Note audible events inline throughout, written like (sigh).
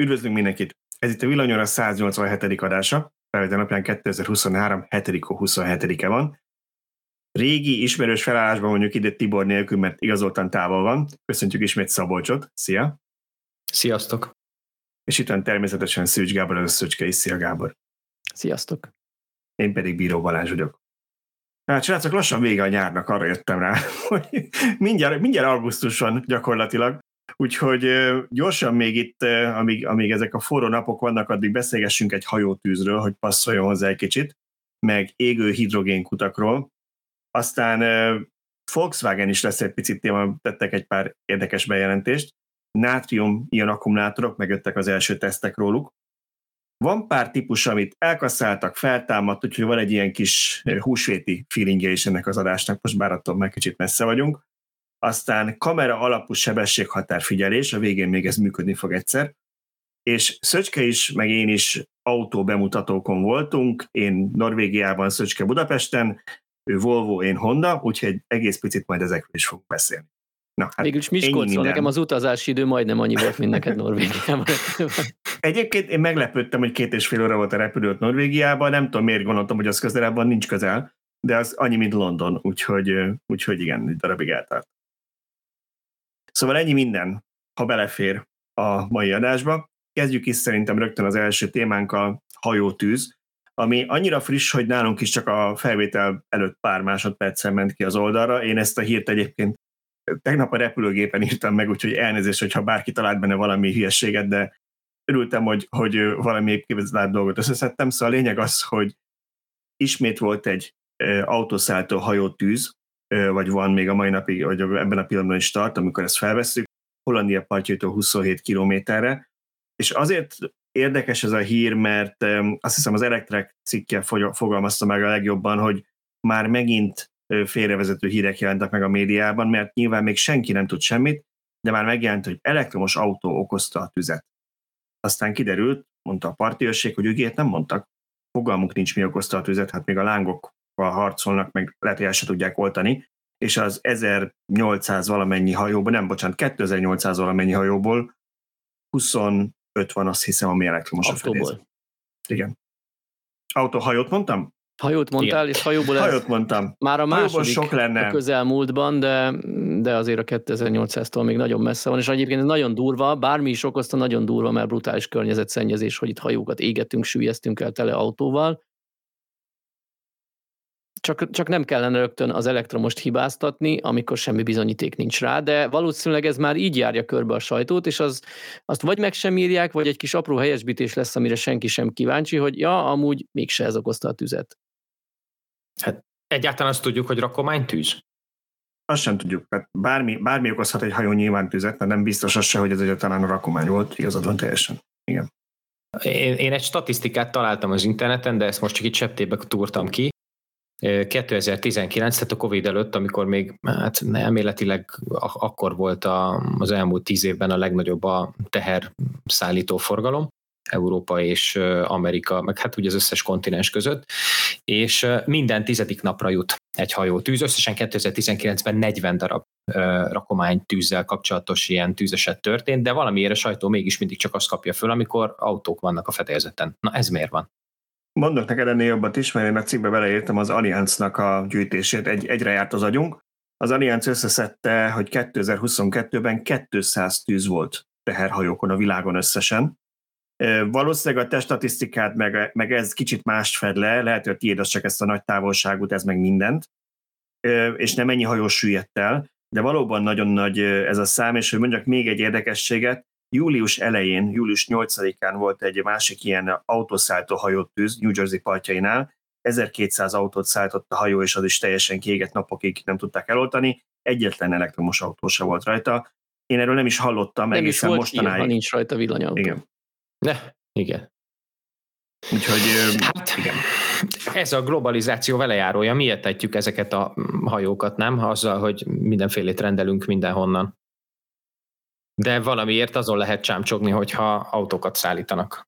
Üdvözlünk mindenkit! Ez itt a Villanyóra 187. adása, felvétel napján 2023. 7. 27-e van. Régi, ismerős felállásban mondjuk ide Tibor nélkül, mert igazoltan távol van. Köszöntjük ismét Szabolcsot. Szia! Sziasztok! És itt van természetesen Szűcs Gábor, az Szöcske is. Szia Gábor! Sziasztok! Én pedig Bíró Balázs vagyok. Hát srácok, lassan vége a nyárnak, arra jöttem rá, (laughs) hogy mindjárt, mindjárt augusztus van gyakorlatilag, Úgyhogy gyorsan még itt, amíg, amíg ezek a forró napok vannak, addig beszélgessünk egy hajótűzről, hogy passzoljon hozzá egy kicsit, meg égő hidrogénkutakról. Aztán Volkswagen is lesz egy picit téma, tettek egy pár érdekes bejelentést. Nátrium ilyen akkumulátorok, megjöttek az első tesztek róluk. Van pár típus, amit elkasszáltak, feltámadt, úgyhogy van egy ilyen kis húsvéti feelingje is ennek az adásnak, most bár attól meg kicsit messze vagyunk aztán kamera alapú sebességhatárfigyelés, a végén még ez működni fog egyszer, és Szöcske is, meg én is autó bemutatókon voltunk, én Norvégiában, Szöcske Budapesten, ő Volvo, én Honda, úgyhogy egész picit majd ezekről is fogunk beszélni. Na, hát Végülis Miskolcon, nekem az utazási idő majdnem annyi volt, mint neked Norvégiában. (laughs) Egyébként én meglepődtem, hogy két és fél óra volt a repülőt Norvégiában, nem tudom miért gondoltam, hogy az közelebb van, nincs közel, de az annyi, mint London, úgyhogy, úgyhogy igen, egy darabig eltart. Szóval ennyi minden, ha belefér a mai adásba. Kezdjük is szerintem rögtön az első témánk a hajótűz, ami annyira friss, hogy nálunk is csak a felvétel előtt pár másodperccel ment ki az oldalra. Én ezt a hírt egyébként tegnap a repülőgépen írtam meg, úgyhogy elnézést, hogyha bárki talált benne valami hülyeséget, de örültem, hogy, hogy valami képzelt dolgot összeszedtem. Szóval a lényeg az, hogy ismét volt egy autószállító hajótűz, vagy van még a mai napig, vagy ebben a pillanatban is tart, amikor ezt felveszünk, Hollandia partjaitól 27 kilométerre, és azért érdekes ez a hír, mert azt hiszem az Electrek cikke fogalmazta meg a legjobban, hogy már megint félrevezető hírek jelentek meg a médiában, mert nyilván még senki nem tud semmit, de már megjelent, hogy elektromos autó okozta a tüzet. Aztán kiderült, mondta a partiőrség, hogy ügyét nem mondtak. Fogalmuk nincs, mi okozta a tüzet, hát még a lángok harcolnak, meg lehet, hogy el se tudják oltani, és az 1800 valamennyi hajóból, nem, bocsánat, 2800 valamennyi hajóból 25 van azt hiszem, ami elektromos Autóból. a fedélzet. Igen. Autóhajót mondtam? Hajót mondtál, Igen. és hajóból hajót mondtam. Már a második sok lenne. a közelmúltban, de, de azért a 2800-tól még nagyon messze van, és egyébként ez nagyon durva, bármi is okozta, nagyon durva, mert brutális környezetszennyezés, hogy itt hajókat égetünk, sűjeztünk el tele autóval, csak, csak nem kellene rögtön az elektromost hibáztatni, amikor semmi bizonyíték nincs rá, de valószínűleg ez már így járja körbe a sajtót, és az, azt vagy meg sem írják, vagy egy kis apró helyesbítés lesz, amire senki sem kíváncsi, hogy ja, amúgy mégse ez okozta a tüzet. Hát egyáltalán azt tudjuk, hogy rakomány tűz? Azt sem tudjuk. Tehát bármi, bármi okozhat egy hajó nyilván tüzet, de nem biztos az se, hogy ez egyáltalán a rakomány volt. Igazad van teljesen. Igen. Én, én egy statisztikát találtam az interneten, de ezt most csak itt septébe túrtam ki. 2019, tehát a Covid előtt, amikor még hát elméletileg akkor volt a, az elmúlt tíz évben a legnagyobb a teherszállító forgalom, Európa és Amerika, meg hát ugye az összes kontinens között, és minden tizedik napra jut egy hajó tűz. Összesen 2019-ben 40 darab rakomány tűzzel kapcsolatos ilyen tűzeset történt, de valamiért a sajtó mégis mindig csak azt kapja föl, amikor autók vannak a fedélzeten. Na ez miért van? Mondok neked ennél jobbat is, mert én a cikkbe beleírtam az Allianznak a gyűjtését, egy, egyre járt az agyunk. Az Allianz összeszedte, hogy 2022-ben 200 tűz volt teherhajókon a világon összesen. Valószínűleg a te meg, meg ez kicsit mást fed le, lehet, hogy a tiéd az csak ezt a nagy távolságot, ez meg mindent, és nem ennyi hajó süllyedt el, de valóban nagyon nagy ez a szám, és hogy mondjak még egy érdekességet, Július elején, július 8-án volt egy másik ilyen autószálltó hajót tűz New Jersey partjainál, 1200 autót szállított a hajó, és az is teljesen kiégett napokig nem tudták eloltani, egyetlen elektromos autó se volt rajta. Én erről nem is hallottam, nem egészen is volt mostanáig. Ilyen, nincs rajta villanyautó. Igen. Ne, igen. Úgyhogy hát, igen. Ez a globalizáció velejárója, miért tetjük ezeket a hajókat, nem? Azzal, hogy mindenfélét rendelünk mindenhonnan. De valamiért azon lehet csámcsogni, hogyha autókat szállítanak.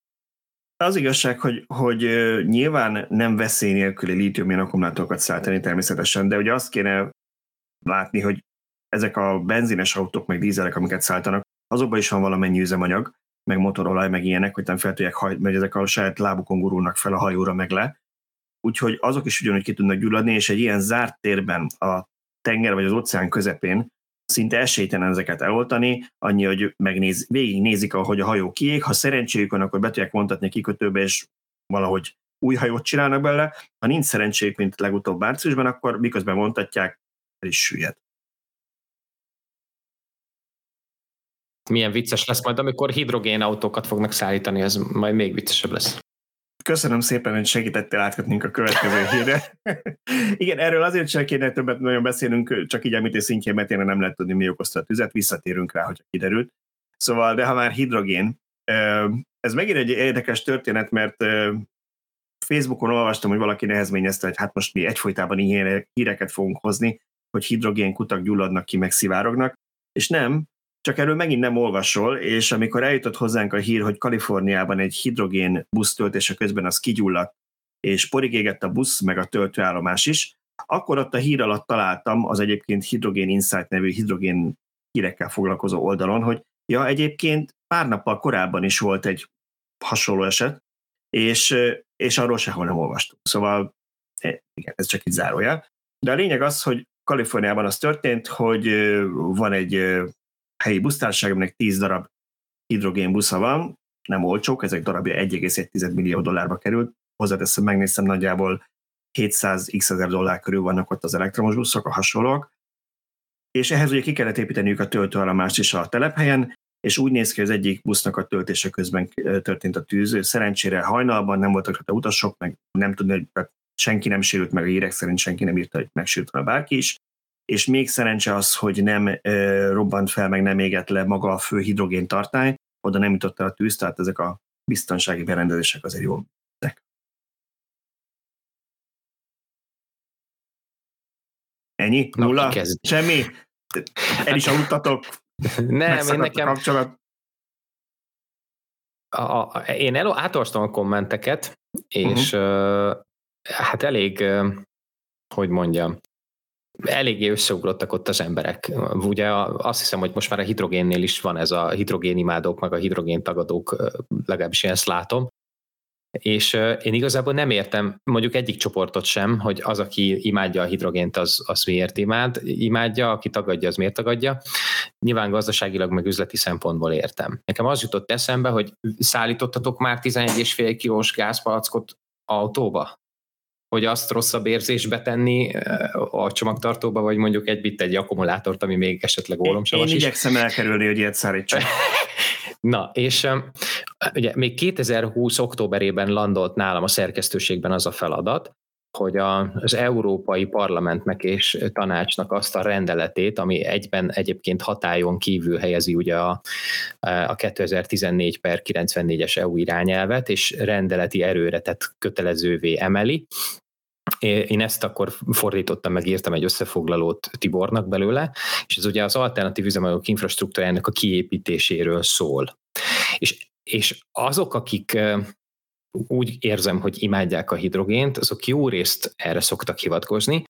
Az igazság, hogy, hogy nyilván nem veszély nélküli lítium akkumulátorokat szállítani természetesen, de ugye azt kéne látni, hogy ezek a benzines autók, meg dízelek, amiket szállítanak, azokban is van valamennyi üzemanyag, meg motorolaj, meg ilyenek, hogy nem fel tudják hajt, mert ezek a saját lábukon gurulnak fel a hajóra, meg le. Úgyhogy azok is ugyanúgy ki tudnak gyulladni, és egy ilyen zárt térben a tenger vagy az óceán közepén szinte esélytelen ezeket eloltani, annyi, hogy megnéz, végignézik, ahogy a hajó kiég, ha szerencséjük van, akkor be tudják vontatni a kikötőbe, és valahogy új hajót csinálnak bele, ha nincs szerencséjük, mint legutóbb márciusban, akkor miközben vontatják, el is süllyed. Milyen vicces lesz majd, amikor hidrogén autókat fognak szállítani, ez majd még viccesebb lesz. Köszönöm szépen, hogy segítettél átkötnünk a következő hírre. (laughs) Igen, erről azért sem kéne többet nagyon beszélünk, csak így említés szintjén, mert tényleg nem lehet tudni, mi okozta a tüzet, visszatérünk rá, hogyha kiderült. Szóval, de ha már hidrogén, ez megint egy érdekes történet, mert Facebookon olvastam, hogy valaki nehezményezte, hogy hát most mi egyfolytában ilyen híreket fogunk hozni, hogy hidrogén kutak gyulladnak ki, meg szivárognak, és nem, csak erről megint nem olvasol, és amikor eljutott hozzánk a hír, hogy Kaliforniában egy hidrogén busz töltése közben az kigyulladt, és porig égett a busz, meg a töltőállomás is, akkor ott a hír alatt találtam az egyébként Hidrogén Insight nevű hidrogén hírekkel foglalkozó oldalon, hogy ja, egyébként pár nappal korábban is volt egy hasonló eset, és, és arról sehol nem olvastunk. Szóval e, igen, ez csak így zárója. De a lényeg az, hogy Kaliforniában az történt, hogy van egy helyi busztársaság, aminek 10 darab hidrogén busza van, nem olcsók, ezek darabja 1,1 millió dollárba került. Hozzáteszem, megnéztem, nagyjából 700 x ezer dollár körül vannak ott az elektromos buszok, a hasonlók. És ehhez ugye ki kellett építeniük a töltőállomást is a telephelyen, és úgy néz ki, hogy az egyik busznak a töltése közben történt a tűz. Szerencsére hajnalban nem voltak a utasok, meg nem tudni, hogy senki nem sérült meg, a hírek szerint senki nem írta, hogy megsérült volna bárki is és még szerencse az, hogy nem e, robbant fel, meg nem égett le maga a fő hidrogén tartály, oda nem jutott el a tűz, tehát ezek a biztonsági berendezések azért jól működnek. Ennyi? Nulla? Semmi? El is aludtatok? (laughs) nem, én nekem... A kapcsolat? A, a, én el, átolvastam a kommenteket, és uh-huh. uh, hát elég, uh, hogy mondjam, eléggé összeugrottak ott az emberek. Ugye azt hiszem, hogy most már a hidrogénnél is van ez a hidrogénimádók, meg a hidrogén tagadók, legalábbis én ezt látom. És én igazából nem értem mondjuk egyik csoportot sem, hogy az, aki imádja a hidrogént, az, az miért imád, imádja, aki tagadja, az miért tagadja. Nyilván gazdaságilag, meg üzleti szempontból értem. Nekem az jutott eszembe, hogy szállítottatok már 11,5 kilós gázpalackot autóba? Hogy azt rosszabb érzésbe tenni eh, a csomagtartóba, vagy mondjuk egy bit egy akkumulátort, ami még esetleg ólomsavas Én, én igyekszem elkerülni, hogy ilyet szállítsak. (laughs) Na, és ugye még 2020 októberében landolt nálam a szerkesztőségben az a feladat, hogy az Európai Parlamentnek és Tanácsnak azt a rendeletét, ami egyben egyébként hatályon kívül helyezi ugye a, a 2014 per 94-es EU irányelvet, és rendeleti erőre tett kötelezővé emeli, én ezt akkor fordítottam, meg írtam egy összefoglalót Tibornak belőle, és ez ugye az alternatív üzemanyagok infrastruktúrájának a kiépítéséről szól. És, és azok, akik úgy érzem, hogy imádják a hidrogént, azok jó részt erre szoktak hivatkozni,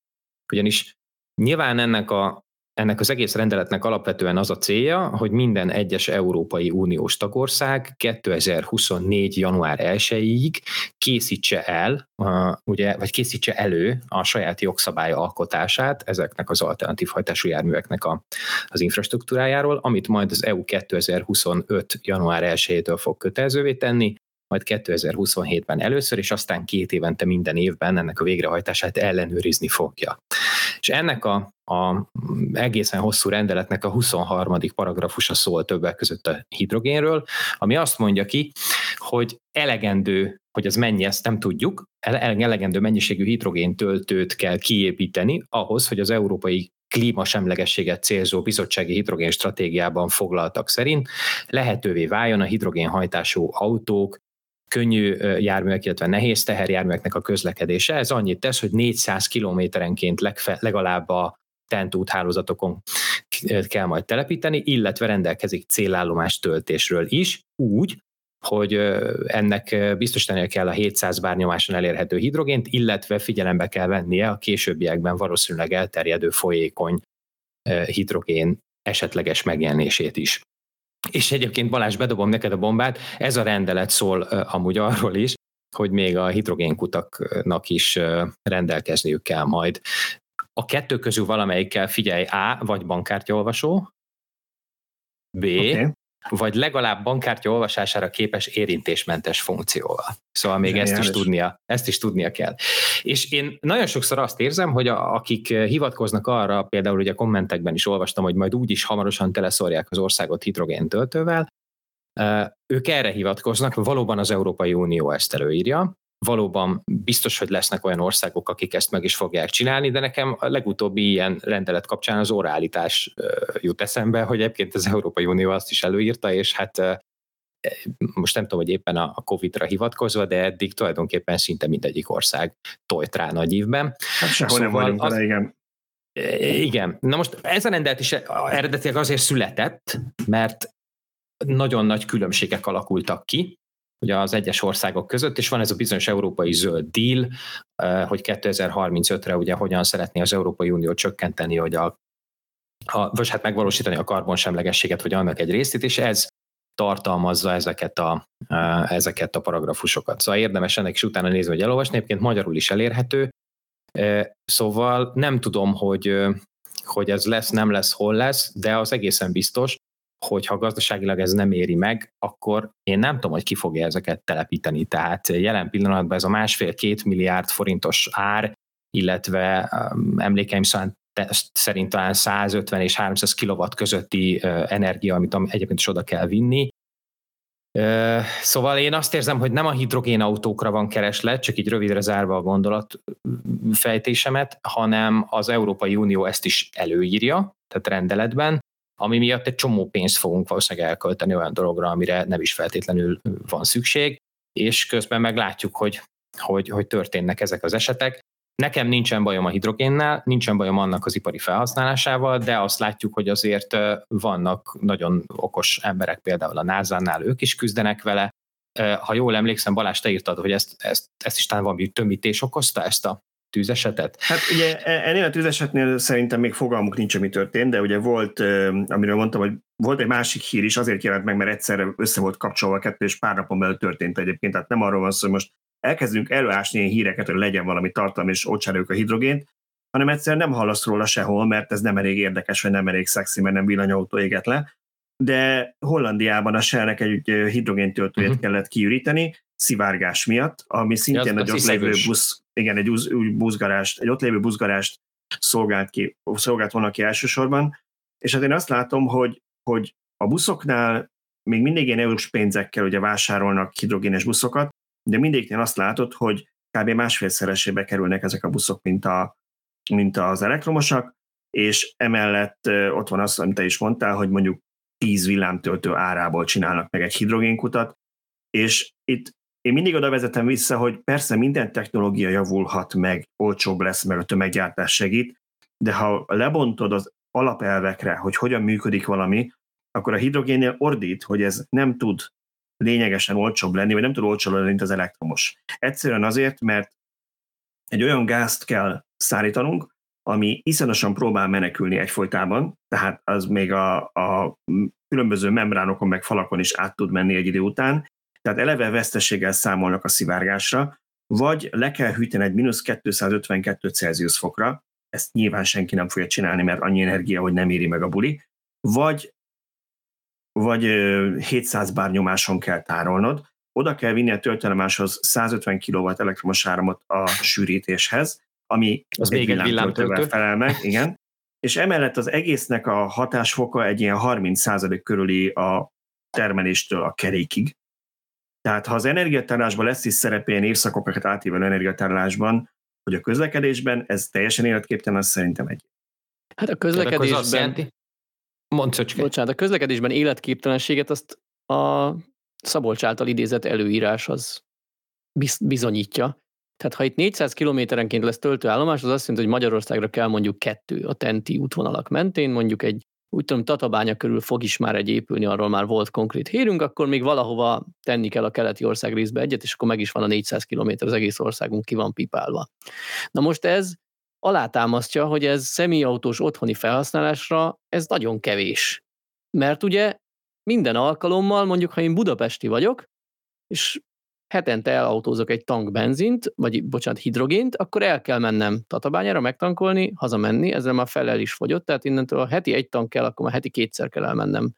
ugyanis nyilván ennek a ennek az egész rendeletnek alapvetően az a célja, hogy minden egyes Európai Uniós tagország 2024. január 1-ig készítse el, ugye, vagy készítse elő a saját jogszabály alkotását ezeknek az alternatív hajtású járműveknek a, az infrastruktúrájáról, amit majd az EU 2025. január 1-től fog kötelezővé tenni, majd 2027-ben először, és aztán két évente minden évben ennek a végrehajtását ellenőrizni fogja. És ennek a, a egészen hosszú rendeletnek a 23. paragrafusa szól többek között a hidrogénről, ami azt mondja ki, hogy elegendő, hogy az mennyi, ezt nem tudjuk, elegendő mennyiségű hidrogéntöltőt kell kiépíteni ahhoz, hogy az európai klímasemlegességet célzó bizottsági hidrogén stratégiában foglaltak szerint lehetővé váljon a hidrogénhajtású autók, könnyű járművek, illetve nehéz teherjárműveknek a közlekedése. Ez annyit tesz, hogy 400 kilométerenként legalább a TENT úthálózatokon kell majd telepíteni, illetve rendelkezik célállomás töltésről is, úgy, hogy ennek biztosítania kell a 700 bárnyomáson elérhető hidrogént, illetve figyelembe kell vennie a későbbiekben valószínűleg elterjedő folyékony hidrogén esetleges megjelenését is. És egyébként Balázs, bedobom neked a bombát, ez a rendelet szól amúgy arról is, hogy még a hidrogénkutaknak is rendelkezniük kell majd. A kettő közül valamelyikkel figyelj A, vagy bankkártyaolvasó, B, okay vagy legalább bankkártya olvasására képes érintésmentes funkcióval. Szóval még ezt is, tudnia, ezt is tudnia kell. És én nagyon sokszor azt érzem, hogy a, akik hivatkoznak arra, például ugye a kommentekben is olvastam, hogy majd úgyis hamarosan teleszorják az országot hidrogén töltővel, ők erre hivatkoznak, valóban az Európai Unió ezt előírja, valóban biztos, hogy lesznek olyan országok, akik ezt meg is fogják csinálni, de nekem a legutóbbi ilyen rendelet kapcsán az óraállítás jut eszembe, hogy egyébként az Európai Unió azt is előírta, és hát most nem tudom, hogy éppen a Covid-ra hivatkozva, de eddig tulajdonképpen szinte mindegyik ország tojt rá nagy évben. Hát sehol szóval nem vagyunk az, vele, igen. Igen. Na most ez a rendelet is eredetileg azért született, mert nagyon nagy különbségek alakultak ki, ugye az egyes országok között, és van ez a bizonyos európai zöld deal, eh, hogy 2035-re ugye hogyan szeretné az Európai Unió csökkenteni, hogy a, a vagy hát megvalósítani a karbonsemlegességet, vagy annak egy részét, és ez tartalmazza ezeket a, eh, ezeket a paragrafusokat. Szóval érdemes ennek is utána nézni, hogy elolvasni, egyébként magyarul is elérhető, eh, szóval nem tudom, hogy, hogy ez lesz, nem lesz, hol lesz, de az egészen biztos, hogyha gazdaságilag ez nem éri meg, akkor én nem tudom, hogy ki fogja ezeket telepíteni. Tehát jelen pillanatban ez a másfél-két milliárd forintos ár, illetve um, emlékeim szerint talán 150 és 300 kilowatt közötti energia, amit egyébként is oda kell vinni. Szóval én azt érzem, hogy nem a hidrogénautókra van kereslet, csak így rövidre zárva a gondolat fejtésemet, hanem az Európai Unió ezt is előírja, tehát rendeletben, ami miatt egy csomó pénzt fogunk valószínűleg elkölteni olyan dologra, amire nem is feltétlenül van szükség, és közben meglátjuk, hogy, hogy, hogy történnek ezek az esetek. Nekem nincsen bajom a hidrogénnel, nincsen bajom annak az ipari felhasználásával, de azt látjuk, hogy azért vannak nagyon okos emberek, például a NASA-nál ők is küzdenek vele. Ha jól emlékszem, Balázs, te írtad, hogy ezt, ezt, ezt is talán valami tömítés okozta, ezt a tűzesetet? Hát ugye e, ennél a tűzesetnél szerintem még fogalmuk nincs, ami történt, de ugye volt, amiről mondtam, hogy volt egy másik hír is, azért jelent meg, mert egyszerre össze volt kapcsolva a kettő, és pár napon belül történt egyébként. Tehát nem arról van szó, hogy most elkezdünk előásni ilyen híreket, hogy legyen valami tartalom, és ott a hidrogént, hanem egyszerűen nem hallasz róla sehol, mert ez nem elég érdekes, vagy nem elég szexi, mert nem villanyautó éget le. De Hollandiában a Shell-nek egy hidrogéntöltőjét uh-huh. kellett kiüríteni, szivárgás miatt, ami szintén ja, egy ott lévő busz, igen, egy új buszgarást, egy ott lévő buszgarást szolgált, ki, szolgált volna ki elsősorban, és hát én azt látom, hogy, hogy a buszoknál még mindig ilyen eurós pénzekkel ugye vásárolnak hidrogénes buszokat, de mindegyiknél azt látod, hogy kb. másfélszeresébe kerülnek ezek a buszok, mint, a, mint az elektromosak, és emellett ott van az, amit te is mondtál, hogy mondjuk 10 villámtöltő árából csinálnak meg egy hidrogénkutat, és itt én mindig oda vezetem vissza, hogy persze minden technológia javulhat meg, olcsóbb lesz, meg a tömeggyártás segít, de ha lebontod az alapelvekre, hogy hogyan működik valami, akkor a hidrogénnél ordít, hogy ez nem tud lényegesen olcsóbb lenni, vagy nem tud olcsóbb lenni, mint az elektromos. Egyszerűen azért, mert egy olyan gázt kell szállítanunk, ami iszonyosan próbál menekülni egyfolytában, tehát az még a, a különböző membránokon meg falakon is át tud menni egy idő után, tehát eleve veszteséggel számolnak a szivárgásra, vagy le kell hűteni egy mínusz 252 Celsius fokra, ezt nyilván senki nem fogja csinálni, mert annyi energia, hogy nem éri meg a buli, vagy, vagy 700 bár nyomáson kell tárolnod, oda kell vinni a töltelemáshoz 150 kW elektromos áramot a sűrítéshez, ami az egy még egy villámtöltő. felel meg, igen, és emellett az egésznek a hatásfoka egy ilyen 30% körüli a termeléstől a kerékig, tehát ha az energiatárlásban lesz is szerepe ilyen évszakokat átívelő energiatárlásban, hogy a közlekedésben ez teljesen életképtelen, az szerintem egy. Hát a közlekedésben... Mondd, Bocsánat, a közlekedésben életképtelenséget azt a Szabolcs által idézett előírás az bizonyítja. Tehát ha itt 400 kilométerenként lesz töltőállomás, az azt jelenti, hogy Magyarországra kell mondjuk kettő a tenti útvonalak mentén, mondjuk egy úgy tudom, Tatabánya körül fog is már egy épülni, arról már volt konkrét hírünk, akkor még valahova tenni kell a keleti ország részbe egyet, és akkor meg is van a 400 km, az egész országunk ki van pipálva. Na most ez alátámasztja, hogy ez személyautós otthoni felhasználásra ez nagyon kevés. Mert ugye minden alkalommal, mondjuk ha én budapesti vagyok, és hetente elautózok egy tank benzint, vagy bocsánat, hidrogént, akkor el kell mennem Tatabányára megtankolni, hazamenni, ezzel már felel is fogyott, tehát innentől a heti egy tank kell, akkor már heti kétszer kell elmennem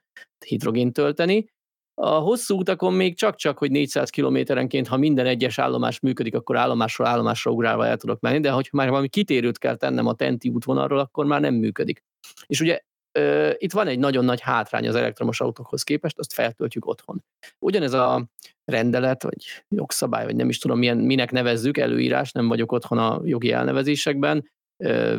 hidrogént tölteni. A hosszú utakon még csak-csak, hogy 400 kilométerenként, ha minden egyes állomás működik, akkor állomásról állomásra ugrálva el tudok menni, de ha már valami kitérőt kell tennem a Tenti útvonalról, akkor már nem működik. És ugye itt van egy nagyon nagy hátrány az elektromos autókhoz képest, azt feltöltjük otthon. Ugyanez a rendelet, vagy jogszabály, vagy nem is tudom, milyen, minek nevezzük, előírás, nem vagyok otthon a jogi elnevezésekben,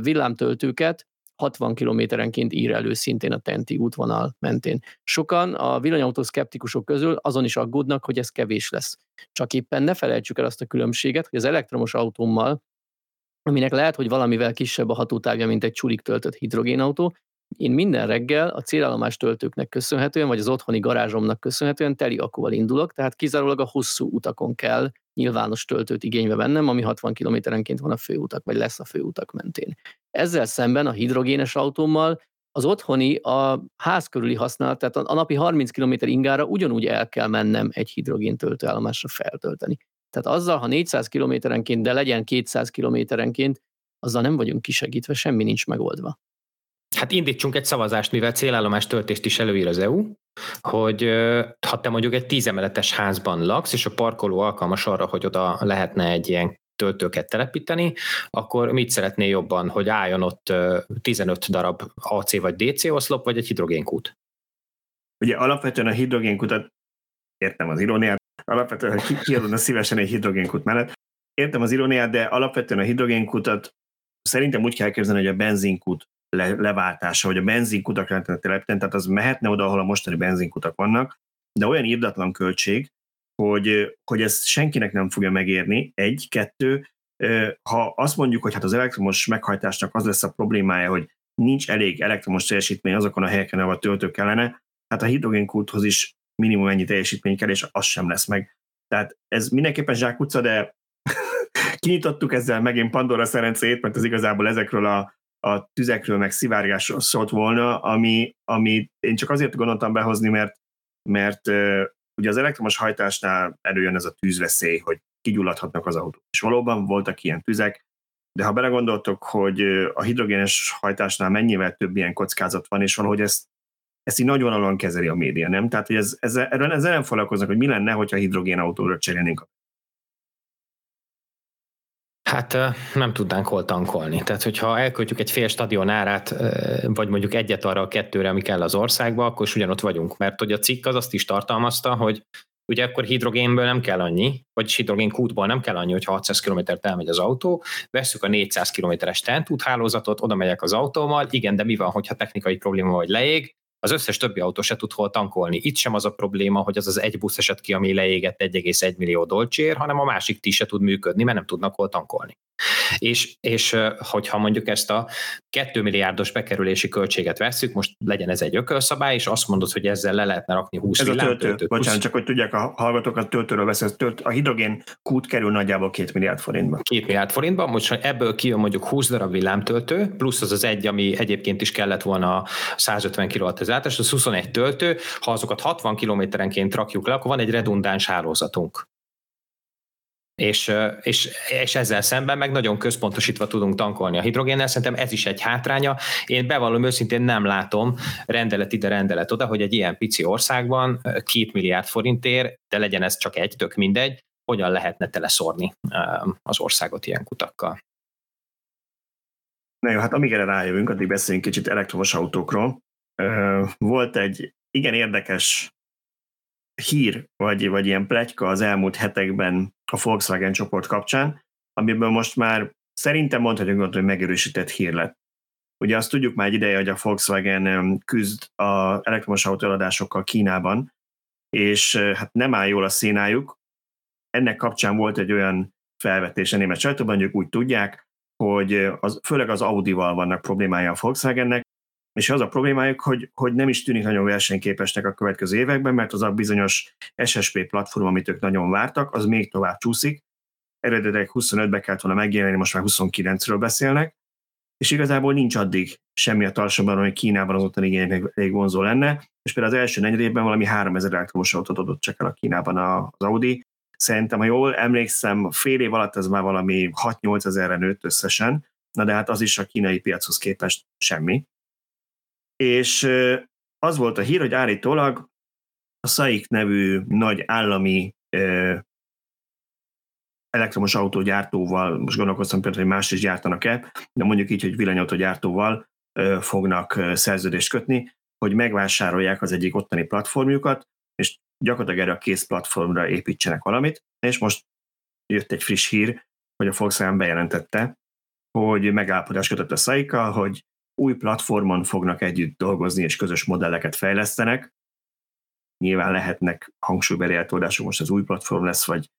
villámtöltőket 60 kilométerenként ír elő szintén a Tenti útvonal mentén. Sokan a villanyautó szkeptikusok közül azon is aggódnak, hogy ez kevés lesz. Csak éppen ne felejtsük el azt a különbséget, hogy az elektromos autómmal, aminek lehet, hogy valamivel kisebb a hatótávja, mint egy csulik töltött hidrogénautó, én minden reggel a célállomás töltőknek köszönhetően, vagy az otthoni garázsomnak köszönhetően teli akkúval indulok, tehát kizárólag a hosszú utakon kell nyilvános töltőt igénybe vennem, ami 60 kilométerenként van a főutak, vagy lesz a főutak mentén. Ezzel szemben a hidrogénes autómmal az otthoni, a ház körüli használat, tehát a napi 30 km ingára ugyanúgy el kell mennem egy hidrogén töltőállomásra feltölteni. Tehát azzal, ha 400 kilométerenként, de legyen 200 kilométerenként, azzal nem vagyunk kisegítve, semmi nincs megoldva. Hát indítsunk egy szavazást, mivel célállomás töltést is előír az EU, hogy ha te mondjuk egy tízemeletes házban laksz, és a parkoló alkalmas arra, hogy oda lehetne egy ilyen töltőket telepíteni, akkor mit szeretné jobban, hogy álljon ott 15 darab AC vagy DC oszlop, vagy egy hidrogénkút? Ugye alapvetően a hidrogénkutat, értem az iróniát, alapvetően, hogy kiadna szívesen egy hidrogénkút mellett, értem az iróniát, de alapvetően a hidrogénkutat szerintem úgy kell elképzelni, hogy a benzinkút le, leváltása, vagy a benzinkutak lehetne telepíteni, tehát az mehetne oda, ahol a mostani benzinkutak vannak, de olyan írdatlan költség, hogy, hogy ez senkinek nem fogja megérni, egy, kettő, ha azt mondjuk, hogy hát az elektromos meghajtásnak az lesz a problémája, hogy nincs elég elektromos teljesítmény azokon a helyeken, ahol a töltő kellene, hát a hidrogénkúthoz is minimum ennyi teljesítmény kell, és az sem lesz meg. Tehát ez mindenképpen zsákutca, de (laughs) kinyitottuk ezzel megint Pandora szerencét, mert az igazából ezekről a a tüzekről, meg szivárgásról szólt volna, ami, ami én csak azért gondoltam behozni, mert, mert ugye az elektromos hajtásnál előjön ez a tűzveszély, hogy kigyulladhatnak az autók. És valóban voltak ilyen tüzek, de ha belegondoltok, hogy a hidrogénes hajtásnál mennyivel több ilyen kockázat van, és valahogy ezt, ezt így nagyvonalon kezeli a média, nem? Tehát, hogy ez, ez, erről ezzel nem foglalkoznak, hogy mi lenne, hogyha hidrogénautóra cserélnénk a Hát nem tudnánk hol tankolni. Tehát, hogyha elköltjük egy fél stadion árát, vagy mondjuk egyet arra a kettőre, ami kell az országba, akkor is ugyanott vagyunk. Mert hogy a cikk az azt is tartalmazta, hogy ugye akkor hidrogénből nem kell annyi, vagy hidrogén kútból nem kell annyi, hogyha 600 km-t elmegy az autó, vesszük a 400 km-es tentúthálózatot, oda megyek az autóval, igen, de mi van, hogyha technikai probléma vagy leég, az összes többi autó se tud hol tankolni. Itt sem az a probléma, hogy az az egy busz eset ki, ami leégett 1,1 millió dolcsér, hanem a másik ti se tud működni, mert nem tudnak hol tankolni. És, és hogyha mondjuk ezt a 2 milliárdos bekerülési költséget vesszük, most legyen ez egy ökölszabály, és azt mondod, hogy ezzel le lehetne rakni 20 Ez a töltő. Bocsánat, csak hogy tudják, a hallgatók a töltőről beszélsz, tölt, a hidrogén kút kerül nagyjából 2 milliárd forintba. 2 milliárd forintba, most ha ebből kijön mondjuk 20 darab villámtöltő, plusz az az egy, ami egyébként is kellett volna 150 kW az általános, az 21 töltő, ha azokat 60 kilométerenként rakjuk le, akkor van egy redundáns hálózatunk és, és, és ezzel szemben meg nagyon központosítva tudunk tankolni a hidrogénnel. Szerintem ez is egy hátránya. Én bevallom őszintén nem látom rendelet ide, rendelet oda, hogy egy ilyen pici országban két milliárd forintért, de legyen ez csak egy, tök mindegy, hogyan lehetne teleszórni az országot ilyen kutakkal. Na jó, hát amíg erre rájövünk, addig beszéljünk kicsit elektromos autókról. Volt egy igen érdekes hír, vagy, vagy ilyen pletyka az elmúlt hetekben a Volkswagen csoport kapcsán, amiből most már szerintem mondhatjuk, hogy megerősített hír lett. Ugye azt tudjuk már egy ideje, hogy a Volkswagen küzd az elektromos autó Kínában, és hát nem áll jól a színájuk. Ennek kapcsán volt egy olyan felvetés a német sajtóban, hogy ők úgy tudják, hogy az, főleg az Audi-val vannak problémája a Volkswagennek, és az a problémájuk, hogy, hogy nem is tűnik nagyon versenyképesnek a következő években, mert az a bizonyos SSP platform, amit ők nagyon vártak, az még tovább csúszik. Eredetileg 25-be kellett volna megjelenni, most már 29-ről beszélnek, és igazából nincs addig semmi a tartsomban, hogy Kínában az ottani igények elég vonzó lenne, és például az első negyedében valami 3000 elektromos autót adott csak el a Kínában az Audi. Szerintem, ha jól emlékszem, fél év alatt ez már valami 6-8 ezerre nőtt összesen, na de hát az is a kínai piachoz képest semmi. És az volt a hír, hogy állítólag a SAIC nevű nagy állami elektromos autógyártóval, most gondolkoztam például, hogy más is gyártanak-e, de mondjuk így, hogy villanyautógyártóval fognak szerződést kötni, hogy megvásárolják az egyik ottani platformjukat, és gyakorlatilag erre a kész platformra építsenek valamit, és most jött egy friss hír, hogy a Volkswagen bejelentette, hogy megállapodás kötött a Saika, hogy új platformon fognak együtt dolgozni, és közös modelleket fejlesztenek. Nyilván lehetnek hangsúlybeli eltoldások, most az új platform lesz, vagy,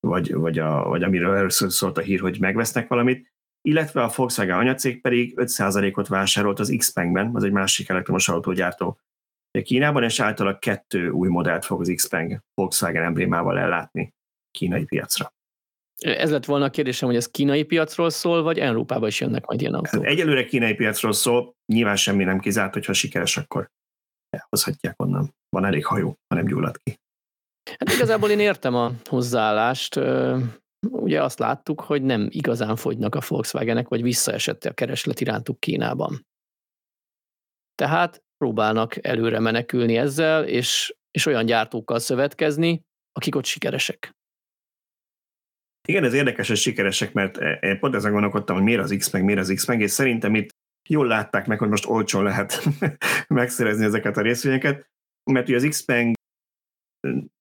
vagy, vagy, a, vagy amiről először szólt a hír, hogy megvesznek valamit, illetve a Volkswagen anyacég pedig 5%-ot vásárolt az Xpeng-ben, az egy másik elektromos autógyártó Kínában, és általában kettő új modellt fog az Xpeng Volkswagen emblémával ellátni kínai piacra. Ez lett volna a kérdésem, hogy ez kínai piacról szól, vagy Európába is jönnek majd ilyen autók? Egyelőre kínai piacról szól, nyilván semmi nem kizárt, hogyha sikeres, akkor elhozhatják onnan. Van elég hajó, ha nem gyullad ki. Hát igazából én értem a hozzáállást. Ugye azt láttuk, hogy nem igazán fogynak a Volkswagenek, vagy visszaesett a kereslet irántuk Kínában. Tehát próbálnak előre menekülni ezzel, és, és olyan gyártókkal szövetkezni, akik ott sikeresek. Igen, ez érdekes, hogy sikeresek, mert e, én pont ezen gondolkodtam, hogy miért az X meg, miért az X meg, és szerintem itt jól látták meg, hogy most olcsón lehet (laughs) megszerezni ezeket a részvényeket, mert ugye az x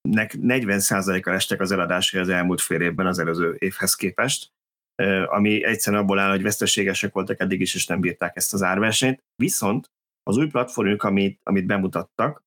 nek 40%-kal estek az eladásai az elmúlt fél évben az előző évhez képest, ami egyszerűen abból áll, hogy veszteségesek voltak eddig is, és nem bírták ezt az árversenyt. Viszont az új platformjuk, amit, amit bemutattak,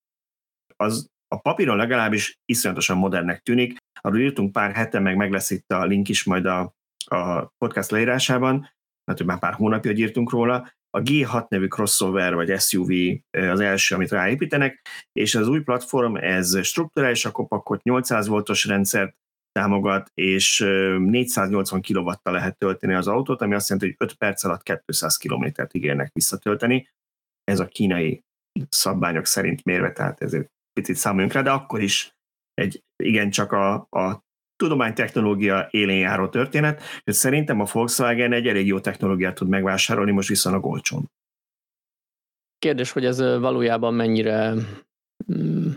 az a papíron legalábbis iszonyatosan modernnek tűnik. Arról írtunk pár hete, meg meg lesz itt a link is majd a, a podcast leírásában, mert már pár hónapja, írtunk róla. A G6 nevű crossover vagy SUV az első, amit ráépítenek, és az új platform, ez strukturális a kopakot, 800 voltos rendszert támogat, és 480 kw lehet tölteni az autót, ami azt jelenti, hogy 5 perc alatt 200 kilométert ígérnek visszatölteni. Ez a kínai szabványok szerint mérve, tehát ezért picit számoljunk rá, de akkor is egy igencsak a, a tudománytechnológia élén járó történet, hogy szerintem a Volkswagen egy elég jó technológiát tud megvásárolni, most viszonylag olcsón. Kérdés, hogy ez valójában mennyire mm,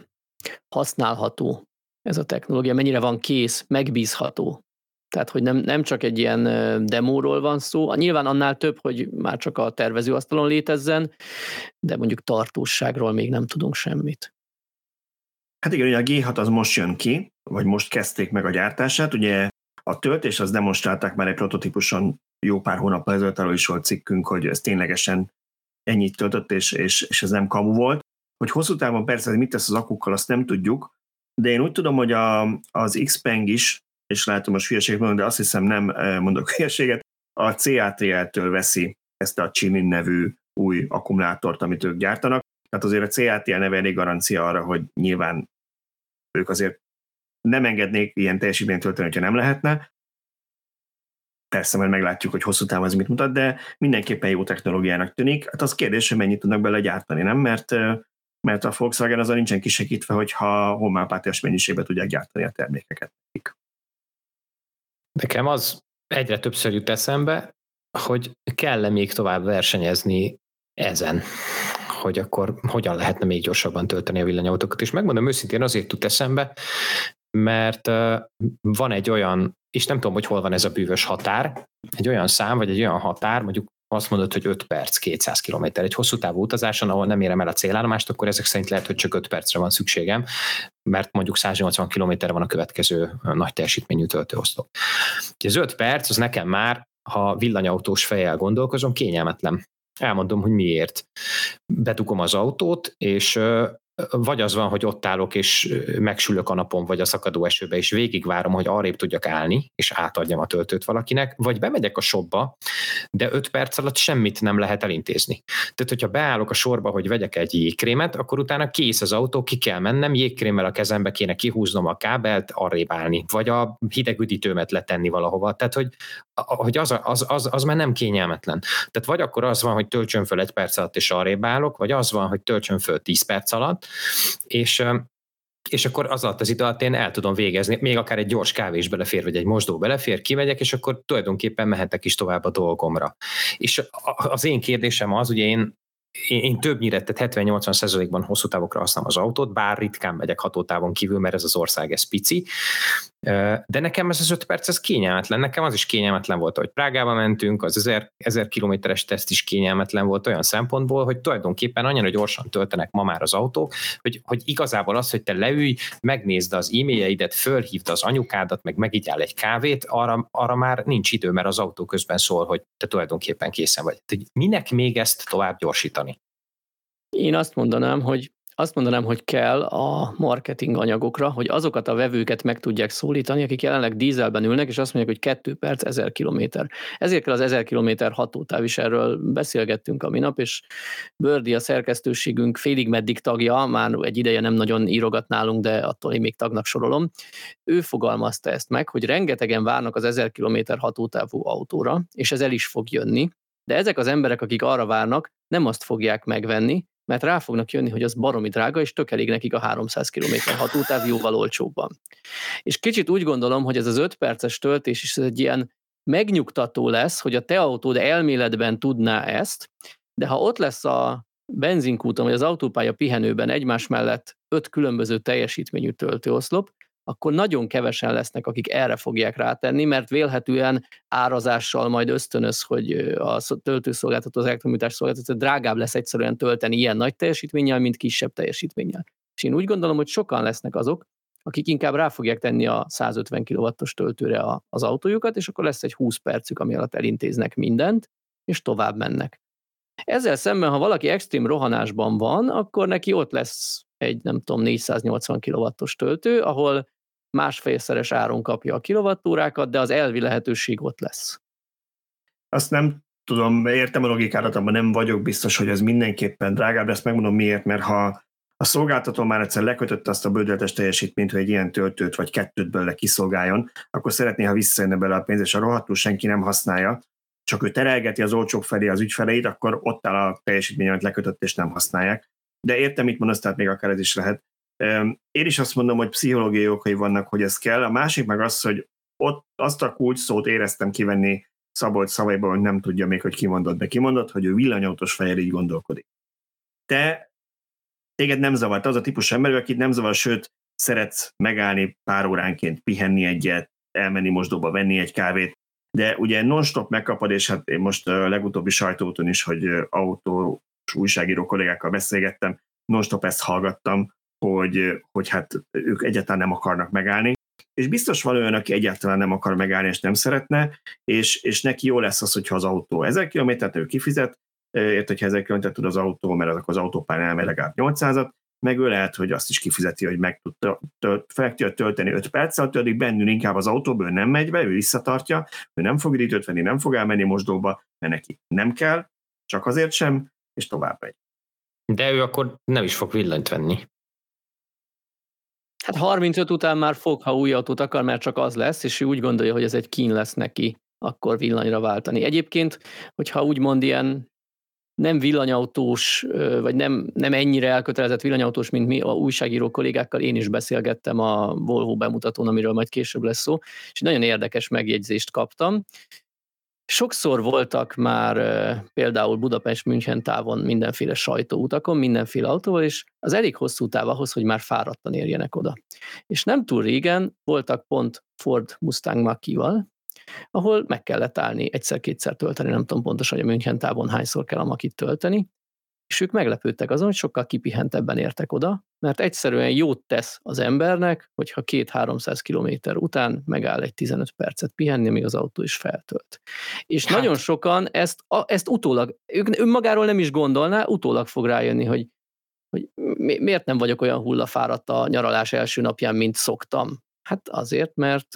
használható ez a technológia, mennyire van kész, megbízható. Tehát, hogy nem, nem csak egy ilyen demóról van szó, nyilván annál több, hogy már csak a tervezőasztalon létezzen, de mondjuk tartóságról még nem tudunk semmit. Hát igen, ugye a G6 az most jön ki, vagy most kezdték meg a gyártását, ugye a töltés az demonstrálták már egy prototípuson jó pár hónappal ezelőtt, arról is volt cikkünk, hogy ez ténylegesen ennyit töltött, és, és, és ez nem kamu volt. Hogy hosszú távon persze hogy mit tesz az akukkal, azt nem tudjuk, de én úgy tudom, hogy a, az Xpeng is, és látom most hülyeséget mondom, de azt hiszem nem eh, mondok (laughs) hülyeséget, a CATL-től veszi ezt a Chinin nevű új akkumulátort, amit ők gyártanak. Tehát azért a CATL neve elég garancia arra, hogy nyilván ők azért nem engednék ilyen teljesítményt tölteni, hogyha nem lehetne. Persze, majd meglátjuk, hogy hosszú távon ez mit mutat, de mindenképpen jó technológiának tűnik. Hát az kérdés, hogy mennyit tudnak bele gyártani, nem? Mert, mert a Volkswagen azon nincsen kisegítve, hogyha homápátiás mennyiségben tudják gyártani a termékeket. Nekem az egyre többször jut eszembe, hogy kell-e még tovább versenyezni ezen hogy akkor hogyan lehetne még gyorsabban tölteni a villanyautókat. És megmondom őszintén, azért tud eszembe, mert van egy olyan, és nem tudom, hogy hol van ez a bűvös határ, egy olyan szám, vagy egy olyan határ, mondjuk azt mondod, hogy 5 perc, 200 km egy hosszú távú utazáson, ahol nem érem el a célállomást, akkor ezek szerint lehet, hogy csak 5 percre van szükségem, mert mondjuk 180 km van a következő nagy teljesítményű töltőoszlop. Az 5 perc, az nekem már, ha villanyautós fejjel gondolkozom, kényelmetlen. Elmondom, hogy miért. Betukom az autót, és vagy az van, hogy ott állok, és megsülök a napon, vagy a szakadó esőbe, és végigvárom, hogy arrébb tudjak állni, és átadjam a töltőt valakinek, vagy bemegyek a shopba, de 5 perc alatt semmit nem lehet elintézni. Tehát, hogyha beállok a sorba, hogy vegyek egy jégkrémet, akkor utána kész az autó, ki kell mennem, jégkrémmel a kezembe kéne kihúznom a kábelt, arrébb állni, vagy a hideg üdítőmet letenni valahova. Tehát, hogy, hogy az, az, az, az már nem kényelmetlen. Tehát vagy akkor az van, hogy töltsön föl egy perc alatt, és arrébb állok, vagy az van, hogy töltsön föl 10 perc alatt, és és akkor az alatt az idő alatt én el tudom végezni, még akár egy gyors kávé is belefér, vagy egy mosdó belefér, kimegyek, és akkor tulajdonképpen mehetek is tovább a dolgomra. És az én kérdésem az, ugye én én, többnyire, tehát 70-80 százalékban hosszú távokra használom az autót, bár ritkán megyek hatótávon kívül, mert ez az ország, ez pici, de nekem ez az öt perc, ez kényelmetlen. Nekem az is kényelmetlen volt, hogy Prágába mentünk, az 1000, 1000 kilométeres teszt is kényelmetlen volt olyan szempontból, hogy tulajdonképpen annyira gyorsan töltenek ma már az autók, hogy, hogy igazából az, hogy te leülj, megnézd az e-mailjeidet, fölhívd az anyukádat, meg megigyál egy kávét, arra, arra már nincs idő, mert az autó közben szól, hogy te tulajdonképpen készen vagy. Minek még ezt tovább gyorsítani? Én azt mondanám, hogy azt mondanám, hogy kell a marketing anyagokra, hogy azokat a vevőket meg tudják szólítani, akik jelenleg dízelben ülnek, és azt mondják, hogy 2 perc, 1000 kilométer. Ezért kell az 1000 kilométer hatótáv is, erről beszélgettünk a minap, és Bördi a szerkesztőségünk félig meddig tagja, már egy ideje nem nagyon írogat nálunk, de attól én még tagnak sorolom. Ő fogalmazta ezt meg, hogy rengetegen várnak az 1000 kilométer hatótávú autóra, és ez el is fog jönni, de ezek az emberek, akik arra várnak, nem azt fogják megvenni, mert rá fognak jönni, hogy az baromi drága, és tök elég nekik a 300 km hatótáv jóval olcsóbban. És kicsit úgy gondolom, hogy ez az 5 perces töltés is egy ilyen megnyugtató lesz, hogy a te autód elméletben tudná ezt, de ha ott lesz a benzinkúton, vagy az autópálya pihenőben egymás mellett öt különböző teljesítményű töltőoszlop, akkor nagyon kevesen lesznek, akik erre fogják rátenni, mert vélhetően árazással majd ösztönöz, hogy a töltőszolgáltató, az elektromitás szolgáltató drágább lesz egyszerűen tölteni ilyen nagy teljesítménnyel, mint kisebb teljesítménnyel. És én úgy gondolom, hogy sokan lesznek azok, akik inkább rá fogják tenni a 150 kW-os töltőre az autójukat, és akkor lesz egy 20 percük, ami alatt elintéznek mindent, és tovább mennek. Ezzel szemben, ha valaki extrém rohanásban van, akkor neki ott lesz egy, nem tudom, 480 kW-os töltő, ahol másfélszeres áron kapja a kilovattórákat, de az elvi lehetőség ott lesz. Azt nem tudom, értem a logikárat, abban nem vagyok biztos, hogy ez mindenképpen drágább, de ezt megmondom miért, mert ha a szolgáltató már egyszer lekötötte azt a bődöltes teljesítményt, hogy egy ilyen töltőt vagy kettőt belőle kiszolgáljon, akkor szeretné, ha visszajönne bele a pénz, és a rohadtul senki nem használja, csak ő terelgeti az olcsók felé az ügyfeleit, akkor ott áll a teljesítmény, amit lekötött, és nem használják. De értem, mit mondasz, tehát még akár ez is lehet. Én is azt mondom, hogy pszichológiai okai vannak, hogy ez kell. A másik meg az, hogy ott azt a kulcs szót éreztem kivenni Szabolcs szavaiból, hogy nem tudja még, hogy kimondott, de kimondott, hogy ő villanyautós fejjel így gondolkodik. Te téged nem zavart, az a típus ember, akit nem zavar, sőt, szeretsz megállni pár óránként, pihenni egyet, elmenni mosdóba, venni egy kávét, de ugye non-stop megkapod, és hát én most a legutóbbi sajtóton is, hogy autó újságíró kollégákkal beszélgettem, non-stop ezt hallgattam, hogy, hogy hát ők egyáltalán nem akarnak megállni, és biztos van olyan, aki egyáltalán nem akar megállni, és nem szeretne, és, és neki jó lesz az, hogyha az autó 1000 km-t ő kifizet, ért, hogyha 1000 km tud az autó, mert akkor az autópályán elmegy legalább 800-at, meg ő lehet, hogy azt is kifizeti, hogy meg tud fel tudja tölteni 5 perc alatt, addig bennül inkább az autóba, ő nem megy be, ő visszatartja, ő nem fog időt venni, nem fog elmenni mosdóba, mert neki nem kell, csak azért sem, és tovább megy. De ő akkor nem is fog villanyt venni. Hát 35 után már fog, ha új autót akar, mert csak az lesz, és ő úgy gondolja, hogy ez egy kín lesz neki, akkor villanyra váltani. Egyébként, hogyha úgymond ilyen nem villanyautós, vagy nem, nem ennyire elkötelezett villanyautós, mint mi a újságíró kollégákkal, én is beszélgettem a Volvo bemutatón, amiről majd később lesz szó, és nagyon érdekes megjegyzést kaptam. Sokszor voltak már például Budapest-München távon mindenféle sajtóutakon, mindenféle autóval, és az elég hosszú táv ahhoz, hogy már fáradtan érjenek oda. És nem túl régen voltak pont Ford Mustang Mach-val, ahol meg kellett állni egyszer-kétszer tölteni, nem tudom pontosan, hogy a München távon hányszor kell a makit tölteni, és ők meglepődtek azon, hogy sokkal kipihentebben értek oda, mert egyszerűen jót tesz az embernek, hogyha két-háromszáz kilométer után megáll egy 15 percet pihenni, még az autó is feltölt. És hát. nagyon sokan ezt, a, ezt utólag, ők önmagáról nem is gondolná, utólag fog rájönni, hogy hogy mi, miért nem vagyok olyan hullafáradt a nyaralás első napján, mint szoktam. Hát azért, mert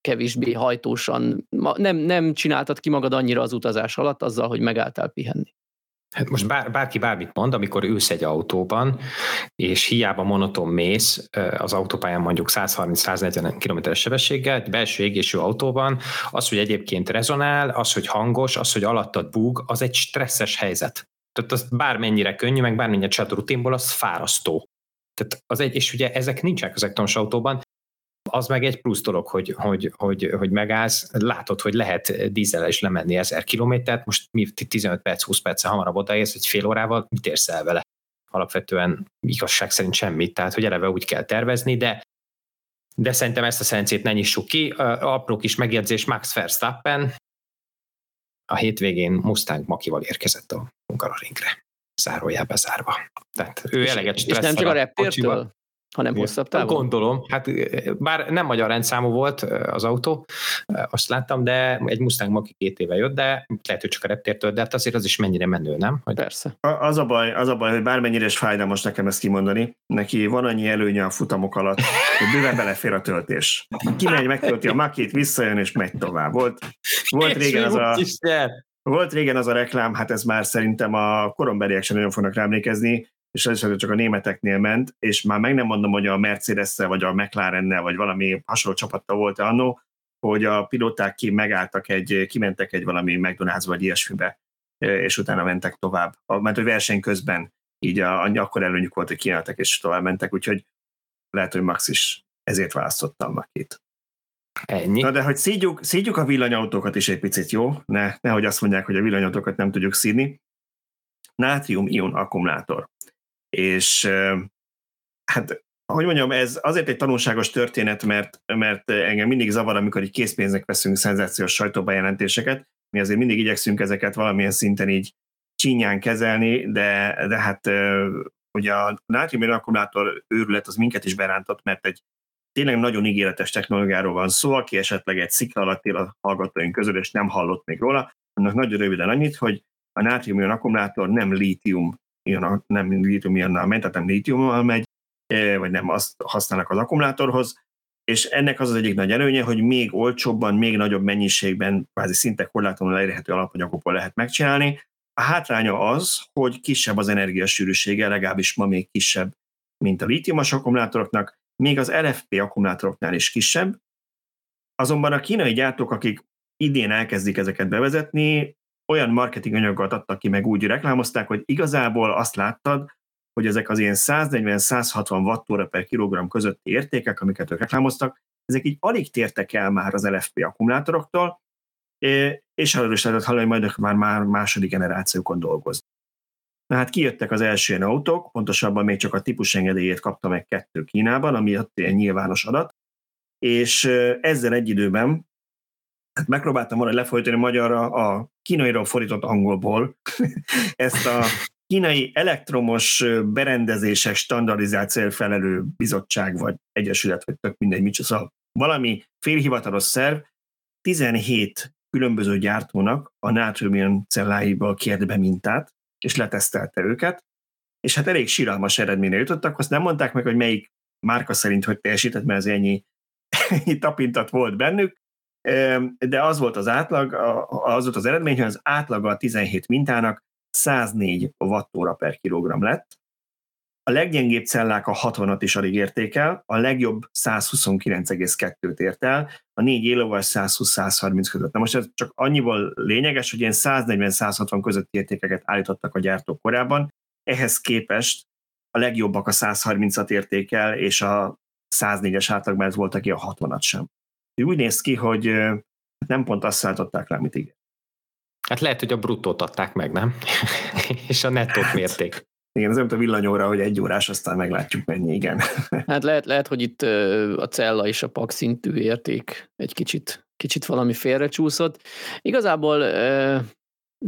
kevésbé hajtósan, nem, nem csináltad ki magad annyira az utazás alatt azzal, hogy megálltál pihenni. Hát most bár, bárki bármit mond, amikor ülsz egy autóban, és hiába monoton mész az autópályán mondjuk 130-140 km-es sebességgel, egy belső égésű autóban, az, hogy egyébként rezonál, az, hogy hangos, az, hogy alattad búg, az egy stresszes helyzet. Tehát az bármennyire könnyű, meg bármennyire csinálod rutinból, az fárasztó. Tehát az egy, és ugye ezek nincsenek az elektromos autóban, az meg egy plusz dolog, hogy, hogy, hogy, hogy megállsz, látod, hogy lehet dízzel is lemenni 1000 kilométert, most mi 15 perc, 20 perc hamarabb odaérsz, egy fél órával, mit érsz el vele? Alapvetően igazság szerint semmit, tehát hogy eleve úgy kell tervezni, de de szerintem ezt a szencét ne nyissuk ki. Apró kis megjegyzés, Max Verstappen a hétvégén Mustang Makival érkezett a Hungaroringre. Zárójel bezárva. Tehát ő és, eleget És nem csak a reptértől? Hanem Igen. hosszabb távon? Gondolom, hát bár nem magyar rendszámú volt az autó, azt láttam, de egy Mustang Mach két éve jött, de lehet, hogy csak a reptértől, de hát azért az is mennyire menő, nem? Hogy... Persze. Az a, baj, az a baj, hogy bármennyire is fájdalmas nekem ezt kimondani, neki van annyi előnye a futamok alatt, hogy bőven belefér a töltés. Kimegy, megtölti a makét, visszajön és megy tovább. Volt, volt régen az a... Volt régen az a reklám, hát ez már szerintem a korombeliek sem nagyon fognak rá emlékezni, és is csak a németeknél ment, és már meg nem mondom, hogy a mercedes vagy a mclaren vagy valami hasonló csapattal volt annó, hogy a pilóták ki megálltak egy, kimentek egy valami McDonald's vagy ilyesmibe, és utána mentek tovább. Mert hogy verseny közben így a, akkor előnyük volt, hogy kiálltak és tovább mentek, úgyhogy lehet, hogy Max is ezért választottam Makit. Ennyi. Na de hogy szídjuk, szídjuk a villanyautókat is egy picit, jó? Ne, nehogy azt mondják, hogy a villanyautókat nem tudjuk szídni. Nátrium-ion akkumulátor. És hát hogy mondjam, ez azért egy tanulságos történet, mert, mert engem mindig zavar, amikor így készpénznek veszünk szenzációs sajtóbejelentéseket. Mi azért mindig igyekszünk ezeket valamilyen szinten így csinyán kezelni, de, de hát ugye a nátrium akkumulátor őrület az minket is berántott, mert egy tényleg nagyon ígéretes technológiáról van szó, aki esetleg egy szikla alatt él a hallgatóink közül, és nem hallott még róla, annak nagyon röviden annyit, hogy a nátrium akkumulátor nem lítium ion, nem lítium ionnal megy, tehát nem lítiummal megy, e, vagy nem azt használnak az akkumulátorhoz, és ennek az az egyik nagy előnye, hogy még olcsóbban, még nagyobb mennyiségben, kvázi szinte korlátlanul elérhető alapanyagokból lehet megcsinálni. A hátránya az, hogy kisebb az energiasűrűsége, legalábbis ma még kisebb, mint a lítiumos akkumulátoroknak, még az LFP akkumulátoroknál is kisebb. Azonban a kínai gyártók, akik idén elkezdik ezeket bevezetni, olyan marketing anyagokat adtak ki, meg úgy reklámozták, hogy igazából azt láttad, hogy ezek az ilyen 140-160 wattóra per kilogramm közötti értékek, amiket ők reklámoztak, ezek így alig tértek el már az LFP akkumulátoroktól, és arról is lehetett hallani, hogy majd már, már második generációkon dolgoznak. Na hát kijöttek az első ilyen autók, pontosabban még csak a típusengedélyét kapta meg kettő Kínában, ami nyilvános adat, és ezzel egy időben hát megpróbáltam volna lefolytani magyarra a kínairól fordított angolból (laughs) ezt a kínai elektromos berendezések standardizációért felelő bizottság, vagy egyesület, vagy tök mindegy, mit szóval valami félhivatalos szerv 17 különböző gyártónak a nátriumion celláiból kért be mintát, és letesztelte őket, és hát elég síralmas eredményre jutottak, azt nem mondták meg, hogy melyik márka szerint hogy teljesített, mert az ennyi, (laughs) ennyi tapintat volt bennük, de az volt az átlag, az volt az eredmény, hogy az átlaga a 17 mintának 104 wattóra per kilogramm lett. A leggyengébb cellák a 60-at is alig érték el, a legjobb 129,2-t ért el, a négy élővel 120-130 között. Na most ez csak annyival lényeges, hogy ilyen 140-160 közötti értékeket állítottak a gyártók korábban, ehhez képest a legjobbak a 130-at értékel, és a 104-es átlagban ez volt, aki a 60-at sem úgy néz ki, hogy nem pont azt szállították le, amit igen. Hát lehet, hogy a bruttót adták meg, nem? (laughs) és a nettót hát, mérték. Igen, ez nem a villanyóra, hogy egy órás, aztán meglátjuk mennyi, igen. (laughs) hát lehet, lehet, hogy itt a cella és a pak szintű érték egy kicsit, kicsit valami félrecsúszott. Igazából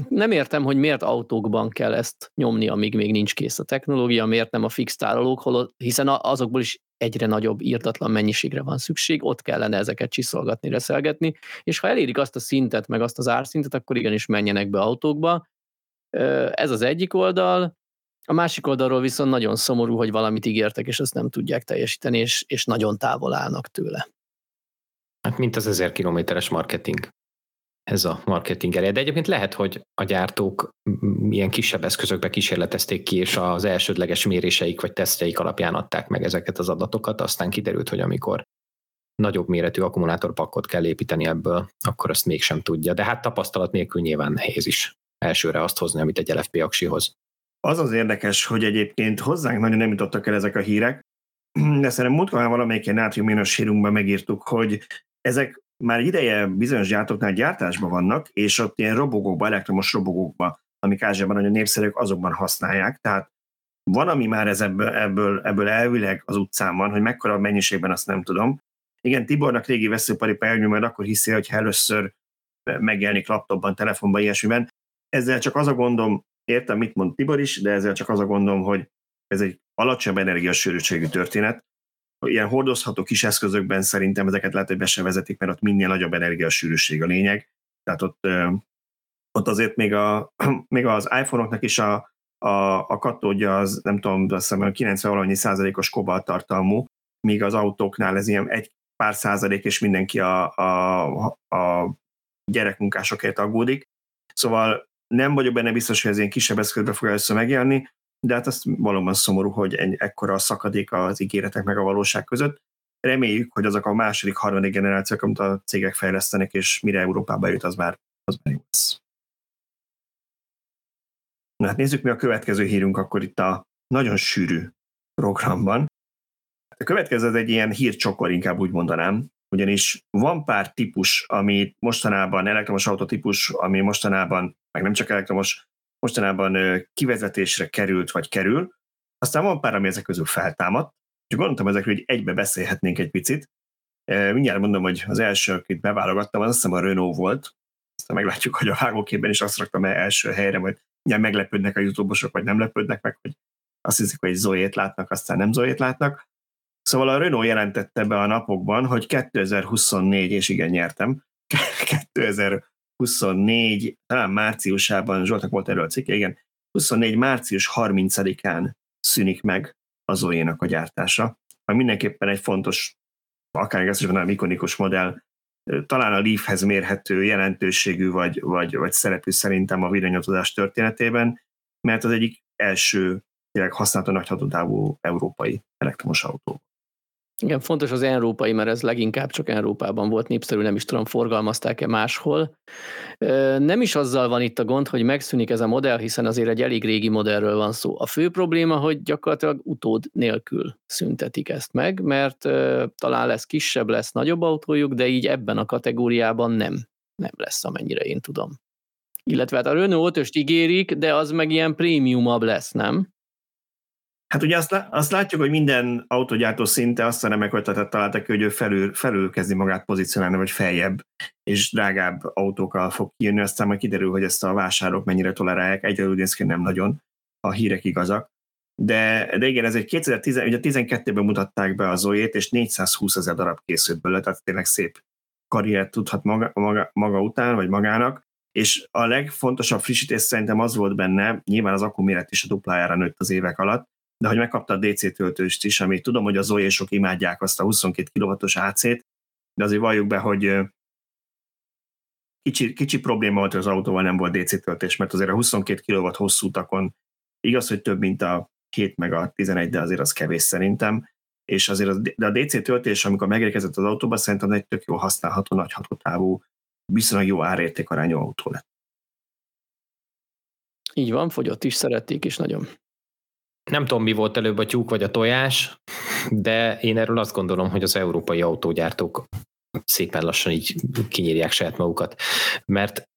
nem értem, hogy miért autókban kell ezt nyomni, amíg még nincs kész a technológia, miért nem a fix tárolók, hiszen azokból is egyre nagyobb írtatlan mennyiségre van szükség, ott kellene ezeket csiszolgatni, reszelgetni, és ha elérik azt a szintet, meg azt az árszintet, akkor igenis menjenek be autókba. Ez az egyik oldal. A másik oldalról viszont nagyon szomorú, hogy valamit ígértek, és azt nem tudják teljesíteni, és, és nagyon távol állnak tőle. Hát mint az ezer kilométeres marketing. Ez a marketing elé. De egyébként lehet, hogy a gyártók ilyen kisebb eszközökbe kísérletezték ki, és az elsődleges méréseik vagy tesztjeik alapján adták meg ezeket az adatokat, aztán kiderült, hogy amikor nagyobb méretű akkumulátorpakkot kell építeni ebből, akkor azt mégsem tudja. De hát tapasztalat nélkül nyilván nehéz is elsőre azt hozni, amit egy LFP aksihoz. Az az érdekes, hogy egyébként hozzánk nagyon nem jutottak el ezek a hírek, de szerintem múltkor már valamelyik ilyen nátriuménos sírunkban megírtuk, hogy ezek már ideje bizonyos gyártóknál gyártásban vannak, és ott ilyen robogókba, elektromos robogókba, amik Ázsiában nagyon népszerűek, azokban használják. Tehát van, ami már ez ebből, ebből, ebből elvileg az utcán van, hogy mekkora mennyiségben azt nem tudom. Igen, Tibornak régi veszőparipa elnyom, majd akkor hiszi, hogy először megjelenik laptopban, telefonban, ilyesmiben. Ezzel csak az a gondom, értem, mit mond Tibor is, de ezzel csak az a gondom, hogy ez egy alacsonyabb energiasűrűségű történet. Ilyen hordozható kis eszközökben szerintem ezeket lehet, hogy be se vezetik, mert ott minél nagyobb energiasűrűség a lényeg. Tehát ott, ott azért még, a, (clears throat) még az iPhone-oknak is a, a, a katódja az, nem tudom, azt hiszem, 90 valanyi százalékos kobalt tartalmú, míg az autóknál ez ilyen egy pár százalék, és mindenki a, a, a gyerekmunkásokért aggódik. Szóval nem vagyok benne biztos, hogy ez ilyen kisebb eszközbe fog először megjelenni, de hát azt valóban szomorú, hogy egy, ekkora a szakadék az ígéretek meg a valóság között. Reméljük, hogy azok a második, harmadik generációk, amit a cégek fejlesztenek, és mire Európába jut, az már, az már jó lesz. Na hát nézzük mi a következő hírünk akkor itt a nagyon sűrű programban. A következő egy ilyen hírcsokor, inkább úgy mondanám, ugyanis van pár típus, ami mostanában, elektromos autotípus, ami mostanában, meg nem csak elektromos, mostanában kivezetésre került, vagy kerül, aztán van pár, ami ezek közül feltámadt, és gondoltam ezekről, hogy egybe beszélhetnénk egy picit. Mindjárt mondom, hogy az első, akit beválogattam, az azt hiszem a Renault volt, aztán meglátjuk, hogy a vágóképben is azt raktam el első helyre, majd mindjárt meglepődnek a youtube vagy nem lepődnek meg, hogy azt hiszik, hogy Zoét látnak, aztán nem Zoét látnak. Szóval a Renault jelentette be a napokban, hogy 2024, és igen, nyertem, (laughs) 2024, talán márciusában, Zsoltak volt erről a cikke, igen, 24. március 30-án szűnik meg az Zoe-nak a gyártása. Ami mindenképpen egy fontos, akár ezt is mondanám, ikonikus modell, talán a Leafhez mérhető jelentőségű vagy, vagy, vagy szerepű szerintem a villanyozás történetében, mert az egyik első tényleg használható nagy hatótávú európai elektromos autó. Igen, fontos az európai, mert ez leginkább csak Európában volt népszerű, nem is tudom, forgalmazták-e máshol. Nem is azzal van itt a gond, hogy megszűnik ez a modell, hiszen azért egy elég régi modellről van szó. A fő probléma, hogy gyakorlatilag utód nélkül szüntetik ezt meg, mert talán lesz kisebb, lesz nagyobb autójuk, de így ebben a kategóriában nem, nem lesz, amennyire én tudom. Illetve hát a Renault 5 ígérik, de az meg ilyen prémiumabb lesz, nem? Hát ugye azt, azt látjuk, hogy minden autogyártó szinte azt a remek ötletet találtak hogy ő felül, felül kezdi magát pozícionálni, vagy feljebb, és drágább autókkal fog kijönni, aztán majd kiderül, hogy ezt a vásárok mennyire tolerálják, egyelőre néz nem nagyon, a hírek igazak. De, de igen, ez egy 2010, ugye 12-ben mutatták be a Zoét, és 420 ezer darab készült belőle, tehát tényleg szép karriert tudhat maga, maga, maga után, vagy magának, és a legfontosabb frissítés szerintem az volt benne, nyilván az akkuméret is a duplájára nőtt az évek alatt, de hogy megkapta a DC töltőst is, amit tudom, hogy az olyésok imádják azt a 22 kW-os AC-t, de azért valljuk be, hogy kicsi, kicsi probléma volt, hogy az autóval nem volt DC töltés, mert azért a 22 kW hosszú utakon igaz, hogy több, mint a 7 meg a 11, de azért az kevés szerintem, és azért az, de a DC töltés, amikor megérkezett az autóba, szerintem egy tök jó használható, nagy hatótávú, viszonylag jó árértékarányú autó lett. Így van, fogyott is, szerették is nagyon nem tudom, mi volt előbb a tyúk vagy a tojás, de én erről azt gondolom, hogy az európai autógyártók szépen lassan így kinyírják saját magukat. Mert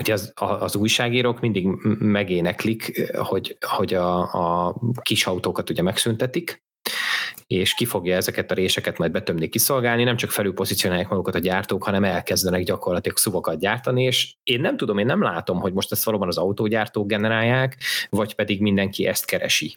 ugye az, az újságírók mindig megéneklik, hogy, hogy a, a kis autókat ugye megszüntetik, és ki fogja ezeket a réseket majd betömni, kiszolgálni, nem csak felülpozícionálják magukat a gyártók, hanem elkezdenek gyakorlatilag szuvokat gyártani, és én nem tudom, én nem látom, hogy most ezt valóban az autógyártók generálják, vagy pedig mindenki ezt keresi.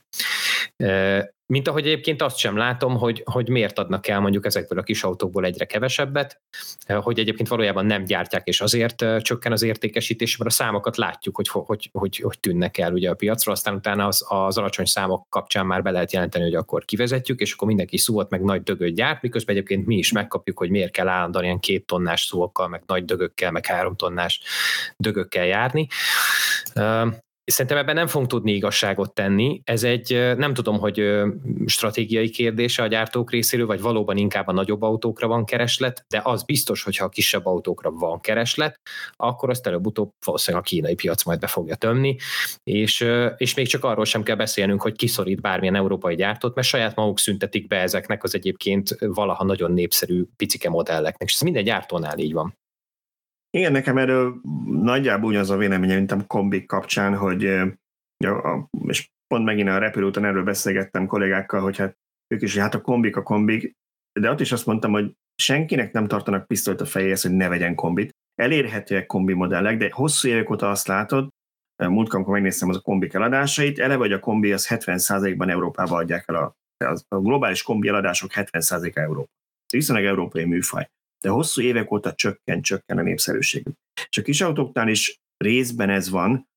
Mint ahogy egyébként azt sem látom, hogy, hogy miért adnak el mondjuk ezekből a kis autókból egyre kevesebbet, hogy egyébként valójában nem gyártják, és azért csökken az értékesítés, mert a számokat látjuk, hogy, hogy, hogy, hogy tűnnek el ugye a piacról, aztán utána az, az alacsony számok kapcsán már be lehet jelenteni, hogy akkor kivezetjük, és akkor mindenki szólt meg nagy dögöt gyárt, miközben egyébként mi is megkapjuk, hogy miért kell állandóan ilyen két tonnás szókkal, meg nagy dögökkel, meg három tonnás dögökkel járni. Szerintem ebben nem fogunk tudni igazságot tenni. Ez egy, nem tudom, hogy stratégiai kérdése a gyártók részéről, vagy valóban inkább a nagyobb autókra van kereslet, de az biztos, hogyha a kisebb autókra van kereslet, akkor azt előbb-utóbb valószínűleg a kínai piac majd be fogja tömni, és, és még csak arról sem kell beszélnünk, hogy kiszorít bármilyen európai gyártót, mert saját maguk szüntetik be ezeknek az egyébként valaha nagyon népszerű picike modelleknek, és ez minden gyártónál így van. Igen, nekem erről nagyjából ugyanaz a véleményem, mint a kombik kapcsán, hogy ja, és pont megint a repülőúton erről beszélgettem kollégákkal, hogy hát ők is, hogy hát a kombik a kombik, de ott is azt mondtam, hogy senkinek nem tartanak pisztolyt a fejéhez, hogy ne vegyen kombit. Elérhetőek kombi modellek, de hosszú évek óta azt látod, múltkor, amikor megnéztem az a kombik eladásait, eleve, hogy a kombi az 70%-ban Európába adják el a, a globális kombi eladások 70%-a Európa. Viszonylag európai műfaj de hosszú évek óta csökken, csökken a népszerűségük. És a kis autóknál is részben ez van.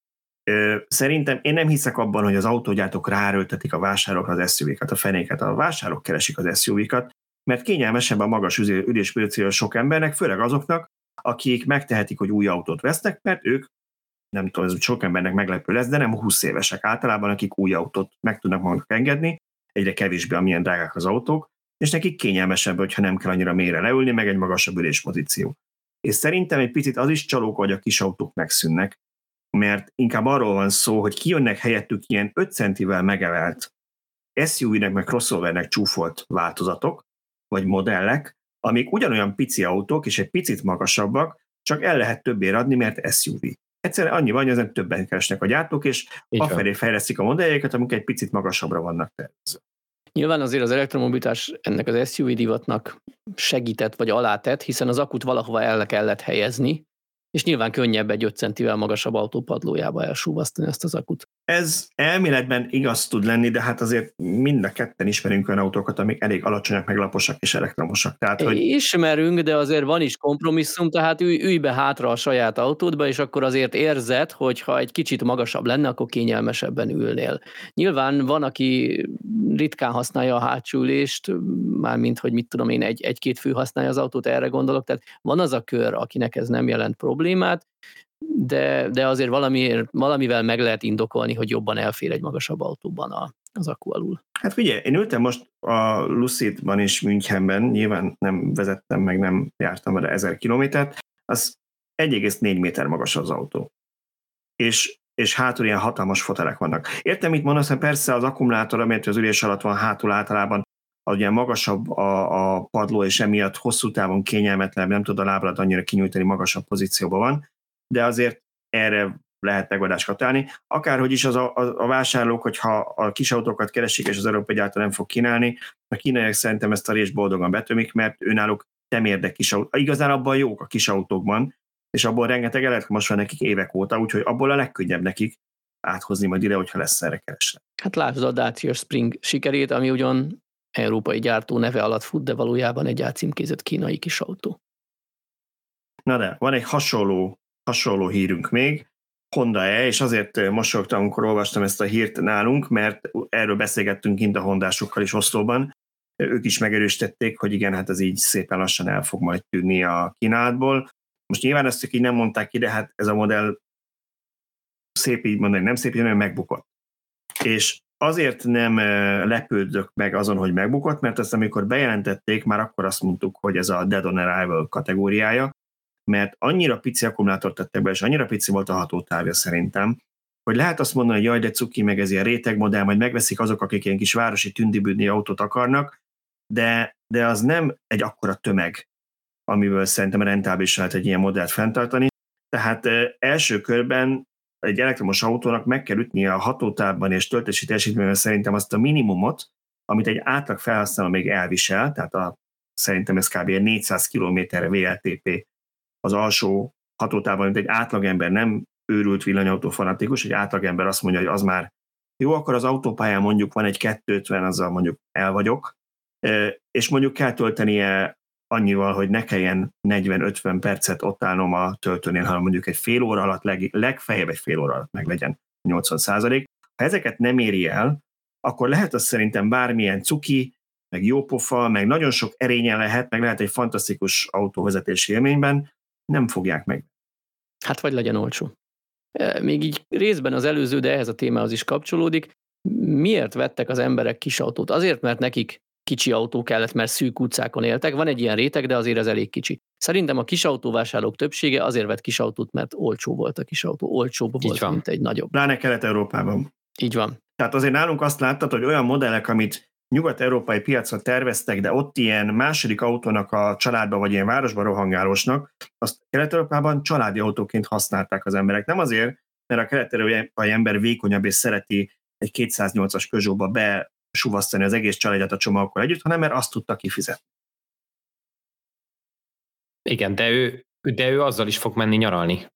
Szerintem én nem hiszek abban, hogy az autógyártók ráröltetik a vásárokra az SUV-kat, a fenéket. A vásárok keresik az SUV-kat, mert kényelmesebb a magas üléspozíció sok embernek, főleg azoknak, akik megtehetik, hogy új autót vesznek, mert ők nem tudom, ez sok embernek meglepő lesz, de nem 20 évesek általában, akik új autót meg tudnak maguknak engedni, egyre kevésbé, amilyen drágák az autók, és nekik kényelmesebb, hogyha nem kell annyira mélyre leülni, meg egy magasabb üléspozíció. És szerintem egy picit az is csalók, hogy a kis autók megszűnnek, mert inkább arról van szó, hogy kijönnek helyettük ilyen 5 centivel megevelt SUV-nek meg crossovernek csúfolt változatok, vagy modellek, amik ugyanolyan pici autók és egy picit magasabbak, csak el lehet többé adni, mert SUV. Egyszerűen annyi van, hogy ezen többen keresnek a gyártók, és afelé fejlesztik a modelljeiket, amik egy picit magasabbra vannak tervezve. Nyilván azért az elektromobilitás ennek az SUV divatnak segített vagy alátett, hiszen az akut valahova el kellett helyezni, és nyilván könnyebb egy 5 centivel magasabb autópadlójába elsúvasztani ezt az akut. Ez elméletben igaz tud lenni, de hát azért mind a ketten ismerünk olyan autókat, amik elég alacsonyak, meglaposak és elektromosak. Tehát, hogy... Ismerünk, de azért van is kompromisszum, tehát ülj, ülj be hátra a saját autódba, és akkor azért érzed, hogy ha egy kicsit magasabb lenne, akkor kényelmesebben ülnél. Nyilván van, aki ritkán használja a hátsülést, mármint, hogy mit tudom én, egy, egy-két fő használja az autót, erre gondolok, tehát van az a kör, akinek ez nem jelent problémát, de, de azért valamiért, valamivel meg lehet indokolni, hogy jobban elfér egy magasabb autóban a, az akku alul. Hát figyelj, én ültem most a Lucidban is Münchenben, nyilván nem vezettem, meg nem jártam vele ezer kilométert, az 1,4 méter magas az autó. És, és hátul ilyen hatalmas fotelek vannak. Értem, mit mondasz, hogy persze az akkumulátor, amelyet az ülés alatt van hátul általában, az ugye magasabb a, a padló, és emiatt hosszú távon kényelmetlen, nem tud a lábadat annyira kinyújtani, magasabb pozícióban van, de azért erre lehet megoldást találni. Akárhogy is az a, a, a vásárlók, hogyha a kis autókat keresik, és az Európai Gyártó nem fog kínálni, a kínaiak szerintem ezt a részt boldogan betömik, mert önállók nem érdek kis autó. Igazán abban jók a kis autókban, és abból rengeteg most van nekik évek óta, úgyhogy abból a legkönnyebb nekik áthozni majd ide, hogyha lesz erre kereslet. Hát lásd a Dacia Spring sikerét, ami ugyan európai gyártó neve alatt fut, de valójában egy átcímkézett kínai kis autó. Na de, van egy hasonló hasonló hírünk még, Honda E, és azért mosolyogtam, amikor olvastam ezt a hírt nálunk, mert erről beszélgettünk kint a hondásokkal is Oszlóban, ők is megerősítették, hogy igen, hát ez így szépen lassan el fog majd tűnni a kínálatból. Most nyilván ezt így nem mondták ki, de hát ez a modell szép így mondani, nem szép így, hanem megbukott. És azért nem lepődök meg azon, hogy megbukott, mert ezt amikor bejelentették, már akkor azt mondtuk, hogy ez a Dead on Arrival kategóriája, mert annyira pici akkumulátort tettek be, és annyira pici volt a hatótávja szerintem, hogy lehet azt mondani, hogy jaj, de cuki, meg ez ilyen rétegmodell, majd megveszik azok, akik ilyen kis városi tündibüdni autót akarnak, de, de az nem egy akkora tömeg, amiből szerintem rentábilis lehet egy ilyen modellt fenntartani. Tehát első körben egy elektromos autónak meg kell ütnie a hatótávban és töltési teljesítményben szerintem azt a minimumot, amit egy átlag felhasználó még elvisel, tehát a, szerintem ez kb. 400 km-re VLTP az alsó hatótávon, mint egy átlagember nem őrült villanyautó fanatikus, egy átlagember azt mondja, hogy az már jó, akkor az autópályán mondjuk van egy 250, azzal mondjuk el vagyok, és mondjuk kell töltenie annyival, hogy ne kelljen 40-50 percet ott állnom a töltőnél, hanem mondjuk egy fél óra alatt, leg, legfeljebb egy fél óra alatt meg legyen 80 százalék. Ha ezeket nem éri el, akkor lehet az szerintem bármilyen cuki, meg jópofa, meg nagyon sok erénye lehet, meg lehet egy fantasztikus autóvezetési élményben, nem fogják meg. Hát vagy legyen olcsó. E, még így részben az előző, de ehhez a témához is kapcsolódik. Miért vettek az emberek kis autót? Azért, mert nekik kicsi autó kellett, mert szűk utcákon éltek. Van egy ilyen réteg, de azért ez elég kicsi. Szerintem a kis autóvásárlók többsége azért vett kis autót, mert olcsó volt a kis autó. Olcsóbb volt, van. mint egy nagyobb. Pláne Kelet-Európában. Így van. Tehát azért nálunk azt láttad, hogy olyan modellek, amit nyugat-európai piacra terveztek, de ott ilyen második autónak a családba, vagy ilyen városba rohangálósnak, azt Kelet-Európában családi autóként használták az emberek. Nem azért, mert a kelet-európai ember vékonyabb és szereti egy 208-as Peugeotba besuvasztani az egész családját a csomagkor együtt, hanem mert azt tudta kifizetni. Igen, de ő, de ő azzal is fog menni nyaralni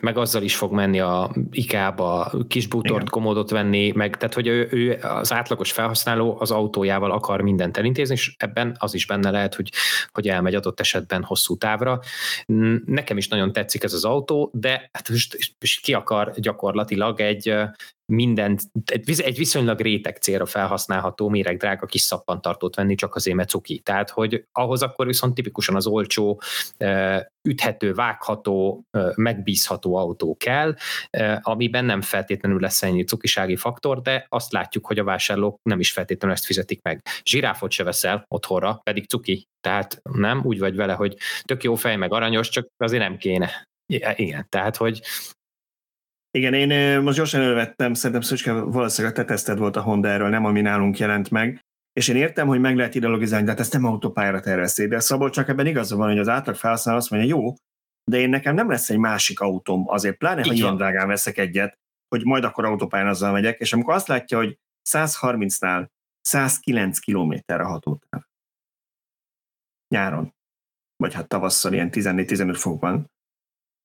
meg azzal is fog menni a IKEA-ba kis bútort, komódot venni, meg tehát, hogy ő, ő az átlagos felhasználó az autójával akar mindent elintézni, és ebben az is benne lehet, hogy, hogy elmegy adott esetben hosszú távra. Nekem is nagyon tetszik ez az autó, de hát most ki akar gyakorlatilag egy mindent, egy viszonylag réteg célra felhasználható méreg drága kis szappantartót venni csak azért, mert cuki. Tehát, hogy ahhoz akkor viszont tipikusan az olcsó, üthető, vágható, megbízható autó kell, amiben nem feltétlenül lesz ennyi cukisági faktor, de azt látjuk, hogy a vásárlók nem is feltétlenül ezt fizetik meg. Zsiráfot se veszel otthonra, pedig cuki. Tehát nem úgy vagy vele, hogy tök jó fej, meg aranyos, csak azért nem kéne. Igen, tehát, hogy igen, én most gyorsan elővettem, szerintem Szöcske valószínűleg a te teszted volt a Honda erről, nem ami nálunk jelent meg, és én értem, hogy meg lehet ideologizálni, de hát ezt nem autópályára tervezték, de Szabolcs csak ebben igaza van, hogy az átlag felhasználó azt mondja, jó, de én nekem nem lesz egy másik autóm, azért pláne, ha ilyen drágán veszek egyet, hogy majd akkor autópályán azzal megyek, és amikor azt látja, hogy 130-nál 109 km a hatótáv. Nyáron. Vagy hát tavasszal ilyen 14-15 fokban.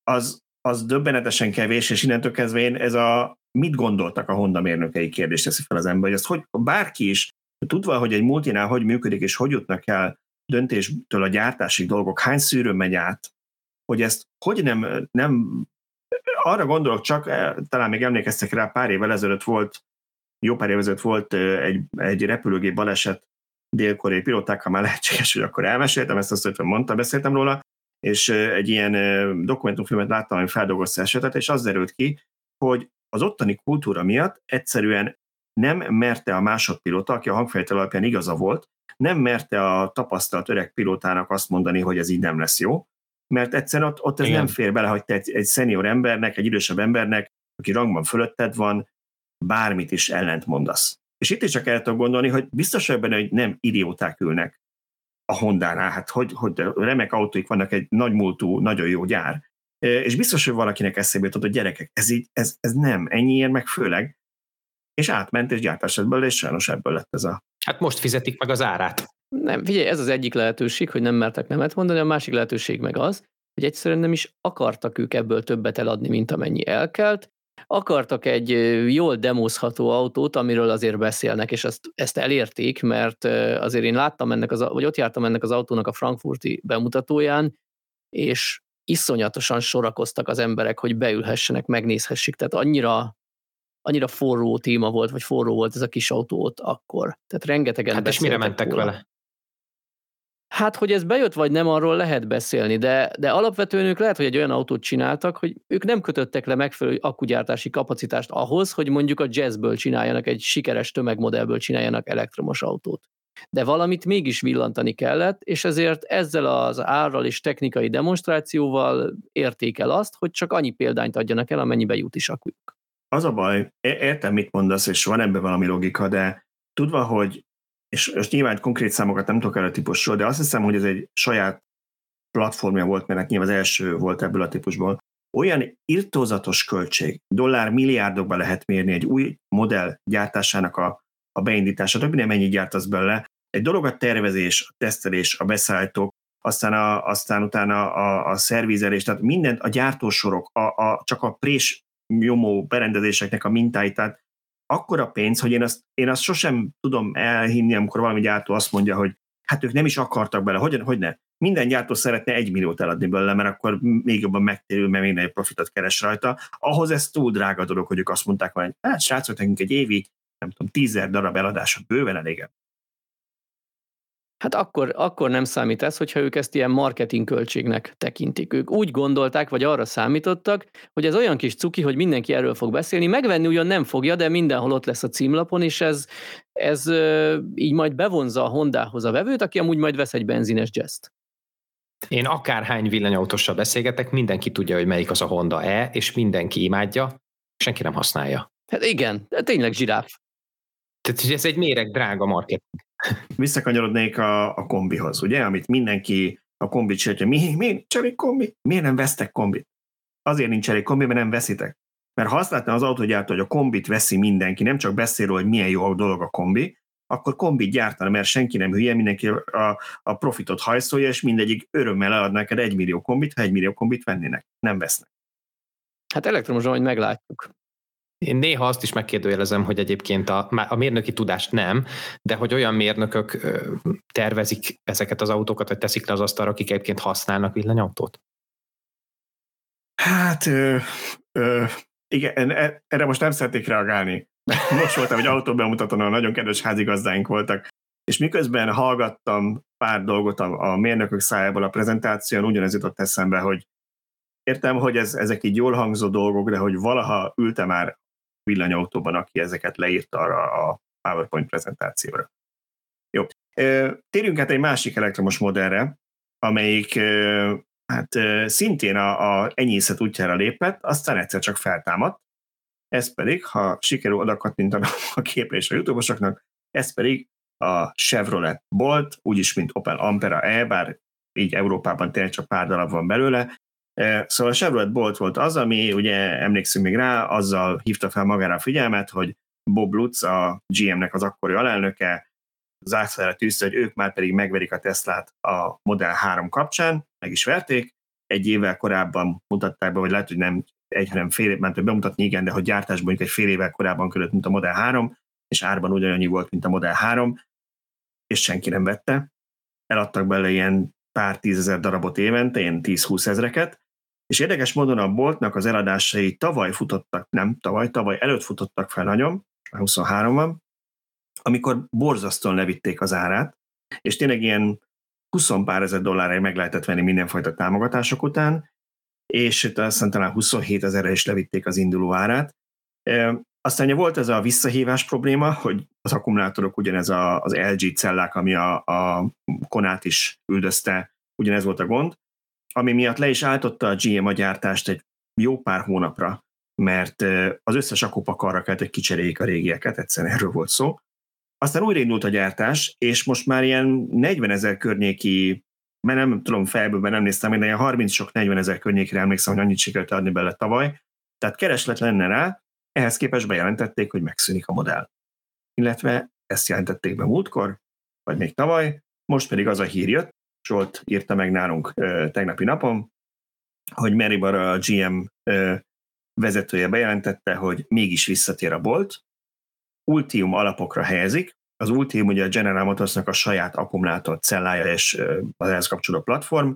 Az, az döbbenetesen kevés, és innentől kezdve én ez a mit gondoltak a Honda mérnökei kérdést teszi fel az ember, hogy ezt hogy bárki is, tudva, hogy egy multinál hogy működik, és hogy jutnak el döntéstől a gyártásig dolgok, hány szűrő megy át, hogy ezt hogy nem, nem arra gondolok csak, eh, talán még emlékeztek rá, pár évvel ezelőtt volt, jó pár évvel ezelőtt volt eh, egy, egy repülőgép baleset dél-koreai pilótákkal, már lehetséges, hogy akkor elmeséltem, ezt azt, hogy mondta, beszéltem róla, és egy ilyen dokumentumfilmet láttam, ami feldolgozta esetet, és az derült ki, hogy az ottani kultúra miatt egyszerűen nem merte a másodpilóta, aki a hangfejtel alapján igaza volt, nem merte a tapasztalt öreg pilótának azt mondani, hogy ez így nem lesz jó, mert egyszerűen ott, ott ez Igen. nem fér bele, hogy te egy, egy szenior embernek, egy idősebb embernek, aki rangban fölötted van, bármit is ellent mondasz. És itt is csak el tudok gondolni, hogy biztos ebben, hogy nem idióták ülnek a Honda-nál, hát hogy, hogy remek autóik vannak, egy nagy múltú, nagyon jó gyár, és biztos, hogy valakinek eszébe jutott, hogy gyerekek, ez így, ez, ez nem, ennyi ilyen meg főleg, és átment, és gyártás ebből, és sajnos ebből lett ez a... Hát most fizetik meg az árát. Nem, figyelj, ez az egyik lehetőség, hogy nem mertek nemet mondani, a másik lehetőség meg az, hogy egyszerűen nem is akartak ők ebből többet eladni, mint amennyi elkelt, akartak egy jól demozható autót, amiről azért beszélnek, és ezt, ezt elérték, mert azért én láttam ennek, az, vagy ott jártam ennek az autónak a frankfurti bemutatóján, és iszonyatosan sorakoztak az emberek, hogy beülhessenek, megnézhessék. Tehát annyira, annyira forró téma volt, vagy forró volt ez a kis autó ott akkor. Tehát rengetegen Hát és mire mentek róla. vele? Hát, hogy ez bejött vagy nem, arról lehet beszélni, de, de alapvetően ők lehet, hogy egy olyan autót csináltak, hogy ők nem kötöttek le megfelelő akkugyártási kapacitást ahhoz, hogy mondjuk a jazzből csináljanak, egy sikeres tömegmodellből csináljanak elektromos autót. De valamit mégis villantani kellett, és ezért ezzel az árral és technikai demonstrációval értékel azt, hogy csak annyi példányt adjanak el, amennyibe jut is akkujuk. Az a baj, értem, mit mondasz, és van ebben valami logika, de tudva, hogy és most nyilván konkrét számokat nem tudok erre a típusról, de azt hiszem, hogy ez egy saját platformja volt, mert nyilván az első volt ebből a típusból, olyan irtózatos költség, dollár milliárdokba lehet mérni egy új modell gyártásának a, a beindítása, többi nem mennyi gyártasz belőle. Egy dolog a tervezés, a tesztelés, a beszállítók, aztán, a, aztán utána a, a szervizelés, tehát mindent, a gyártósorok, a, a, csak a prés nyomó berendezéseknek a mintáit, tehát akkora pénz, hogy én azt, én azt sosem tudom elhinni, amikor valami gyártó azt mondja, hogy hát ők nem is akartak bele, hogy, hogy ne? Minden gyártó szeretne egy milliót eladni belőle, mert akkor még jobban megtérül, mert még nagyobb profitot keres rajta. Ahhoz ez túl drága dolog, hogy ők azt mondták, hogy hát srácok, nekünk egy évi, nem tudom, tízer darab eladása bőven elég. Hát akkor, akkor nem számít ez, hogyha ők ezt ilyen marketing költségnek tekintik. Ők úgy gondolták, vagy arra számítottak, hogy ez olyan kis cuki, hogy mindenki erről fog beszélni. Megvenni ugyan nem fogja, de mindenhol ott lesz a címlapon, és ez, ez így majd bevonza a Hondához a vevőt, aki amúgy majd vesz egy benzines jazz Én akárhány villanyautóssal beszélgetek, mindenki tudja, hogy melyik az a Honda E, és mindenki imádja, senki nem használja. Hát igen, tényleg zsiráf. Tehát ez egy méreg drága marketing. (laughs) Visszakanyarodnék a, a kombihoz, ugye, amit mindenki a kombit sértje. Mi, mi, egy kombi? Miért nem vesztek kombit? Azért nincs elég kombi, mert nem veszitek. Mert ha azt látná az autógyártó, hogy a kombit veszi mindenki, nem csak beszél hogy milyen jó a dolog a kombi, akkor kombit gyártana, mert senki nem hülye, mindenki a, a profitot hajszolja, és mindegyik örömmel ad neked egy millió kombit, ha egy millió kombit vennének. Nem vesznek. Hát elektromosan, hogy meglátjuk. Én néha azt is megkérdőjelezem, hogy egyébként a, a mérnöki tudást nem, de hogy olyan mérnökök tervezik ezeket az autókat, vagy teszik le az asztalra, akik egyébként használnak villanyautót? Hát, ö, ö, igen, e, erre most nem szeretnék reagálni. Most voltam egy autóbemutatón, ahol nagyon kedves házigazdáink voltak, és miközben hallgattam pár dolgot a, a mérnökök szájából a prezentáción, ugyanez jutott eszembe, hogy értem, hogy ez, ezek így jól hangzó dolgok, de hogy valaha ülte már villanyautóban, aki ezeket leírta arra a PowerPoint prezentációra. Jó. Térjünk hát egy másik elektromos modellre, amelyik hát szintén a, a enyészet útjára lépett, aztán egyszer csak feltámadt. Ez pedig, ha sikerül oda kattintanom a képre és a youtube ez pedig a Chevrolet Bolt, úgyis, mint Opel Ampera E, bár így Európában tényleg csak pár darab van belőle, Szóval a Chevrolet Bolt volt az, ami ugye emlékszünk még rá, azzal hívta fel magára a figyelmet, hogy Bob Lutz, a GM-nek az akkori alelnöke, zászlára tűzte, hogy ők már pedig megverik a Teslát a Model 3 kapcsán, meg is verték. Egy évvel korábban mutatták be, hogy lehet, hogy nem egy, hanem fél mert bemutatni igen, de hogy gyártásban mondjuk egy fél évvel korábban körülött, mint a Model 3, és árban ugyanannyi volt, mint a Model 3, és senki nem vette. Eladtak bele ilyen pár tízezer darabot évente, ilyen 10-20 ezreket, és érdekes módon a boltnak az eladásai tavaly futottak, nem tavaly, tavaly előtt futottak fel nagyon, 23 van, amikor borzasztóan levitték az árát, és tényleg ilyen 20 pár ezer dollárra meg lehetett venni mindenfajta támogatások után, és aztán talán 27 ezerre is levitték az induló árát. Aztán ugye volt ez a visszahívás probléma, hogy az akkumulátorok ugyanez a, az LG cellák, ami a, a Konát is üldözte, ugyanez volt a gond, ami miatt le is álltotta a GM a gyártást egy jó pár hónapra, mert az összes akupakarra kellett, hogy kicseréljék a régieket, egyszerűen erről volt szó. Aztán újra indult a gyártás, és most már ilyen 40 ezer környéki, mert nem tudom fejből, mert nem néztem, de ilyen 30 sok 40 ezer környékre emlékszem, hogy annyit sikerült adni bele tavaly. Tehát kereslet lenne rá, ehhez képest bejelentették, hogy megszűnik a modell. Illetve ezt jelentették be múltkor, vagy még tavaly, most pedig az a hír jött, Zsolt írta meg nálunk tegnapi napon, hogy Mary Barra, a GM vezetője bejelentette, hogy mégis visszatér a bolt, Ultium alapokra helyezik, az Ultium ugye a General Motorsnak a saját akkumulátor cellája és az ehhez kapcsolódó platform,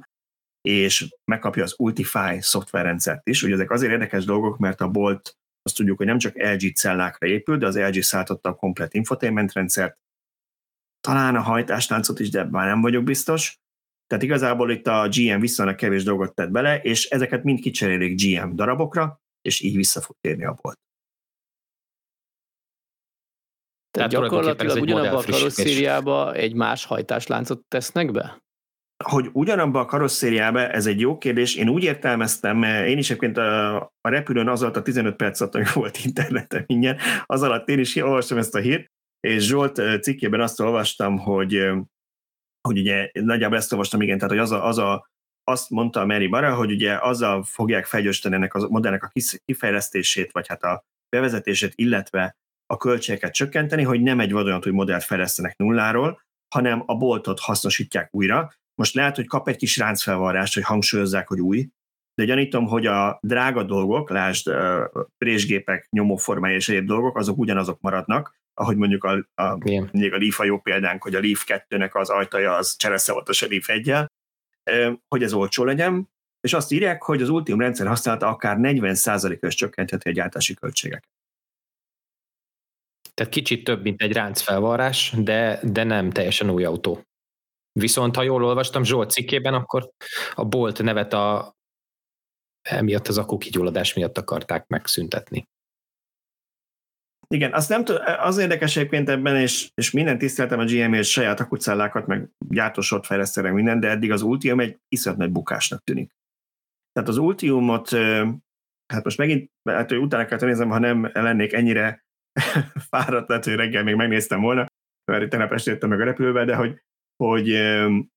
és megkapja az Ultify szoftverrendszert is. Ugye ezek azért érdekes dolgok, mert a Bolt azt tudjuk, hogy nem csak LG cellákra épül, de az LG szállította a komplet infotainment rendszert, talán a hajtástáncot is, de már nem vagyok biztos. Tehát igazából itt a GM viszonylag kevés dolgot tett bele, és ezeket mind kicserélik GM darabokra, és így vissza fog térni a bolt. Tehát, Tehát gyakorlatilag ugyanabban a karosszériába egy más hajtásláncot tesznek be? Hogy ugyanabban a karosszériába, ez egy jó kérdés. Én úgy értelmeztem, én is egyébként a, a repülőn az alatt a 15 perc alatt, hogy volt internetem ingyen, az alatt én is olvastam ezt a hírt, és Zsolt cikkében azt olvastam, hogy hogy ugye nagyjából ezt olvastam, igen, tehát hogy az a, az a azt mondta a Mary Barra, hogy ugye azzal fogják felgyorsítani ennek a modellnek a kifejlesztését, vagy hát a bevezetését, illetve a költségeket csökkenteni, hogy nem egy vadonatúj modellt fejlesztenek nulláról, hanem a boltot hasznosítják újra. Most lehet, hogy kap egy kis ráncfelvarrást, hogy hangsúlyozzák, hogy új, de gyanítom, hogy a drága dolgok, lásd présgépek, nyomóformája és egyéb dolgok, azok ugyanazok maradnak, ahogy mondjuk a, a, még a Leaf a jó példánk, hogy a Leaf 2-nek az ajtaja az csereszevatos a Leaf 1 hogy ez olcsó legyen, és azt írják, hogy az Ultium rendszer használata akár 40%-os csökkentheti a gyártási költségeket. Tehát kicsit több, mint egy ráncfelvarrás, de, de nem teljesen új autó. Viszont, ha jól olvastam Zsolt cikkében, akkor a Bolt nevet a, emiatt az akkukigyulladás miatt akarták megszüntetni. Igen, azt nem tud, az érdekes egyébként ebben, és, és minden tiszteltem a GM és saját akucellákat, meg gyártósort fejlesztenek minden, de eddig az Ultium egy iszonyat nagy bukásnak tűnik. Tehát az Ultiumot, hát most megint, hát hogy utána kell nézem, ha nem lennék ennyire (laughs) fáradt, lehet, hogy reggel még megnéztem volna, mert tegnap este meg a repülővel, de hogy, hogy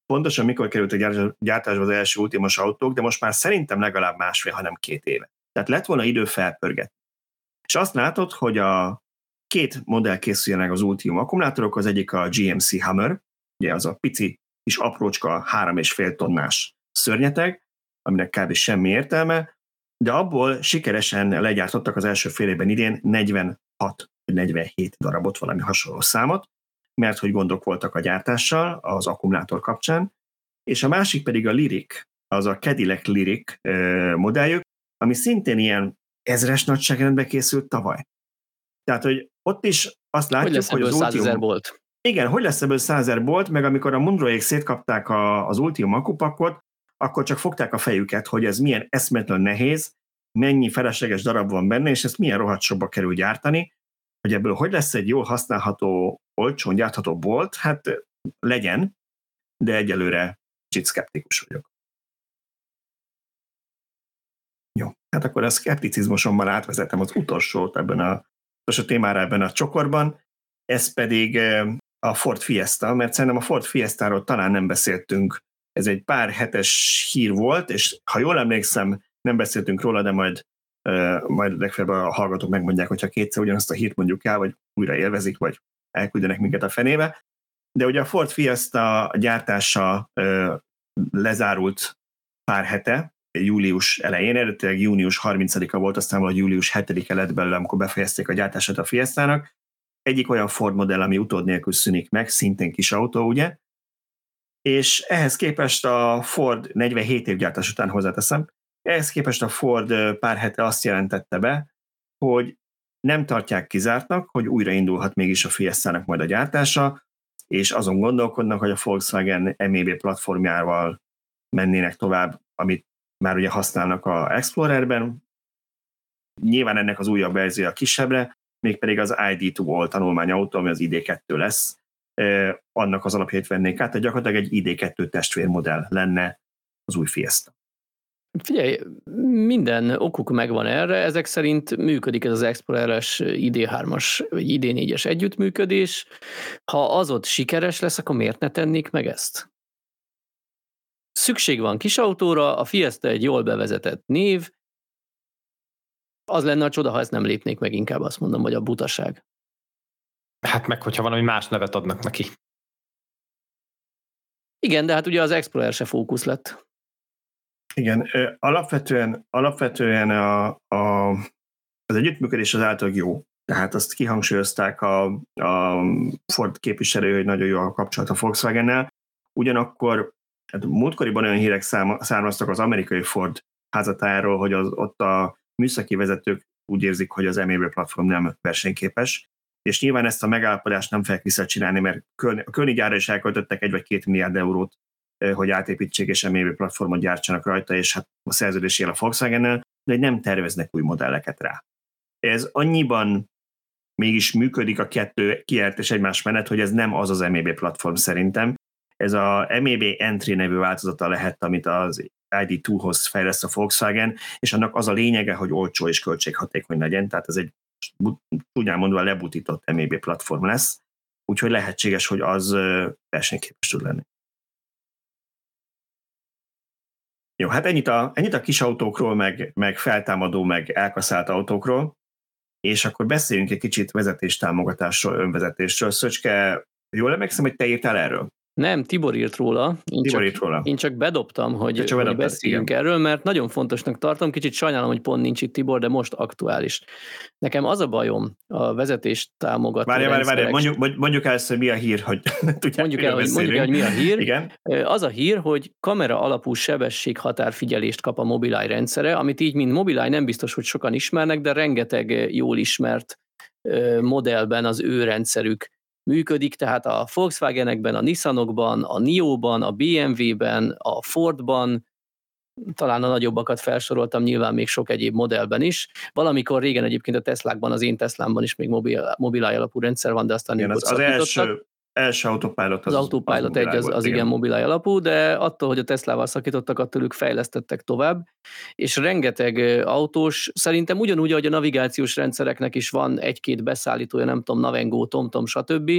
pontosan mikor került a gyártásba az első ultimos autók, de most már szerintem legalább másfél, hanem két éve. Tehát lett volna idő felpörgetni. És azt látod, hogy a két modell készüljenek az Ultium akkumulátorok, az egyik a GMC Hammer, ugye az a pici kis aprócska, három és fél tonnás szörnyeteg, aminek kb. semmi értelme, de abból sikeresen legyártottak az első fél évben idén 46 vagy 47 darabot, valami hasonló számot, mert hogy gondok voltak a gyártással az akkumulátor kapcsán, és a másik pedig a Lyric, az a Cadillac Lyric modelljük, ami szintén ilyen ezres nagyságrendben készült tavaly. Tehát, hogy ott is azt látjuk, hogy, lesz hogy az Ultium... bolt? Igen, hogy lesz ebből százer bolt, meg amikor a Munroék szétkapták a, az Ultium akupakot, akkor csak fogták a fejüket, hogy ez milyen eszmetlen nehéz, mennyi felesleges darab van benne, és ezt milyen rohadt sokba kerül gyártani, hogy ebből hogy lesz egy jól használható, olcsón gyártható bolt, hát legyen, de egyelőre kicsit szkeptikus vagyok. Jó, hát akkor a szkepticizmusommal átvezetem az utolsót ebben a, a témára ebben a csokorban, ez pedig a Ford Fiesta, mert szerintem a Ford Fiesta-ról talán nem beszéltünk. Ez egy pár hetes hír volt, és ha jól emlékszem, nem beszéltünk róla, de majd, majd legfeljebb a hallgatók megmondják, hogyha kétszer ugyanazt a hírt mondjuk el, vagy újra élvezik, vagy elküldenek minket a fenébe. De ugye a Ford Fiesta gyártása lezárult pár hete, július elején, eredetileg június 30-a volt, aztán valahogy július 7-e lett belőle, amikor befejezték a gyártását a Fiestának. Egyik olyan Ford modell, ami utód nélkül szűnik meg, szintén kis autó, ugye? És ehhez képest a Ford 47 év gyártás után hozzáteszem, ehhez képest a Ford pár hete azt jelentette be, hogy nem tartják kizártnak, hogy újraindulhat mégis a Fiesta-nak majd a gyártása, és azon gondolkodnak, hogy a Volkswagen MEB platformjával mennének tovább, amit már ugye használnak a Explorerben. Nyilván ennek az újabb verziója kisebbre, mégpedig az ID2 tanulmányautó, ami az ID2 lesz, annak az alapjait vennék át, tehát gyakorlatilag egy ID2 testvérmodell lenne az új Fiesta. Figyelj, minden okuk megvan erre, ezek szerint működik ez az Explorer-es ID3-as vagy ID4-es együttműködés. Ha az ott sikeres lesz, akkor miért ne tennék meg ezt? Szükség van kis autóra, a Fiesta egy jól bevezetett név, az lenne a csoda, ha ezt nem lépnék meg, inkább azt mondom, hogy a butaság. Hát meg, hogyha valami más nevet adnak neki. Igen, de hát ugye az Explorer se fókusz lett. Igen, alapvetően, alapvetően a, a, az együttműködés az által jó. Tehát azt kihangsúlyozták a, a Ford képviselő, hogy nagyon jó a kapcsolat a Volkswagen-nel. Ugyanakkor hát múltkoriban olyan hírek származtak az amerikai Ford házatáról, hogy az, ott a műszaki vezetők úgy érzik, hogy az MEB platform nem versenyképes, és nyilván ezt a megállapodást nem fel visszacsinálni, mert a Königyára is elköltöttek egy vagy két milliárd eurót hogy átépítsék és MEB platformot gyártsanak rajta, és hát a szerződés él a volkswagen de nem terveznek új modelleket rá. Ez annyiban mégis működik a kettő kiárt egymás menet, hogy ez nem az az MEB platform szerintem. Ez a MEB Entry nevű változata lehet, amit az ID2-hoz fejleszt a Volkswagen, és annak az a lényege, hogy olcsó és költséghatékony legyen, tehát ez egy tudján mondva lebutított MEB platform lesz, úgyhogy lehetséges, hogy az versenyképes tud lenni. Jó, hát ennyit a, ennyit a kis autókról, meg, meg feltámadó, meg elkaszált autókról, és akkor beszéljünk egy kicsit vezetéstámogatásról, önvezetésről. Szöcske, jól emlékszem, hogy te írtál erről? Nem, Tibor írt róla. Én, Tibor csak, írt róla. én csak bedobtam, hogy, csak hogy bedobtad, beszéljünk igen. erről, mert nagyon fontosnak tartom. Kicsit sajnálom, hogy pont nincs itt Tibor, de most aktuális. Nekem az a bajom a vezetés támogató várja, várja, rendszerek- mondjuk, mondjuk el, hogy mi a hír, hogy (laughs) tudják, mondjuk el, hogy, mondjuk el, hogy mi a hír. Igen, Az a hír, hogy kamera alapú sebességhatárfigyelést kap a Mobileye rendszere, amit így, mint Mobileye nem biztos, hogy sokan ismernek, de rengeteg jól ismert modellben az ő rendszerük működik, tehát a Volkswagenekben, a Nissanokban, a Nio-ban, a BMW-ben, a Fordban, talán a nagyobbakat felsoroltam, nyilván még sok egyéb modellben is. Valamikor régen egyébként a Teslákban, az én Teslámban is még mobil, Mobileye alapú rendszer van, de aztán igen az, az első, első autopilot. Az, az Autopilot egy, az, az igen Mobileye alapú, de attól, hogy a Teslával szakítottak, attól ők fejlesztettek tovább, és rengeteg autós, szerintem ugyanúgy, ahogy a navigációs rendszereknek is van egy-két beszállítója, nem tudom, Navengo, TomTom, stb.,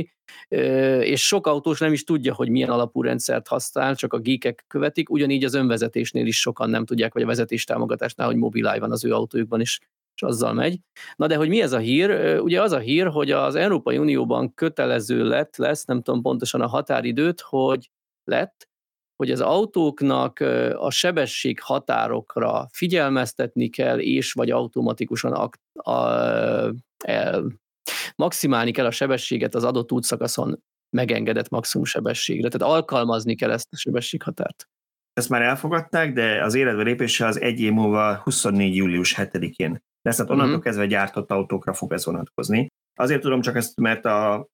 és sok autós nem is tudja, hogy milyen alapú rendszert használ, csak a geekek követik, ugyanígy az önvezetésnél is sokan nem tudják, vagy a vezetés támogatásnál, hogy Mobileye van az ő autójukban is, és azzal megy. Na de hogy mi ez a hír? Ugye az a hír, hogy az Európai Unióban kötelező lett, lesz, nem tudom pontosan a határidőt, hogy lett, hogy az autóknak a sebesség határokra figyelmeztetni kell, és vagy automatikusan ak- a, el, maximálni kell a sebességet az adott útszakaszon megengedett maximum sebességre. Tehát alkalmazni kell ezt a sebességhatárt. Ezt már elfogadták, de az életbe lépése az egy év múlva 24. július 7-én lesz, tehát onnantól Mhm. kezdve gyártott autókra fog ez vonatkozni. Azért tudom csak ezt, mert a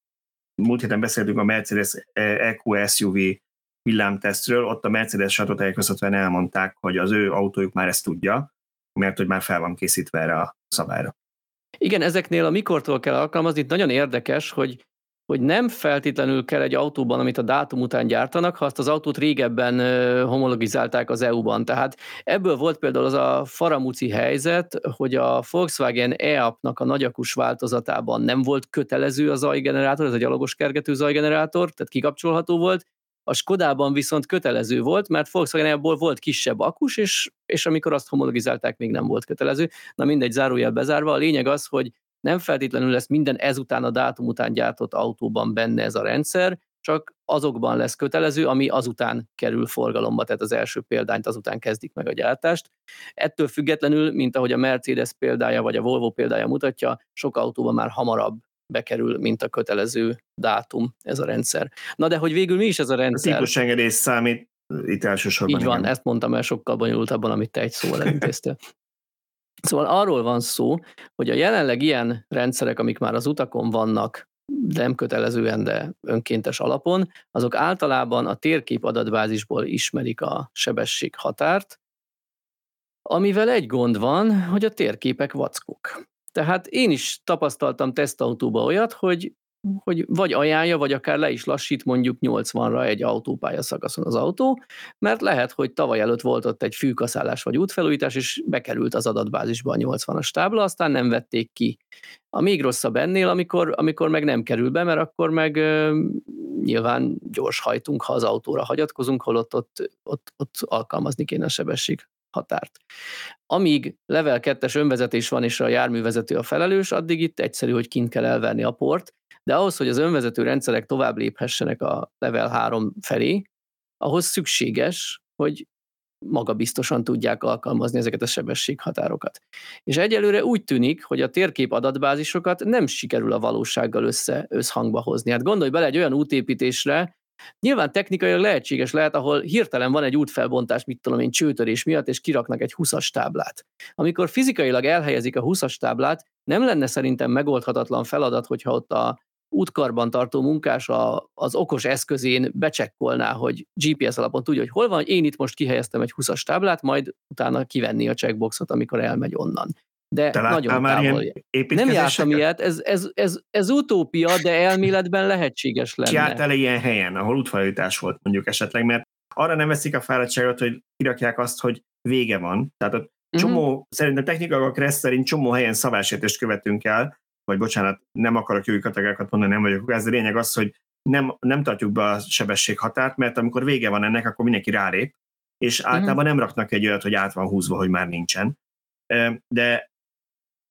múlt héten beszéltünk a Mercedes EQ SUV villámtesztről, ott a Mercedes sajtótájékoztatóan elmondták, hogy az ő autójuk már ezt tudja, mert hogy már fel van készítve erre a szabályra. Igen, ezeknél a mikortól kell alkalmazni, itt nagyon érdekes, hogy hogy nem feltétlenül kell egy autóban, amit a dátum után gyártanak, ha azt az autót régebben homologizálták az EU-ban. Tehát ebből volt például az a faramúci helyzet, hogy a Volkswagen e-app-nak a nagyakus változatában nem volt kötelező a zajgenerátor, ez a gyalogos kergető zajgenerátor, tehát kikapcsolható volt, a Skodában viszont kötelező volt, mert Volkswagen abból volt kisebb akus, és, és amikor azt homologizálták, még nem volt kötelező. Na mindegy, zárójel bezárva. A lényeg az, hogy nem feltétlenül lesz minden ezután a dátum után gyártott autóban benne ez a rendszer, csak azokban lesz kötelező, ami azután kerül forgalomba, tehát az első példányt azután kezdik meg a gyártást. Ettől függetlenül, mint ahogy a Mercedes példája vagy a Volvo példája mutatja, sok autóban már hamarabb bekerül, mint a kötelező dátum ez a rendszer. Na de hogy végül mi is ez a A rendszer? típus engedély számít itt elsősorban. Így van, igen. ezt mondtam el sokkal bonyolultabban, amit te egy szóval elintéztél. (laughs) Szóval arról van szó, hogy a jelenleg ilyen rendszerek, amik már az utakon vannak, nem kötelezően, de önkéntes alapon, azok általában a térkép adatbázisból ismerik a sebesség határt, amivel egy gond van, hogy a térképek vackok. Tehát én is tapasztaltam tesztautóba olyat, hogy hogy vagy ajánlja, vagy akár le is lassít mondjuk 80-ra egy autópálya szakaszon az autó, mert lehet, hogy tavaly előtt volt ott egy fűkaszálás vagy útfelújítás, és bekerült az adatbázisba a 80-as tábla, aztán nem vették ki. A még rosszabb ennél, amikor, amikor meg nem kerül be, mert akkor meg ö, nyilván gyors hajtunk, ha az autóra hagyatkozunk, holott ott, ott, ott alkalmazni kéne a sebesség határt. Amíg level 2-es önvezetés van, és a járművezető a felelős, addig itt egyszerű, hogy kint kell elverni a port, de ahhoz, hogy az önvezető rendszerek tovább léphessenek a level 3 felé, ahhoz szükséges, hogy magabiztosan tudják alkalmazni ezeket a sebességhatárokat. És egyelőre úgy tűnik, hogy a térkép adatbázisokat nem sikerül a valósággal össze, összhangba hozni. Hát gondolj bele egy olyan útépítésre, Nyilván technikailag lehetséges lehet, ahol hirtelen van egy útfelbontás, mit tudom én, csőtörés miatt, és kiraknak egy 20-as táblát. Amikor fizikailag elhelyezik a 20-as táblát, nem lenne szerintem megoldhatatlan feladat, hogyha ott a útkarban tartó munkás a, az okos eszközén becsekkolná, hogy GPS alapon tudja, hogy hol van, én itt most kihelyeztem egy 20-as táblát, majd utána kivenni a checkboxot, amikor elmegy onnan. De Te nagyon már távol. ilyen Nem jártam ilyet, ez, ez, ez, ez utópia, de elméletben lehetséges lenne. Ki járt el ilyen helyen, ahol útfajítás volt mondjuk esetleg, mert arra nem veszik a fáradtságot, hogy kirakják azt, hogy vége van. Tehát ott Mhm. csomó, mm-hmm. szerintem technikai kressz szerint csomó helyen szabásértést követünk el, vagy bocsánat, nem akarok jogi kategóriákat mondani, nem vagyok ez a lényeg az, hogy nem, nem tartjuk be a sebességhatárt, mert amikor vége van ennek, akkor mindenki rálép, és általában nem raknak egy olyat, hogy át van húzva, hogy már nincsen. De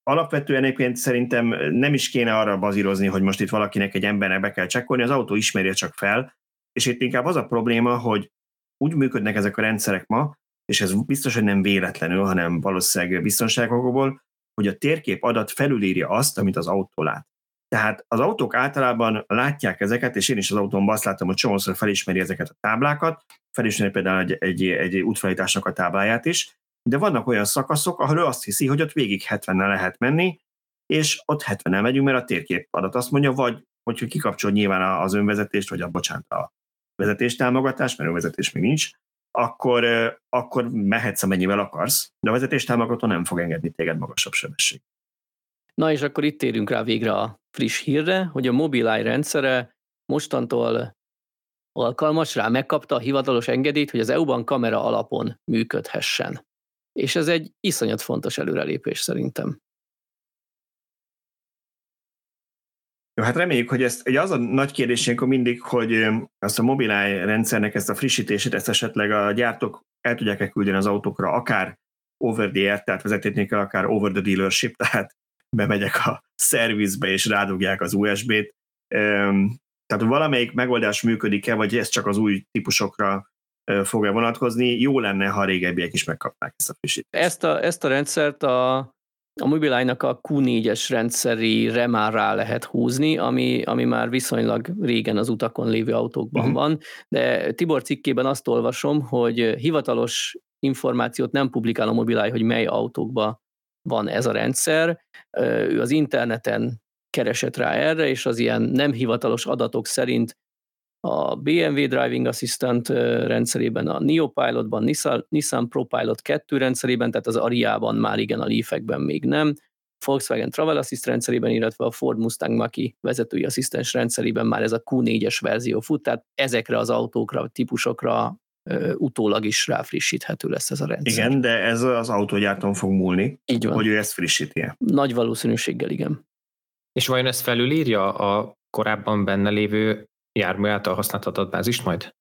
alapvetően egyébként szerintem nem is kéne arra bazírozni, hogy most itt valakinek egy embernek be kell csekkolni, az autó ismerje csak fel, és itt inkább az a probléma, hogy úgy működnek ezek a rendszerek ma, és ez biztos, hogy nem véletlenül, hanem valószínűleg biztonságokból, hogy a térkép adat felülírja azt, amit az autó lát. Tehát az autók általában látják ezeket, és én is az autómban azt látom, hogy csomószor felismeri ezeket a táblákat, felismeri például egy, egy, egy útfelításnak a tábláját is, de vannak olyan szakaszok, ahol ő azt hiszi, hogy ott végig 70-nel lehet menni, és ott 70-nel megyünk, mert a térkép adat azt mondja, vagy hogy kikapcsol nyilván az önvezetést, vagy a bocsánat, a vezetéstámogatást, mert önvezetés még nincs, akkor, akkor mehetsz amennyivel akarsz, de a vezetéstámogató nem fog engedni téged magasabb sebesség. Na és akkor itt térünk rá végre a friss hírre, hogy a Mobileye rendszere mostantól alkalmas rá, megkapta a hivatalos engedélyt, hogy az EU-ban kamera alapon működhessen. És ez egy iszonyat fontos előrelépés szerintem. Jó, hát reméljük, hogy ezt, ugye az a nagy kérdés ilyenkor mindig, hogy azt a Mobileye rendszernek ezt a frissítését, ezt esetleg a gyártók el tudják-e küldeni az autókra, akár over the air, tehát vezetni kell, akár over the dealership, (laughs) tehát bemegyek a szervizbe és rádugják az USB-t. Tehát valamelyik megoldás működik-e, vagy ez csak az új típusokra fog-e vonatkozni, jó lenne, ha a régebbiek is megkapnák ezt a frissítést. Ezt a, ezt a rendszert a a Mobileye-nak a Q4-es rendszerére már rá lehet húzni, ami, ami már viszonylag régen az utakon lévő autókban uh-huh. van, de Tibor cikkében azt olvasom, hogy hivatalos információt nem publikál a Mobileye, hogy mely autókban van ez a rendszer. Ő az interneten keresett rá erre, és az ilyen nem hivatalos adatok szerint a BMW Driving Assistant rendszerében, a Neo Pilotban, Nissan, Nissan ProPilot 2 rendszerében, tehát az Ariában már igen, a Leafekben még nem, Volkswagen Travel Assist rendszerében, illetve a Ford Mustang Mach-E vezetői asszisztens rendszerében már ez a Q4-es verzió fut, tehát ezekre az autókra, típusokra utólag is ráfrissíthető lesz ez a rendszer. Igen, de ez az autógyártón fog múlni, Így van. hogy ő ezt frissíti -e. Nagy valószínűséggel igen. És vajon ezt felülírja a korábban benne lévő jármű által használt adatbázist majd?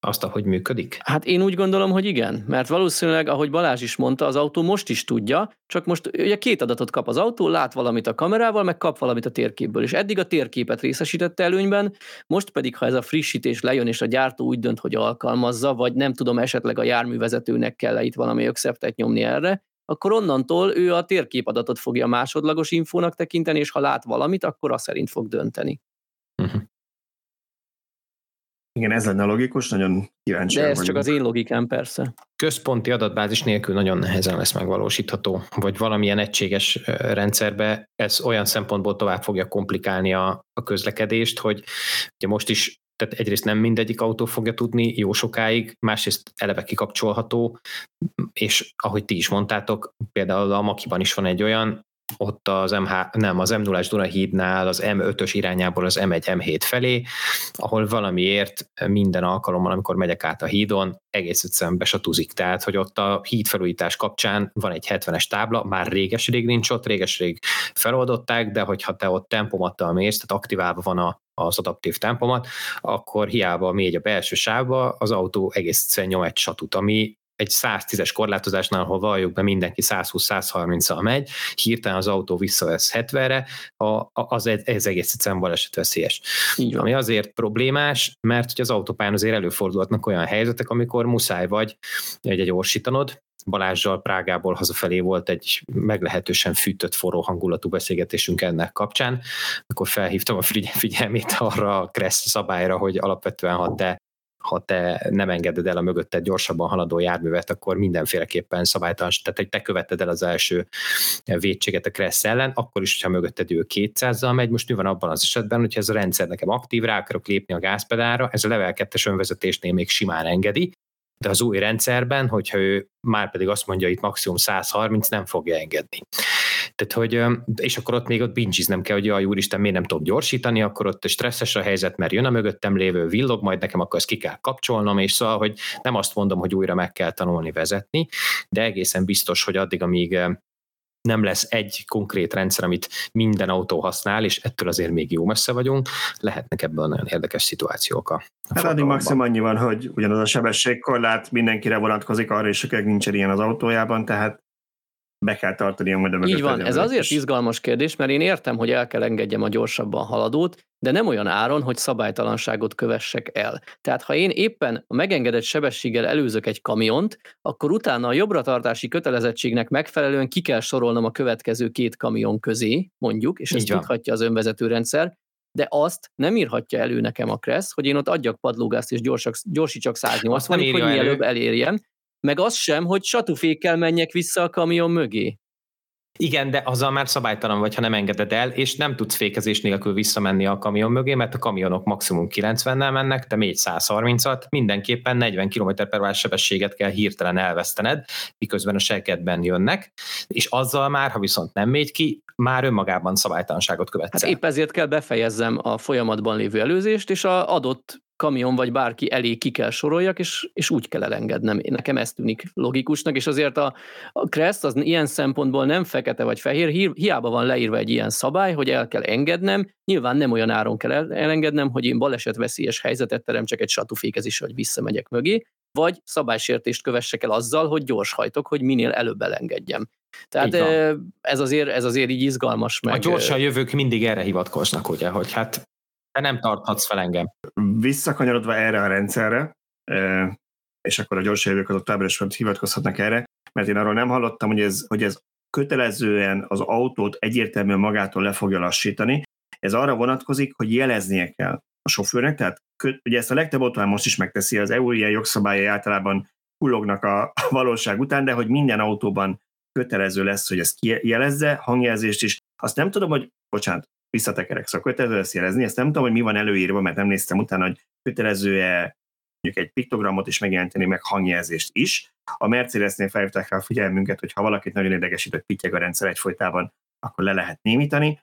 Azt, ahogy működik? Hát én úgy gondolom, hogy igen, mert valószínűleg, ahogy Balázs is mondta, az autó most is tudja, csak most ugye két adatot kap az autó, lát valamit a kamerával, meg kap valamit a térképből, és eddig a térképet részesítette előnyben, most pedig, ha ez a frissítés lejön, és a gyártó úgy dönt, hogy alkalmazza, vagy nem tudom, esetleg a járművezetőnek kell itt valami ökszeptet nyomni erre, akkor onnantól ő a térképadatot fogja másodlagos infónak tekinteni, és ha lát valamit, akkor azt szerint fog dönteni. Igen, ez lenne logikus, nagyon kíváncsi. De ez vagyunk. csak az én logikám, persze. Központi adatbázis nélkül nagyon nehezen lesz megvalósítható, vagy valamilyen egységes rendszerbe ez olyan szempontból tovább fogja komplikálni a, a közlekedést, hogy ugye most is tehát egyrészt nem mindegyik autó fogja tudni jó sokáig, másrészt eleve kikapcsolható, és ahogy ti is mondtátok, például a Makiban is van egy olyan, ott az MH, nem, az M0-as Dunahídnál az M5-ös irányából az M1, M7 felé, ahol valamiért minden alkalommal, amikor megyek át a hídon, egész egyszerűen besatuzik. Tehát, hogy ott a hídfelújítás kapcsán van egy 70-es tábla, már réges-rég nincs ott, réges-rég feloldották, de hogyha te ott tempomattal mész, tehát aktiválva van a, az adaptív tempomat, akkor hiába mégy a belső sávba, az autó egész egyszerűen nyom egy satut, ami egy 110-es korlátozásnál, ahol valljuk be mindenki 120-130-al megy, hirtelen az autó visszavesz 70-re, a, az ez egész egyszerűen balesetveszélyes. Ami azért problémás, mert hogy az autópályán azért előfordulhatnak olyan helyzetek, amikor muszáj vagy egy, egy orsítanod, Balázsjal Prágából hazafelé volt egy meglehetősen fűtött, forró hangulatú beszélgetésünk ennek kapcsán, akkor felhívtam a figyelmét arra a Kressz szabályra, hogy alapvetően ha te ha te nem engeded el a mögötted gyorsabban haladó járművet, akkor mindenféleképpen szabálytalan, tehát hogy te követted el az első védséget a Kressz ellen, akkor is, hogyha mögötted ő 200-zal megy, most mi van abban az esetben, hogyha ez a rendszer nekem aktív, rá akarok lépni a gázpedára, ez a level 2-es önvezetésnél még simán engedi, de az új rendszerben, hogyha ő már pedig azt mondja, itt maximum 130, nem fogja engedni. Tehát, hogy, és akkor ott még ott nem kell, hogy jaj, úristen, miért nem tudok gyorsítani, akkor ott stresszes a helyzet, mert jön a mögöttem lévő villog, majd nekem akkor ezt ki kell kapcsolnom, és szóval, hogy nem azt mondom, hogy újra meg kell tanulni vezetni, de egészen biztos, hogy addig, amíg nem lesz egy konkrét rendszer, amit minden autó használ, és ettől azért még jó messze vagyunk, lehetnek ebből nagyon érdekes szituációk a, Hát addig maximum annyi van, hogy ugyanaz a sebességkorlát mindenkire vonatkozik arra, és akinek nincsen ilyen az autójában, tehát be kell tartani a majd Így van, ez azért is. izgalmas kérdés, mert én értem, hogy el kell engedjem a gyorsabban haladót, de nem olyan áron, hogy szabálytalanságot kövessek el. Tehát ha én éppen a megengedett sebességgel előzök egy kamiont, akkor utána a jobbratartási kötelezettségnek megfelelően ki kell sorolnom a következő két kamion közé, mondjuk, és ezt tudhatja az önvezető rendszer, de azt nem írhatja elő nekem a Kressz, hogy én ott adjak padlógázt és gyorsak, gyorsítsak 180 hogy mielőbb elérjem, meg az sem, hogy satufékkel menjek vissza a kamion mögé. Igen, de azzal már szabálytalan vagy, ha nem engeded el, és nem tudsz fékezés nélkül visszamenni a kamion mögé, mert a kamionok maximum 90-nel mennek, te még 130-at, mindenképpen 40 km per sebességet kell hirtelen elvesztened, miközben a sekedben jönnek, és azzal már, ha viszont nem mégy ki, már önmagában szabálytalanságot követsz. Hát épp ezért kell befejezzem a folyamatban lévő előzést, és a adott kamion vagy bárki elé ki kell soroljak, és, és úgy kell elengednem. Nekem ez tűnik logikusnak, és azért a, a Crest az ilyen szempontból nem fekete vagy fehér, hiába van leírva egy ilyen szabály, hogy el kell engednem, nyilván nem olyan áron kell elengednem, hogy én baleset veszélyes helyzetet teremtsek egy satufékezés, hogy visszamegyek mögé, vagy szabálysértést kövessek el azzal, hogy gyors hajtok, hogy minél előbb elengedjem. Tehát ez azért, ez azért így izgalmas. Meg... A gyorsan jövők mindig erre hivatkoznak, ugye, hogy hát te nem tarthatsz fel engem. Visszakanyarodva erre a rendszerre, és akkor a gyorsan jövők azok továbbra is hivatkozhatnak erre, mert én arról nem hallottam, hogy ez, hogy ez kötelezően az autót egyértelműen magától le fogja lassítani. Ez arra vonatkozik, hogy jeleznie kell a sofőrnek, tehát ugye ezt a legtöbb autó most is megteszi, az EU ilyen jogszabályai általában kullognak a valóság után, de hogy minden autóban kötelező lesz, hogy ezt jelezze, hangjelzést is. Azt nem tudom, hogy, bocsánat, visszatekerek, szóval kötelező lesz jelezni, ezt nem tudom, hogy mi van előírva, mert nem néztem utána, hogy kötelező-e mondjuk egy piktogramot is megjelenteni, meg hangjelzést is. A Mercedesnél felhívták rá a figyelmünket, hogy ha valakit nagyon idegesít, hogy pittyeg a rendszer egyfolytában, akkor le lehet némítani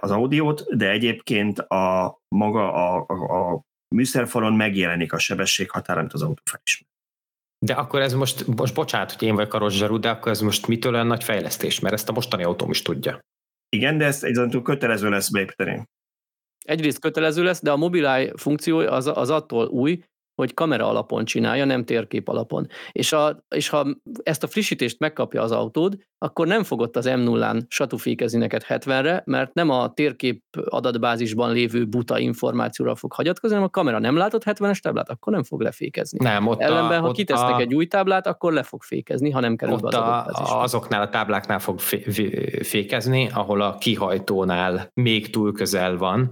az audiót, de egyébként a maga a, a, a műszerfalon megjelenik a sebességhatár, amit az autó felismer. De akkor ez most, most bocsánat, hogy én vagyok a rozsarú, de akkor ez most mitől olyan nagy fejlesztés, mert ezt a mostani autóm is tudja. Igen, de ezt egyszerűen kötelező lesz beépíteni. Egyrészt kötelező lesz, de a Mobileye funkció az, az attól új, hogy kamera alapon csinálja, nem térkép alapon. És, a, és ha ezt a frissítést megkapja az autód, akkor nem fogott az M0-án satufékezni neked 70-re, mert nem a térkép adatbázisban lévő buta információra fog hagyatkozni, hanem a kamera nem látott 70-es táblát, akkor nem fog lefékezni. Nem, ott Ellenben, a, ha kitesznek a, egy új táblát, akkor le fog fékezni, ha nem kerül ott az a, azoknál a tábláknál fog fékezni, ahol a kihajtónál még túl közel van,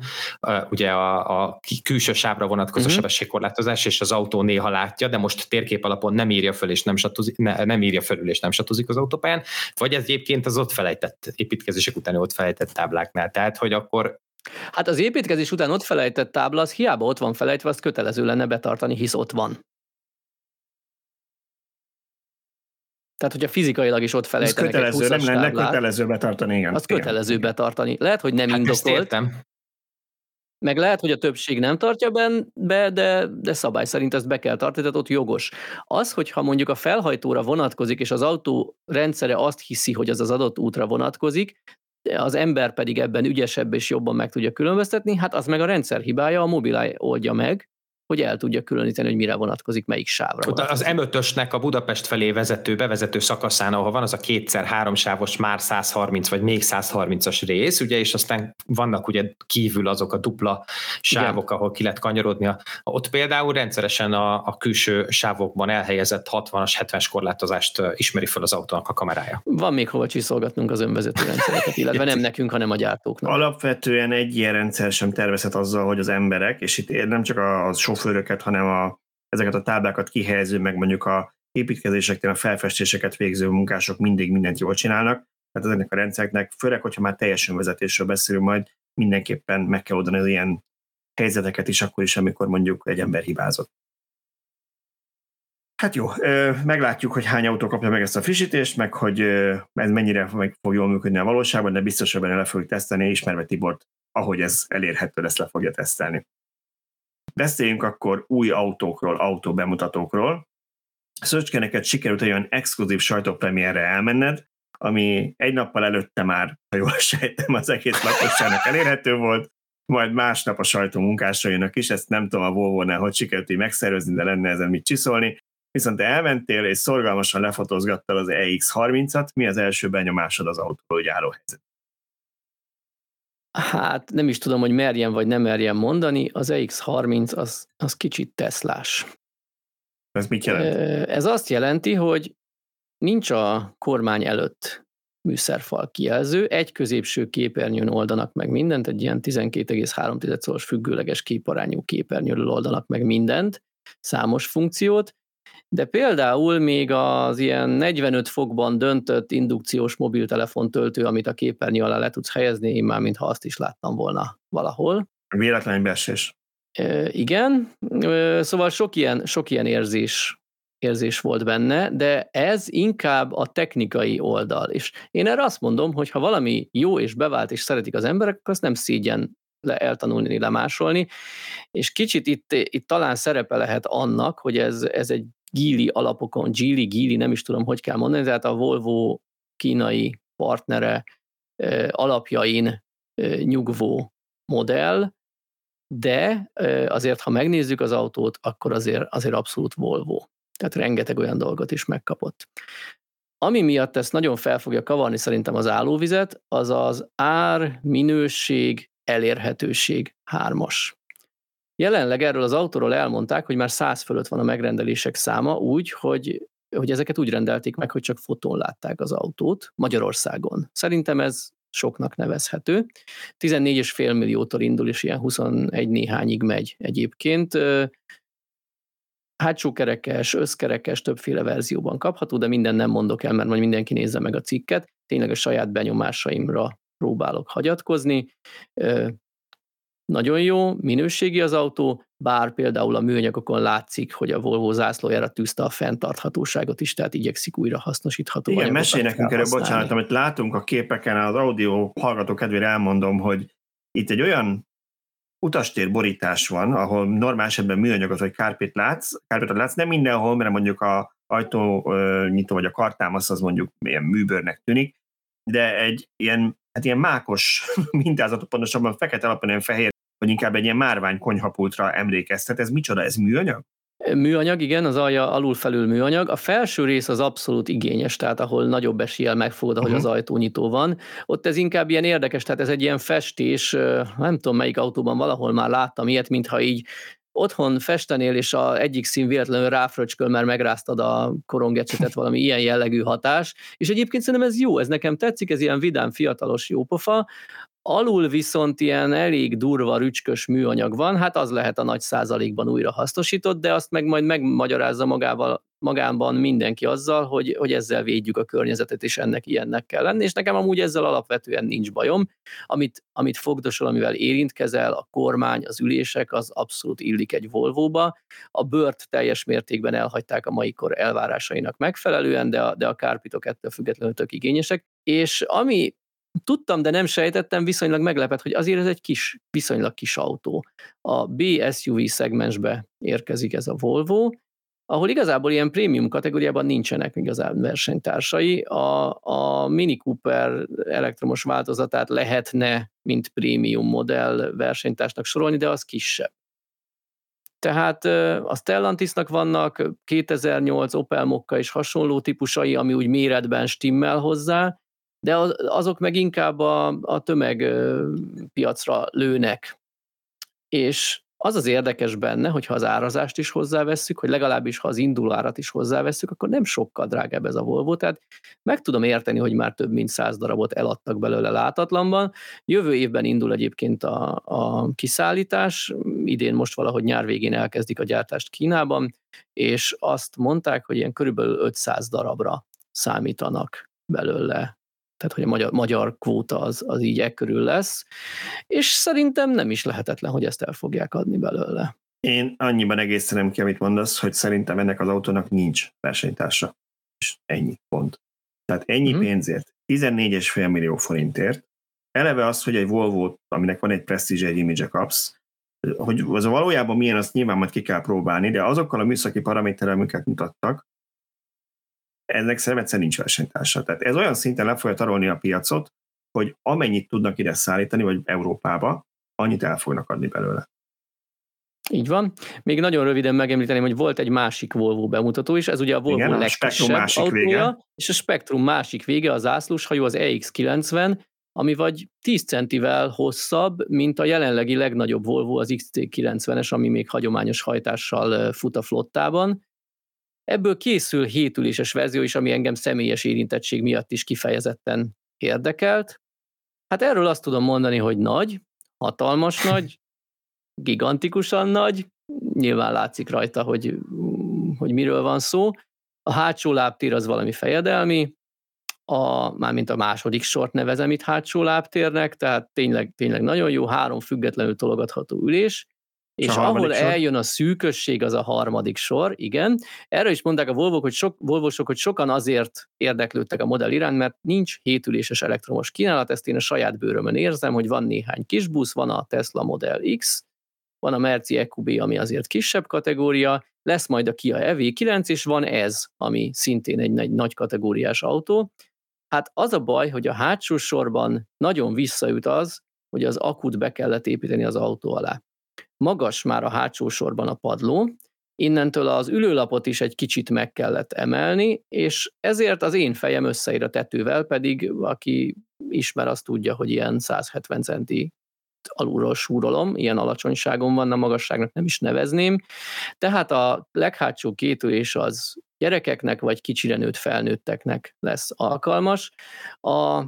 ugye a, a külső sávra vonatkozó uh-huh. sebességkorlátozás, és az autó néha látja, de most térkép alapon nem írja föl, és nem, satuzik, ne, nem írja fölül, és nem satuzik az autópályán, vagy ez egyébként az ott felejtett építkezések utáni ott felejtett tábláknál. Tehát, hogy akkor Hát az építkezés után ott felejtett tábla, az hiába ott van felejtve, azt kötelező lenne betartani, hisz ott van. Tehát, hogyha fizikailag is ott felejtenek Ez kötelező, egy nem lenne táblát, kötelező betartani, igen. Az igen. kötelező betartani. Lehet, hogy nem hát indokolt. értem. Meg lehet, hogy a többség nem tartja be, de, de szabály szerint ezt be kell tartani, tehát ott jogos. Az, hogyha mondjuk a felhajtóra vonatkozik, és az autó rendszere azt hiszi, hogy az az adott útra vonatkozik, az ember pedig ebben ügyesebb és jobban meg tudja különböztetni, hát az meg a rendszer hibája, a mobilá oldja meg, hogy el tudja különíteni, hogy mire vonatkozik, melyik sávra vonatkozik. Az M5-ösnek a Budapest felé vezető, bevezető szakaszán, ahol van az a kétszer három sávos, már 130 vagy még 130-as rész, ugye, és aztán vannak ugye kívül azok a dupla sávok, Igen. ahol ki lehet kanyarodni. Ott például rendszeresen a, a külső sávokban elhelyezett 60-as, 70-es korlátozást ismeri fel az autónak a kamerája. Van még hova csiszolgatnunk az önvezető rendszereket, illetve nem nekünk, hanem a gyártóknak. Alapvetően egy ilyen rendszer sem tervezhet azzal, hogy az emberek, és itt nem csak a sofőröket, hanem a, ezeket a táblákat kihelyező, meg mondjuk a építkezéseknél a felfestéseket végző munkások mindig mindent jól csinálnak. Tehát ezeknek a rendszereknek, főleg, hogyha már teljesen vezetésről beszélünk majd, mindenképpen meg kell oldani az ilyen helyzeteket is, akkor is, amikor mondjuk egy ember hibázott. Hát jó, meglátjuk, hogy hány autó kapja meg ezt a frissítést, meg hogy ez mennyire fog jól működni a valóságban, de biztos, hogy benne le fogjuk tesztelni, ismerve Tibort, ahogy ez elérhető, ezt le fogja tesztelni. Beszéljünk akkor új autókról, autó bemutatókról. Szöcske, neked sikerült olyan exkluzív sajtópremierre elmenned, ami egy nappal előtte már, ha jól (laughs) sejtem, az egész lakosságnak elérhető volt, majd másnap a sajtó munkásainak is, ezt nem tudom a volvo hogy sikerült így megszervezni, de lenne ezen mit csiszolni. viszont te elmentél és szorgalmasan lefotózgattál az EX30-at, mi az első benyomásod az autóról járó helyzet? Hát nem is tudom, hogy merjem vagy nem merjem mondani, az EX30 az, az kicsit Teslás. Ez mit jelent? Ez azt jelenti, hogy nincs a kormány előtt műszerfal kijelző, egy középső képernyőn oldanak meg mindent, egy ilyen 12,3 szoros függőleges képarányú képernyőről oldanak meg mindent, számos funkciót, de például még az ilyen 45 fokban döntött indukciós mobiltelefon töltő, amit a képernyő alá le tudsz helyezni, én már mintha azt is láttam volna valahol. Véletlen beesés. E, igen, szóval sok ilyen, sok ilyen érzés érzés volt benne, de ez inkább a technikai oldal. És én erre azt mondom, hogy ha valami jó és bevált, és szeretik az emberek, akkor azt nem szígyen le, eltanulni, lemásolni, és kicsit itt, itt talán szerepe lehet annak, hogy ez, ez egy Gili alapokon, Gili, Gili, nem is tudom, hogy kell mondani, tehát a Volvo kínai partnere alapjain nyugvó modell, de azért, ha megnézzük az autót, akkor azért, azért abszolút Volvo. Tehát rengeteg olyan dolgot is megkapott. Ami miatt ezt nagyon fel fogja kavarni szerintem az állóvizet, az az ár, minőség, elérhetőség hármas. Jelenleg erről az autóról elmondták, hogy már 100 fölött van a megrendelések száma úgy, hogy, hogy ezeket úgy rendelték meg, hogy csak fotón látták az autót Magyarországon. Szerintem ez soknak nevezhető. 14,5 milliótól indul, és ilyen 21 néhányig megy egyébként. Hátsó kerekes, összkerekes, többféle verzióban kapható, de minden nem mondok el, mert majd mindenki nézze meg a cikket. Tényleg a saját benyomásaimra próbálok hagyatkozni. Nagyon jó, minőségi az autó, bár például a műanyagokon látszik, hogy a Volvo zászlójára tűzte a fenntarthatóságot is, tehát igyekszik újra hasznosítható Igen, mesélj nekünk erről, bocsánat, amit látunk a képeken, az audio hallgató kedvére elmondom, hogy itt egy olyan utastér borítás van, ahol normál esetben műanyagot vagy kárpét látsz, kárpétot látsz, nem mindenhol, mert mondjuk a ajtó nyitó vagy a kartámasz az mondjuk ilyen műbőrnek tűnik, de egy ilyen, hát ilyen mákos (laughs) mintázatot, pontosabban fekete alapon ilyen fehér vagy inkább egy ilyen márvány konyhapultra emlékeztet. Ez micsoda, ez műanyag? Műanyag, igen, az alja alul-felül műanyag. A felső rész az abszolút igényes, tehát ahol nagyobb eséllyel megfogod, ahogy uh-huh. az ajtónyitó van. Ott ez inkább ilyen érdekes, tehát ez egy ilyen festés, nem tudom melyik autóban valahol már láttam ilyet, mintha így otthon festenél, és a egyik szín véletlenül ráfröcsköl, mert megráztad a korongecsetet, valami (laughs) ilyen jellegű hatás. És egyébként szerintem ez jó, ez nekem tetszik, ez ilyen vidám, fiatalos jópofa. Alul viszont ilyen elég durva, rücskös műanyag van, hát az lehet a nagy százalékban újra hasznosított, de azt meg majd megmagyarázza magával, magában mindenki azzal, hogy, hogy ezzel védjük a környezetet, és ennek ilyennek kell lenni, és nekem amúgy ezzel alapvetően nincs bajom. Amit, amit fogdosol, amivel érintkezel, a kormány, az ülések, az abszolút illik egy Volvo-ba. A bört teljes mértékben elhagyták a mai kor elvárásainak megfelelően, de a, de a kárpitok ettől függetlenül tök igényesek. És ami Tudtam, de nem sejtettem, viszonylag meglepett, hogy azért ez egy kis, viszonylag kis autó. A B-SUV szegmensbe érkezik ez a Volvo, ahol igazából ilyen prémium kategóriában nincsenek igazán versenytársai. A, a Mini Cooper elektromos változatát lehetne, mint prémium modell versenytársnak sorolni, de az kisebb. Tehát a Stellantisnak vannak 2008 Opel Mokka és hasonló típusai, ami úgy méretben stimmel hozzá, de azok meg inkább a, a tömegpiacra lőnek. És az az érdekes benne, hogy ha az árazást is hozzávesszük, hogy legalábbis ha az induló árat is hozzávesszük, akkor nem sokkal drágább ez a Volvo, tehát meg tudom érteni, hogy már több mint száz darabot eladtak belőle látatlanban. Jövő évben indul egyébként a, a kiszállítás, idén most valahogy nyár végén elkezdik a gyártást Kínában, és azt mondták, hogy ilyen körülbelül 500 darabra számítanak belőle tehát hogy a magyar, magyar kvóta az, az így ekkörül lesz, és szerintem nem is lehetetlen, hogy ezt el fogják adni belőle. Én annyiban egészenem ki, amit mondasz, hogy szerintem ennek az autónak nincs versenytársa. És ennyi pont. Tehát ennyi mm-hmm. pénzért, 14,5 millió forintért, eleve az, hogy egy Volvo, aminek van egy prestige, egy image kapsz, hogy az valójában milyen, azt nyilván majd ki kell próbálni, de azokkal a műszaki paraméterrel, amiket mutattak, ennek szerintem nincs versenytársa. Tehát ez olyan szinten le fogja tarolni a piacot, hogy amennyit tudnak ide szállítani, vagy Európába, annyit el fognak adni belőle. Így van. Még nagyon röviden megemlíteném, hogy volt egy másik Volvo bemutató is, ez ugye a Volvo Igen, legkisebb a másik autója, vége. és a Spektrum másik vége, az zászlóshajó, az EX90, ami vagy 10 centivel hosszabb, mint a jelenlegi legnagyobb Volvo, az XC90-es, ami még hagyományos hajtással fut a flottában. Ebből készül hétüléses verzió is, ami engem személyes érintettség miatt is kifejezetten érdekelt. Hát erről azt tudom mondani, hogy nagy, hatalmas nagy, (laughs) gigantikusan nagy, nyilván látszik rajta, hogy, hogy miről van szó. A hátsó lábtér az valami fejedelmi, a, mármint a második sort nevezem itt hátsó lábtérnek, tehát tényleg, tényleg nagyon jó, három függetlenül tologatható ülés, és ahol sor. eljön a szűkösség, az a harmadik sor, igen. Erről is mondták a Volvo, hogy sok, Volvosok, hogy sokan azért érdeklődtek a modell iránt, mert nincs hétüléses elektromos kínálat, ezt én a saját bőrömön érzem, hogy van néhány kis busz, van a Tesla Model X, van a Merci EQB, ami azért kisebb kategória, lesz majd a Kia EV9, és van ez, ami szintén egy nagy, nagy kategóriás autó. Hát az a baj, hogy a hátsó sorban nagyon visszaüt az, hogy az akut be kellett építeni az autó alá. Magas már a hátsó sorban a padló, innentől az ülőlapot is egy kicsit meg kellett emelni, és ezért az én fejem összeír a tetővel, pedig aki ismer, azt tudja, hogy ilyen 170 centi alulról súrolom, ilyen alacsonyságon van, a magasságnak nem is nevezném. Tehát a leghátsó kétülés az gyerekeknek vagy kicsire nőtt felnőtteknek lesz alkalmas. A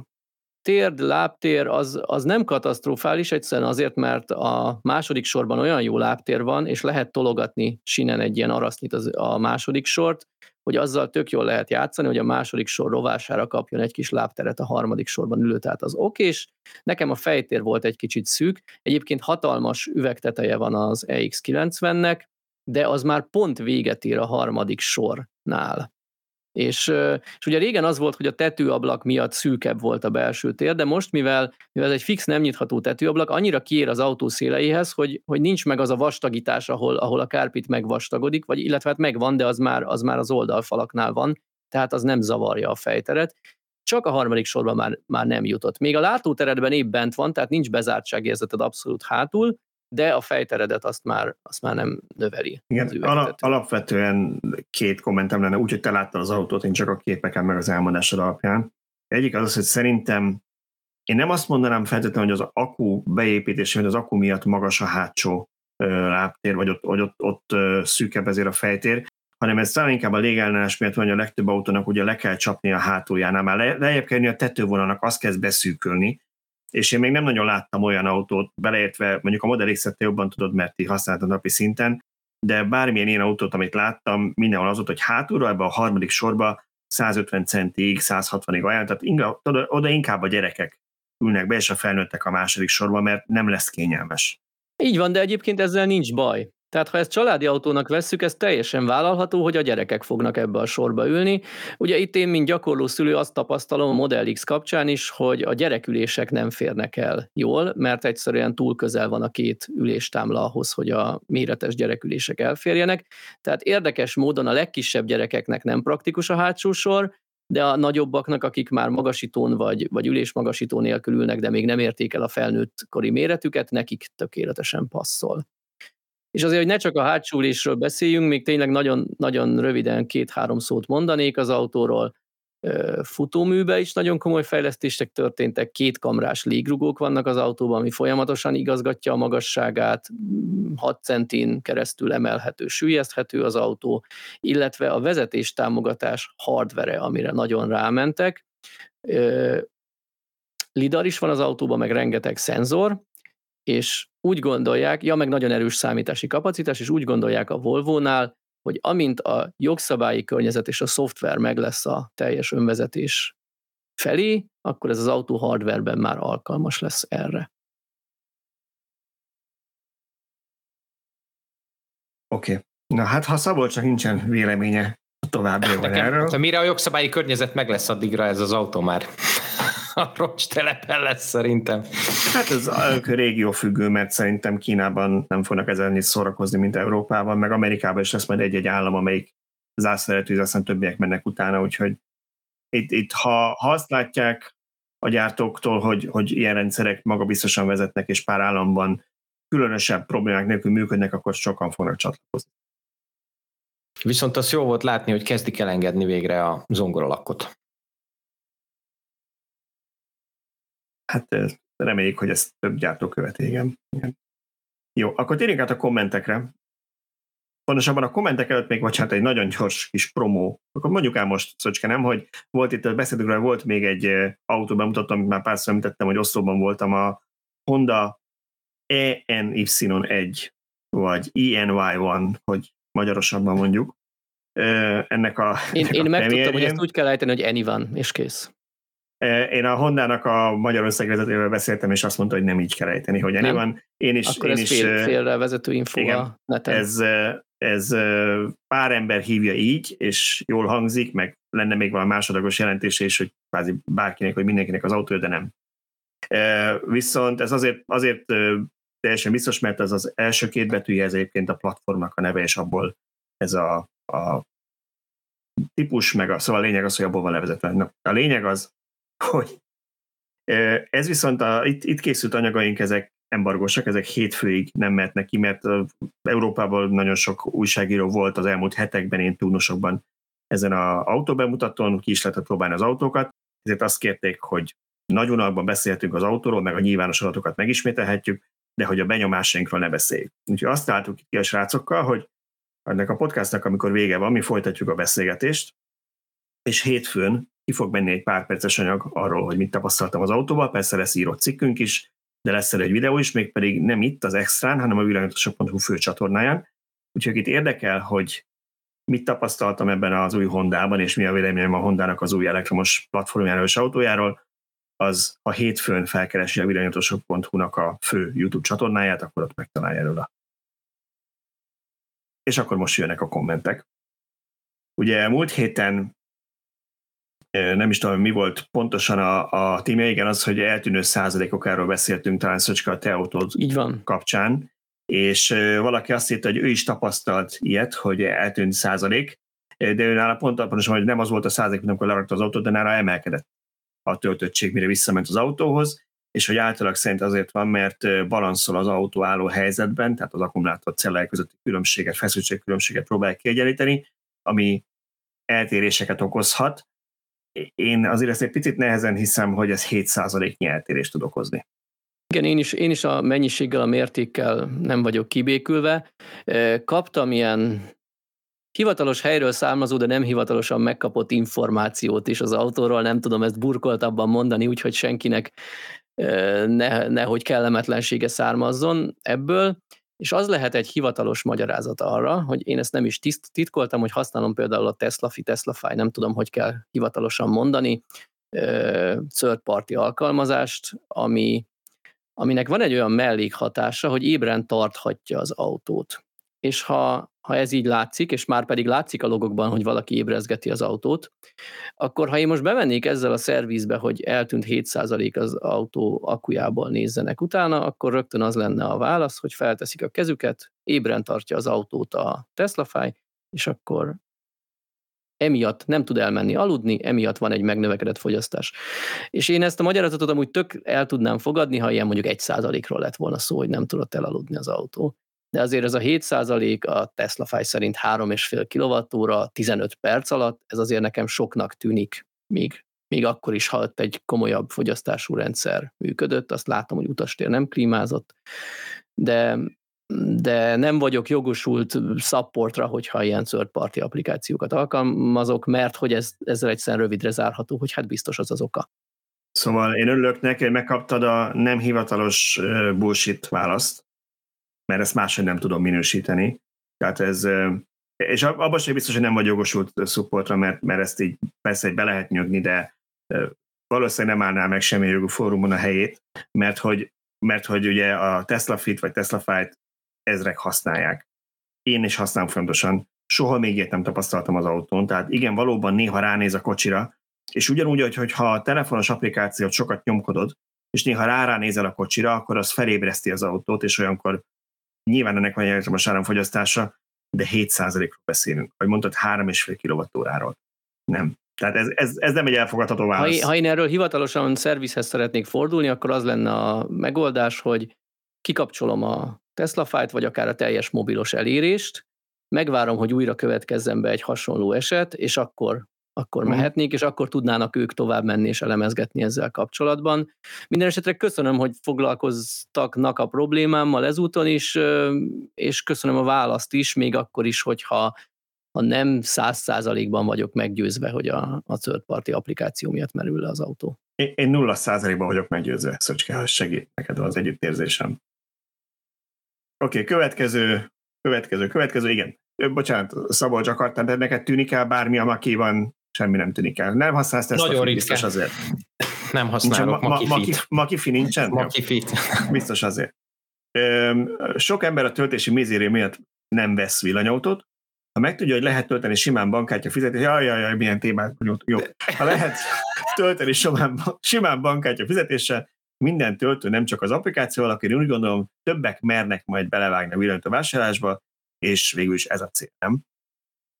térd, lábtér az, az nem katasztrofális, egyszerűen azért, mert a második sorban olyan jó lábtér van, és lehet tologatni sinen egy ilyen arasznyit az, a második sort, hogy azzal tök jól lehet játszani, hogy a második sor rovására kapjon egy kis lábteret a harmadik sorban ülő, tehát az okés. Nekem a fejtér volt egy kicsit szűk, egyébként hatalmas üvegteteje van az EX90-nek, de az már pont véget ér a harmadik sornál. És, és ugye régen az volt, hogy a tetőablak miatt szűkebb volt a belső tér, de most, mivel, mivel ez egy fix nem nyitható tetőablak, annyira kiér az autó széleihez, hogy, hogy nincs meg az a vastagítás, ahol, ahol a kárpit megvastagodik, vagy illetve hát megvan, de az már, az már az oldalfalaknál van, tehát az nem zavarja a fejteret. Csak a harmadik sorban már, már nem jutott. Még a látóteredben épp bent van, tehát nincs bezártságérzeted abszolút hátul, de a fejteredet azt már, azt már nem növeli. Igen, ala, alapvetően két kommentem lenne, úgyhogy te láttad az autót, én csak a képeken meg az elmondásod alapján. Egyik az, hogy szerintem én nem azt mondanám feltétlenül, hogy az akku beépítése, vagy az akku miatt magas a hátsó lábtér, vagy ott, vagy ott, ott szűkebb ezért a fejtér, hanem ez talán inkább a légellenes miatt van, hogy a legtöbb autónak ugye le kell csapni a hátuljánál, már le, lejjebb kell a tetővonalnak, azt kezd beszűkölni, és én még nem nagyon láttam olyan autót, beleértve mondjuk a Model x te jobban tudod, mert ti használtad napi szinten, de bármilyen ilyen autót, amit láttam, mindenhol az volt, hogy hátulra ebbe a harmadik sorba 150 centig, 160-ig ajánl, tehát inkább, oda inkább a gyerekek ülnek be, és a felnőttek a második sorba, mert nem lesz kényelmes. Így van, de egyébként ezzel nincs baj. Tehát ha ezt családi autónak vesszük, ez teljesen vállalható, hogy a gyerekek fognak ebbe a sorba ülni. Ugye itt én, mint gyakorló szülő azt tapasztalom a Model X kapcsán is, hogy a gyerekülések nem férnek el jól, mert egyszerűen túl közel van a két üléstámla ahhoz, hogy a méretes gyerekülések elférjenek. Tehát érdekes módon a legkisebb gyerekeknek nem praktikus a hátsó sor, de a nagyobbaknak, akik már magasítón vagy, vagy ülésmagasító nélkül ülnek, de még nem érték el a felnőtt kori méretüket, nekik tökéletesen passzol. És azért, hogy ne csak a hátsúlésről beszéljünk, még tényleg nagyon, nagyon röviden két-három szót mondanék az autóról. Futóműbe is nagyon komoly fejlesztések történtek, két kamrás légrugók vannak az autóban, ami folyamatosan igazgatja a magasságát, 6 centin keresztül emelhető, sűjeszthető az autó, illetve a vezetés támogatás hardvere, amire nagyon rámentek. Lidar is van az autóban, meg rengeteg szenzor, és úgy gondolják, ja, meg nagyon erős számítási kapacitás, és úgy gondolják a Volvo-nál, hogy amint a jogszabályi környezet és a szoftver meg lesz a teljes önvezetés felé, akkor ez az autó hardwareben már alkalmas lesz erre. Oké. Okay. Na hát, ha Szabolcsnak nincsen véleménye tovább erről. Ha mire a jogszabályi környezet meg lesz, addigra ez az autó már a rocs telepen lesz szerintem. Hát ez régió függő, mert szerintem Kínában nem fognak ezzel annyit szórakozni, mint Európában, meg Amerikában is lesz majd egy-egy állam, amelyik zászlóra aztán többiek mennek utána, úgyhogy itt, itt ha, ha azt látják a gyártóktól, hogy, hogy ilyen rendszerek maga biztosan vezetnek, és pár államban különösebb problémák nélkül működnek, akkor sokan fognak csatlakozni. Viszont az jó volt látni, hogy kezdik elengedni végre a zongoralakot. Hát reméljük, hogy ezt több gyártó követi, igen. igen. Jó, akkor térjünk át a kommentekre. Pontosabban a kommentek előtt még bocsánat, egy nagyon gyors kis promó. Akkor mondjuk el most, Szöcske, nem, hogy volt itt a beszédükről, volt még egy autó bemutató, amit már párszor említettem, hogy oszlóban voltam a Honda ENY1, vagy ENY1, hogy magyarosabban mondjuk. Ennek a, én, ennek én a megtudtam, hogy ezt úgy kell ejteni, hogy Anyone, és kész. Én a Hondának a Magyarország vezetővel beszéltem, és azt mondta, hogy nem így kell ejteni, hogy Anyone. Én is, Akkor én ez is, fél, félre vezető info igen, a neten. Ez, ez pár ember hívja így, és jól hangzik, meg lenne még valami másodlagos jelentése is, hogy kvázi bárkinek, vagy mindenkinek az autó, de nem. Viszont ez azért, azért teljesen biztos, mert ez az első két betűje ez egyébként a platformnak a neve, és abból ez a, a típus, meg a, szóval a lényeg az, hogy abból van levezetve. Na, a lényeg az, hogy ez viszont a, itt, itt készült anyagaink, ezek embargósak, ezek hétfőig nem mehetnek ki, mert Európában nagyon sok újságíró volt az elmúlt hetekben, én túlnosokban ezen az autóbemutatón, ki is lehetett próbálni az autókat, ezért azt kérték, hogy nagy unalban beszéltünk az autóról, meg a nyilvános adatokat megismételhetjük, de hogy a benyomásainkról ne beszéljük. Úgyhogy azt találtuk ki a srácokkal, hogy ennek a podcastnak, amikor vége van, mi folytatjuk a beszélgetést, és hétfőn ki fog menni egy pár perces anyag arról, hogy mit tapasztaltam az autóval, persze lesz írott cikkünk is, de lesz egy videó is, mégpedig nem itt az Extrán, hanem a világítosok.hu fő csatornáján. Úgyhogy itt érdekel, hogy mit tapasztaltam ebben az új Hondában, és mi a véleményem a Hondának az új elektromos platformjáról és autójáról, az a hétfőn felkeresi a világítosok.hu-nak a fő YouTube csatornáját, akkor ott megtalálja erről És akkor most jönnek a kommentek. Ugye múlt héten nem is tudom, mi volt pontosan a, a témja, igen, az, hogy eltűnő százalékokáról beszéltünk talán Szöcske a te autód Így van. kapcsán, és valaki azt írta, hogy ő is tapasztalt ilyet, hogy eltűnt százalék, de ő nála pont pontosan, hogy nem az volt a százalék, amikor lerakta az autót, de nála emelkedett a töltöttség, mire visszament az autóhoz, és hogy általában szerint azért van, mert balanszol az autó álló helyzetben, tehát az akkumulátor cellák közötti különbséget, feszültségkülönbséget próbálják kiegyenlíteni, ami eltéréseket okozhat, én azért ezt egy picit nehezen hiszem, hogy ez 7%-nyi eltérést tud okozni. Igen, én is, én is a mennyiséggel, a mértékkel nem vagyok kibékülve. Kaptam ilyen hivatalos helyről származó, de nem hivatalosan megkapott információt is az autóról, nem tudom ezt burkoltabban mondani, úgyhogy senkinek ne, nehogy kellemetlensége származzon ebből és az lehet egy hivatalos magyarázat arra, hogy én ezt nem is tiszt, titkoltam, hogy használom például a Tesla Fi, Tesla Fi, nem tudom, hogy kell hivatalosan mondani, third party alkalmazást, ami, aminek van egy olyan mellékhatása, hogy ébren tarthatja az autót. És ha ha ez így látszik, és már pedig látszik a logokban, hogy valaki ébrezgeti az autót, akkor ha én most bevennék ezzel a szervizbe, hogy eltűnt 7% az autó akujából nézzenek utána, akkor rögtön az lenne a válasz, hogy felteszik a kezüket, ébren tartja az autót a Tesla fáj, és akkor emiatt nem tud elmenni aludni, emiatt van egy megnövekedett fogyasztás. És én ezt a magyarázatot amúgy tök el tudnám fogadni, ha ilyen mondjuk egy százalékról lett volna szó, hogy nem tudott elaludni az autó de azért ez a 7% a Tesla Fi szerint 3,5 kWh 15 perc alatt, ez azért nekem soknak tűnik, még, még akkor is, ha egy komolyabb fogyasztású rendszer működött, azt látom, hogy utastér nem klímázott, de, de nem vagyok jogosult supportra, hogyha ilyen third party applikációkat alkalmazok, mert hogy ez, ezzel egyszerűen rövidre zárható, hogy hát biztos az az oka. Szóval én örülök neki, hogy megkaptad a nem hivatalos bullshit választ, mert ezt máshogy nem tudom minősíteni. Tehát ez, és abban sem biztos, hogy nem vagy jogosult supportra, mert, mert ezt így persze egy be lehet nyögni, de valószínűleg nem állná meg semmi jogú fórumon a helyét, mert hogy, mert hogy ugye a Tesla Fit vagy Tesla Fight ezrek használják. Én is használom fontosan, soha még ilyet nem tapasztaltam az autón, tehát igen, valóban néha ránéz a kocsira, és ugyanúgy, hogy ha a telefonos applikációt sokat nyomkodod, és néha rá nézel a kocsira, akkor az felébreszti az autót, és olyankor Nyilván ennek van elektromos áramfogyasztása, de 7%-ról beszélünk. Vagy mondtad, 3,5 kWh-ról. Nem. Tehát ez, ez, ez nem egy elfogadható válasz. Ha, ha én erről hivatalosan szervizhez szeretnék fordulni, akkor az lenne a megoldás, hogy kikapcsolom a Tesla Fight, vagy akár a teljes mobilos elérést, megvárom, hogy újra következzen be egy hasonló eset, és akkor akkor mehetnék, és akkor tudnának ők tovább menni és elemezgetni ezzel kapcsolatban. Minden esetre köszönöm, hogy foglalkoztaknak a problémámmal ezúton is, és köszönöm a választ is, még akkor is, hogyha ha nem száz százalékban vagyok meggyőzve, hogy a, a third party applikáció miatt merül le az autó. Én, én nulla százalékban vagyok meggyőzve, Szöcske, ha segít neked az együttérzésem. Oké, okay, következő, következő, következő, igen. Bocsánat, Szabolcs akartál, de neked tűnik el bármi a makiban semmi nem tűnik el. Nem használsz ezt Nagyon a biztos azért. Nem használok ma, ma, Makifit. Makifi nincsen? Makifit. (laughs) Biztos azért. Sok ember a töltési mézéré miatt nem vesz villanyautót, ha megtudja, hogy lehet tölteni simán bankkártya fizetés, jaj, jaj, jaj, milyen témát vagyunk. Jó. Ha lehet (laughs) tölteni simán, simán bankkártya fizetéssel, minden töltő, nem csak az applikáció alapján, én úgy gondolom, többek mernek majd belevágni a villanyt a vásárlásba, és végül is ez a cél, nem?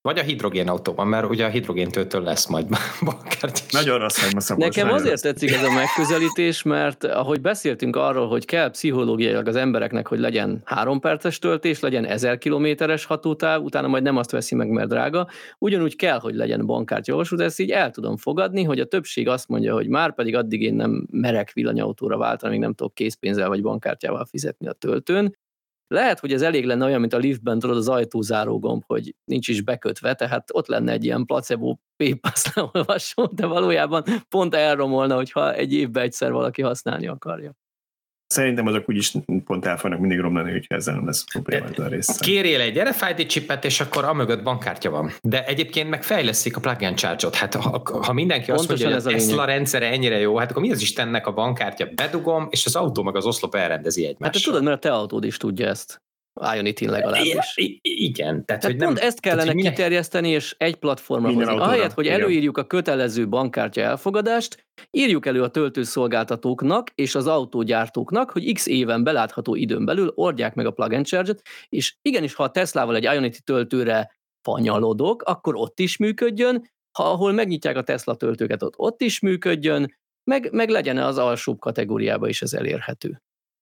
Vagy a hidrogénautóban, mert ugye a hidrogéntöltő lesz majd (laughs) bankkártyás. Nagyon rossz vagy ma Nekem azért rossz. tetszik ez a megközelítés, mert ahogy beszéltünk arról, hogy kell pszichológiailag az embereknek, hogy legyen három perces töltés, legyen ezer kilométeres hatótáv, utána majd nem azt veszi meg, mert drága, ugyanúgy kell, hogy legyen bankkártya olvasó, de ezt így el tudom fogadni, hogy a többség azt mondja, hogy már pedig addig én nem merek villanyautóra váltani, még nem tudok készpénzzel vagy bankkártyával fizetni a töltőn, lehet, hogy ez elég lenne olyan, mint a liftben, tudod, az ajtózáró gomb, hogy nincs is bekötve, tehát ott lenne egy ilyen placebo PayPass (laughs) leolvasó, de valójában pont elromolna, hogyha egy évben egyszer valaki használni akarja. Szerintem azok úgyis pont el fognak mindig romlani, hogyha ezzel nem lesz probléma a része. Kérjél egy RFID chipet, és akkor amögött bankkártya van. De egyébként meg fejlesztik a plug-in charge-ot. Hát ha, ha mindenki azt mondja, hogy a Tesla rendszere ennyire jó, hát akkor mi az Istennek a bankkártya? Bedugom, és az autó meg az oszlop elrendezi egymást. Hát te tudod, mert a te autód is tudja ezt. Ionity legalábbis. I- igen. Tehát, tehát hogy pont nem, ezt kellene tehát, kiterjeszteni, és egy platformra hozni. Ahelyett, hogy előírjuk a kötelező bankkártya elfogadást, írjuk elő a töltőszolgáltatóknak és az autógyártóknak, hogy x éven belátható időn belül oldják meg a plug-in charge-et, és igenis, ha a Teslával egy Ionity töltőre fanyalodok, akkor ott is működjön, ha ahol megnyitják a Tesla töltőket, ott, ott is működjön, meg, meg legyen az alsóbb kategóriába is ez elérhető.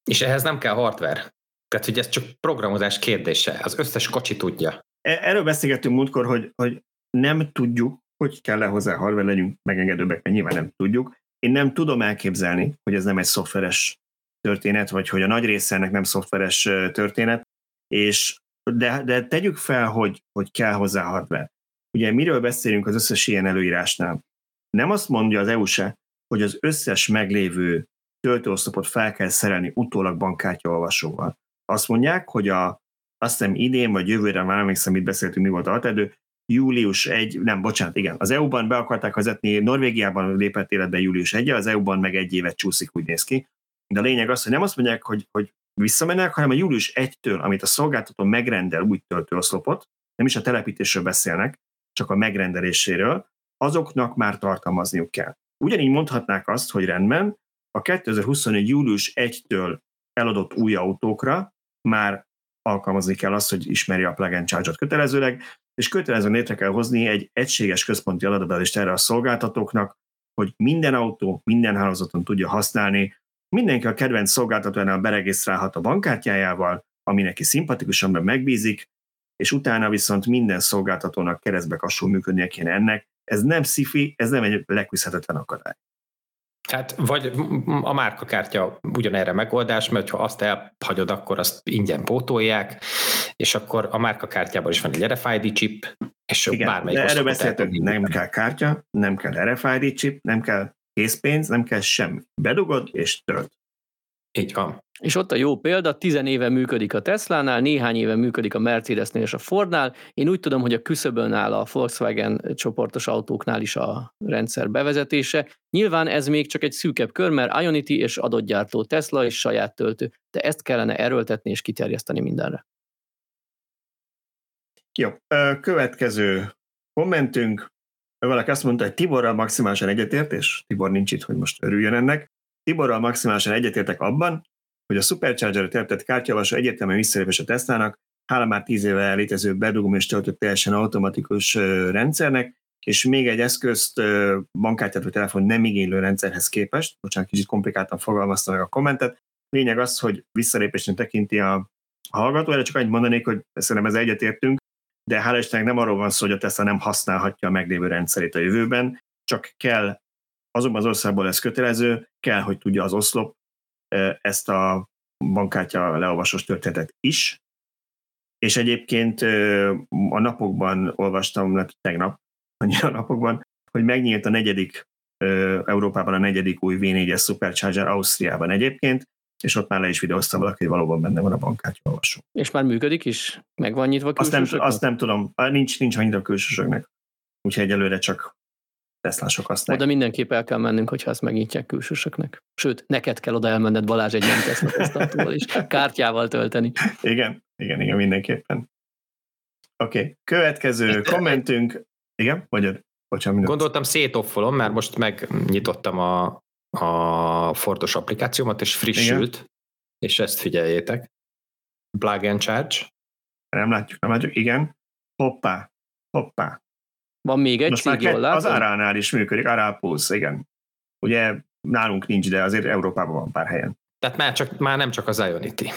És ehhez nem kell hardware. Tehát, hogy ez csak programozás kérdése. Az összes kocsi tudja. E, erről beszélgettünk múltkor, hogy, hogy nem tudjuk, hogy kell-e hozzá hardware, legyünk megengedőbbek, mert nyilván nem tudjuk. Én nem tudom elképzelni, hogy ez nem egy szoftveres történet, vagy hogy a nagy része ennek nem szoftveres történet, és de, de tegyük fel, hogy, hogy kell hozzá hardware. Ugye miről beszélünk az összes ilyen előírásnál? Nem azt mondja az EU se, hogy az összes meglévő töltőoszlopot fel kell szerelni utólag bankkártya olvasóval. Azt mondják, hogy a, azt hiszem idén vagy jövőre, már emlékszem, mit beszéltünk, mi volt a hatedő, július 1, nem, bocsánat, igen, az EU-ban be akarták vezetni, Norvégiában lépett életbe július 1 az EU-ban meg egy évet csúszik, úgy néz ki. De a lényeg az, hogy nem azt mondják, hogy, hogy visszamennek, hanem a július 1-től, amit a szolgáltató megrendel új töltőoszlopot, nem is a telepítésről beszélnek, csak a megrendeléséről, azoknak már tartalmazniuk kell. Ugyanígy mondhatnák azt, hogy rendben, a 2021. július 1-től eladott új autókra már alkalmazni kell azt, hogy ismeri a plug and kötelezőleg, és kötelezően létre kell hozni egy egységes központi adatbázist erre a szolgáltatóknak, hogy minden autó minden hálózaton tudja használni, mindenki a kedvenc szolgáltatójánál beregisztrálhat a bankkártyájával, ami neki szimpatikusan megbízik, és utána viszont minden szolgáltatónak keresztbe kasul működnie kéne ennek. Ez nem szifi, ez nem egy leküzdhetetlen akadály. Hát vagy a márkakártya ugyanerre megoldás, mert ha azt elhagyod, akkor azt ingyen pótolják, és akkor a márkakártyában is van egy RFID chip, és Igen, bármelyik de erről beszéltünk, nem kell kártya, nem kell RFID chip, nem kell készpénz, nem kell semmi. Bedugod és tölt. Így van. És ott a jó példa, tizen éve működik a Tesla-nál, néhány éve működik a Mercedesnél és a Fordnál. Én úgy tudom, hogy a küszöbön áll a Volkswagen csoportos autóknál is a rendszer bevezetése. Nyilván ez még csak egy szűkebb kör, mert Ionity és adott gyártó Tesla és saját töltő, de ezt kellene erőltetni és kiterjeszteni mindenre. Jó, következő kommentünk. Valaki azt mondta, hogy Tiborral maximálisan egyetértés. Tibor nincs itt, hogy most örüljön ennek. Tiborral maximálisan egyetértek abban, hogy a Supercharger-re tertett kártyavasó egyértelműen visszalépés a Teslának, hála már tíz éve létező bedugom és töltött teljesen automatikus rendszernek, és még egy eszközt, bankkártyát vagy telefon nem igénylő rendszerhez képest, bocsánat, kicsit komplikáltan fogalmazta meg a kommentet. Lényeg az, hogy visszalépésnek tekinti a hallgató, erre csak annyit mondanék, hogy szerintem ez egyetértünk, de hála Istennek nem arról van szó, hogy a Tesla nem használhatja a meglévő rendszerét a jövőben, csak kell, azokban az országból ez kötelező, kell, hogy tudja az oszlop ezt a bankkártya leolvasós történetet is, és egyébként a napokban olvastam, lehet tegnap, a napokban, hogy megnyílt a negyedik, Európában a negyedik új V4-es Supercharger Ausztriában egyébként, és ott már le is videózta valaki, hogy valóban benne van a bankkártya olvasó. És már működik is? Meg van nyitva azt nem, azt nem tudom, nincs, nincs annyira a külsősöknek. Úgyhogy egyelőre csak Teslások használják. Oda mindenképp el kell mennünk, hogyha ezt megnyitják külsősöknek. Sőt, neked kell oda elmenned Balázs egy nem Tesla is, kártyával tölteni. Igen, igen, igen, mindenképpen. Oké, okay. következő kommentünk. Igen, vagy Bocsánat, Gondoltam szétoffolom, mert most megnyitottam a, a Fordos applikációmat, és frissült, igen. és ezt figyeljétek. Plug and charge. Nem látjuk, nem látjuk, igen. Hoppá, hoppá. Van még egy Most cég, jól Az Aránál is működik, Arál Pulse, igen. Ugye nálunk nincs, de azért Európában van pár helyen. Tehát már, csak, már nem csak az Ionity.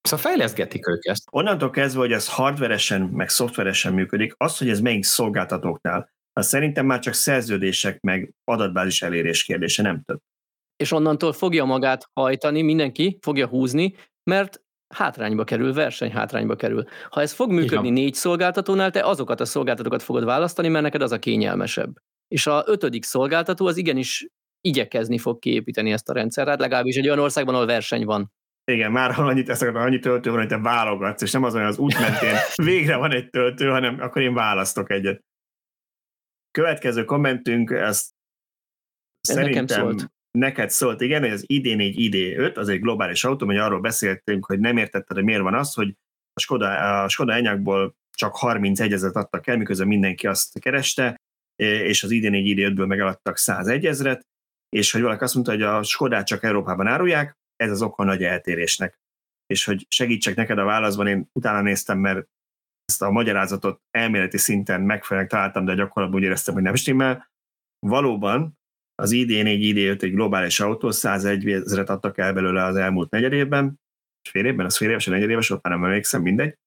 Szóval fejleszgetik ők ezt. Onnantól kezdve, hogy ez hardveresen, meg szoftveresen működik, az, hogy ez melyik szolgáltatóknál, az szerintem már csak szerződések, meg adatbázis elérés kérdése, nem több. És onnantól fogja magát hajtani, mindenki fogja húzni, mert hátrányba kerül, verseny hátrányba kerül. Ha ez fog működni négy szolgáltatónál, te azokat a szolgáltatókat fogod választani, mert neked az a kényelmesebb. És a ötödik szolgáltató az igenis igyekezni fog kiépíteni ezt a rendszert, legalábbis egy olyan országban, ahol verseny van. Igen, már ha annyit eszek, annyi töltő van, hogy te válogatsz, és nem az olyan az út mentén (laughs) végre van egy töltő, hanem akkor én választok egyet. Következő kommentünk, ezt Ez szerintem nekem szólt neked szólt, igen, hogy az ID4, ID5, az egy globális autó, hogy arról beszéltünk, hogy nem értetted, hogy miért van az, hogy a Skoda, a Skoda Enyaqból csak 31 ezeret adtak el, miközben mindenki azt kereste, és az ID4, ID5-ből megaladtak 101 ezeret, és hogy valaki azt mondta, hogy a Skodát csak Európában árulják, ez az oka nagy eltérésnek. És hogy segítsek neked a válaszban, én utána néztem, mert ezt a magyarázatot elméleti szinten megfelelően találtam, de gyakorlatban úgy éreztem, hogy nem stimmel. Valóban az ID4, ID5 egy globális autó, 101 ezeret adtak el belőle az elmúlt negyed évben, fél évben, az fél éves, a negyed éves, ott már nem emlékszem, mindegy.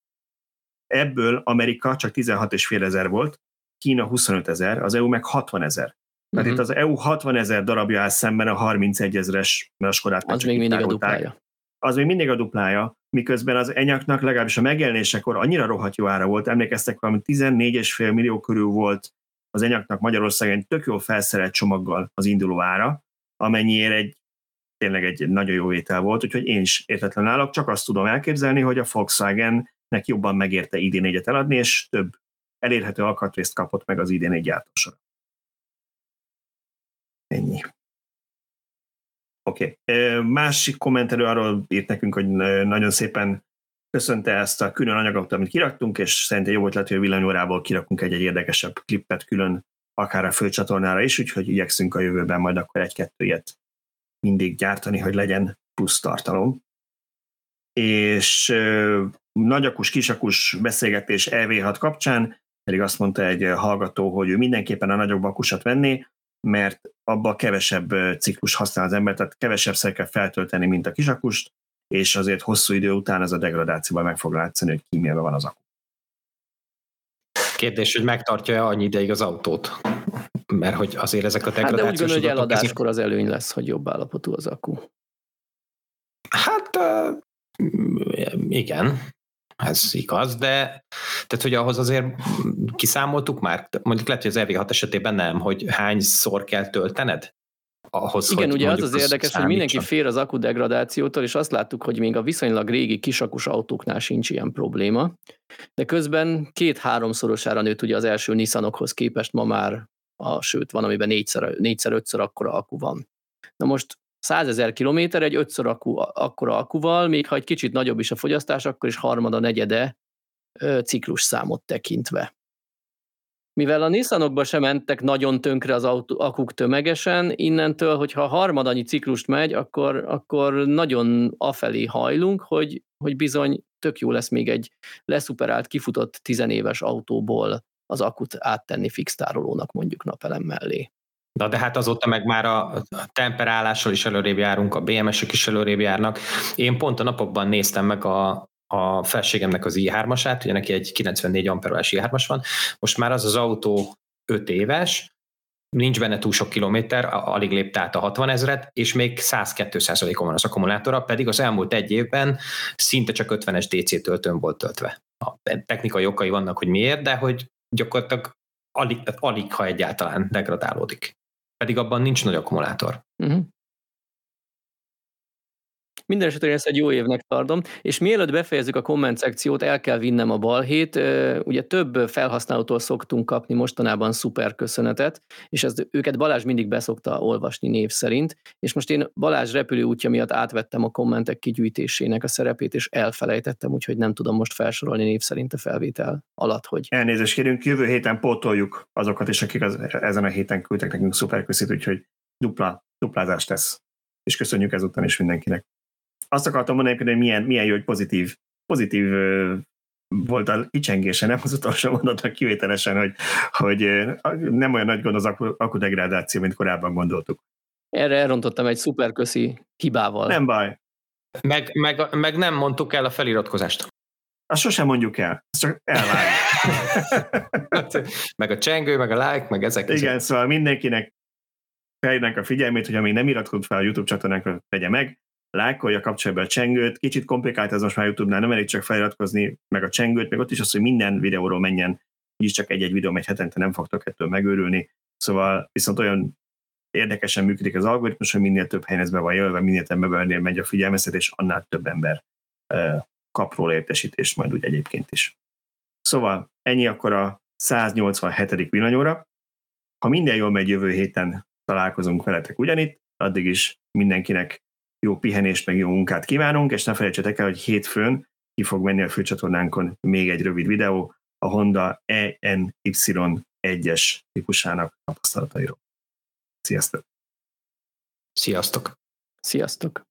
Ebből Amerika csak 16,5 ezer volt, Kína 25 ezer, az EU meg 60 ezer. Tehát uh-huh. itt az EU 60 ezer darabja áll szemben a 31 ezeres Skodát. Az még mindig a duplája. Az még mindig a duplája, miközben az enyaknak legalábbis a megjelenésekor annyira rohadt jó ára volt, emlékeztek, valami 14,5 millió körül volt az enyaknak Magyarországon egy tök jól felszerelt csomaggal az induló ára, amennyiért egy tényleg egy nagyon jó étel volt, úgyhogy én is értetlen állok, csak azt tudom elképzelni, hogy a Volkswagennek jobban megérte ID4-et eladni, és több elérhető alkatrészt kapott meg az ID4 gyártósora. Ennyi. Oké. Okay. Másik kommentelő arról írt nekünk, hogy nagyon szépen köszönte ezt a külön anyagot, amit kiraktunk, és szerintem jó ötlet, hogy a villanyórából kirakunk egy-egy érdekesebb klippet külön, akár a főcsatornára is, úgyhogy igyekszünk a jövőben majd akkor egy-kettő ilyet mindig gyártani, hogy legyen plusz tartalom. És nagyakus, kisakus beszélgetés EV6 kapcsán pedig azt mondta egy hallgató, hogy ő mindenképpen a nagyobb akusat venné, mert abba kevesebb ciklus használ az ember, tehát kevesebb kell feltölteni, mint a kisakust, és azért hosszú idő után ez a degradációban meg fog látszani, hogy kímélve van az akku. Kérdés, hogy megtartja-e annyi ideig az autót? Mert hogy azért ezek a degradációs... Hát de úgy gondolom, hogy eladáskor az előny lesz, hogy jobb állapotú az akku. Hát igen, ez igaz, de tehát, hogy ahhoz azért kiszámoltuk már, mondjuk lehet, hogy az EV6 esetében nem, hogy hányszor kell töltened? Ahhoz, Igen, hogy ugye az az érdekes, hogy mindenki fél az akkudegradációtól, és azt láttuk, hogy még a viszonylag régi kisakus autóknál sincs ilyen probléma, de közben két-háromszorosára nőtt ugye az első Nissanokhoz képest ma már, a, sőt van, amiben négyszer, négyszer ötször akkora akku van. Na most 100 ezer kilométer egy ötször akku, akkora akkuval, még ha egy kicsit nagyobb is a fogyasztás, akkor is harmada, negyede ciklus számot tekintve mivel a Nissanokba sem mentek nagyon tönkre az autó, akuk tömegesen, innentől, hogyha harmad annyi ciklust megy, akkor, akkor nagyon afelé hajlunk, hogy, hogy bizony tök jó lesz még egy leszuperált, kifutott tizenéves autóból az akut áttenni fix tárolónak mondjuk napelem mellé. Na de hát azóta meg már a temperálással is előrébb járunk, a BMS-ek is előrébb járnak. Én pont a napokban néztem meg a, a felségemnek az i3-asát, ugye neki egy 94 amperolás i3-as van, most már az az autó 5 éves, nincs benne túl sok kilométer, alig lépte át a 60 ezeret, és még 102 on van az akkumulátora, pedig az elmúlt egy évben szinte csak 50-es DC töltőn volt töltve. A technikai okai vannak, hogy miért, de hogy gyakorlatilag alig, alig ha egyáltalán degradálódik. Pedig abban nincs nagy akkumulátor. Uh-huh. Minden esetre ezt egy jó évnek tartom, és mielőtt befejezzük a komment szekciót, el kell vinnem a balhét. Ugye több felhasználótól szoktunk kapni mostanában szuper köszönetet, és ezt őket Balázs mindig beszokta olvasni név szerint, és most én Balázs repülőútja miatt átvettem a kommentek kigyűjtésének a szerepét, és elfelejtettem, úgyhogy nem tudom most felsorolni név szerint a felvétel alatt, hogy... Elnézést kérünk, jövő héten pótoljuk azokat is, akik az, ezen a héten küldtek nekünk szuper köszít, úgyhogy dupla, duplázást tesz. És köszönjük ezúttal is mindenkinek azt akartam mondani, hogy milyen, milyen jó, hogy pozitív, pozitív volt a kicsengése, nem az utolsó mondatnak kivételesen, hogy, hogy nem olyan nagy gond az akudegrádáció, mint korábban gondoltuk. Erre elrontottam egy szuperköszi hibával. Nem baj. Meg, meg, meg nem mondtuk el a feliratkozást. Azt sosem mondjuk el, azt csak elvárjuk. (laughs) meg a csengő, meg a like, meg ezek. Igen, ezek. szóval mindenkinek felhívnánk a figyelmét, hogy amíg nem iratkozott fel a YouTube csatornánkra, tegye meg, lájkolja, kapcsolja be a csengőt. Kicsit komplikált ez most már YouTube-nál, nem elég csak feliratkozni meg a csengőt, meg ott is az, hogy minden videóról menjen, így csak egy-egy videó megy hetente, nem fogtok ettől megőrülni. Szóval viszont olyan érdekesen működik az algoritmus, hogy minél több helyen ez be van jelölve, minél több embernél megy a figyelmeztetés, annál több ember kap róla értesítést majd úgy egyébként is. Szóval ennyi akkor a 187. villanyóra. Ha minden jól megy, jövő héten találkozunk veletek ugyanitt, addig is mindenkinek jó pihenést, meg jó munkát kívánunk, és ne felejtsetek el, hogy hétfőn ki fog menni a főcsatornánkon még egy rövid videó a Honda ENY1-es típusának tapasztalatairól. Sziasztok! Sziasztok! Sziasztok!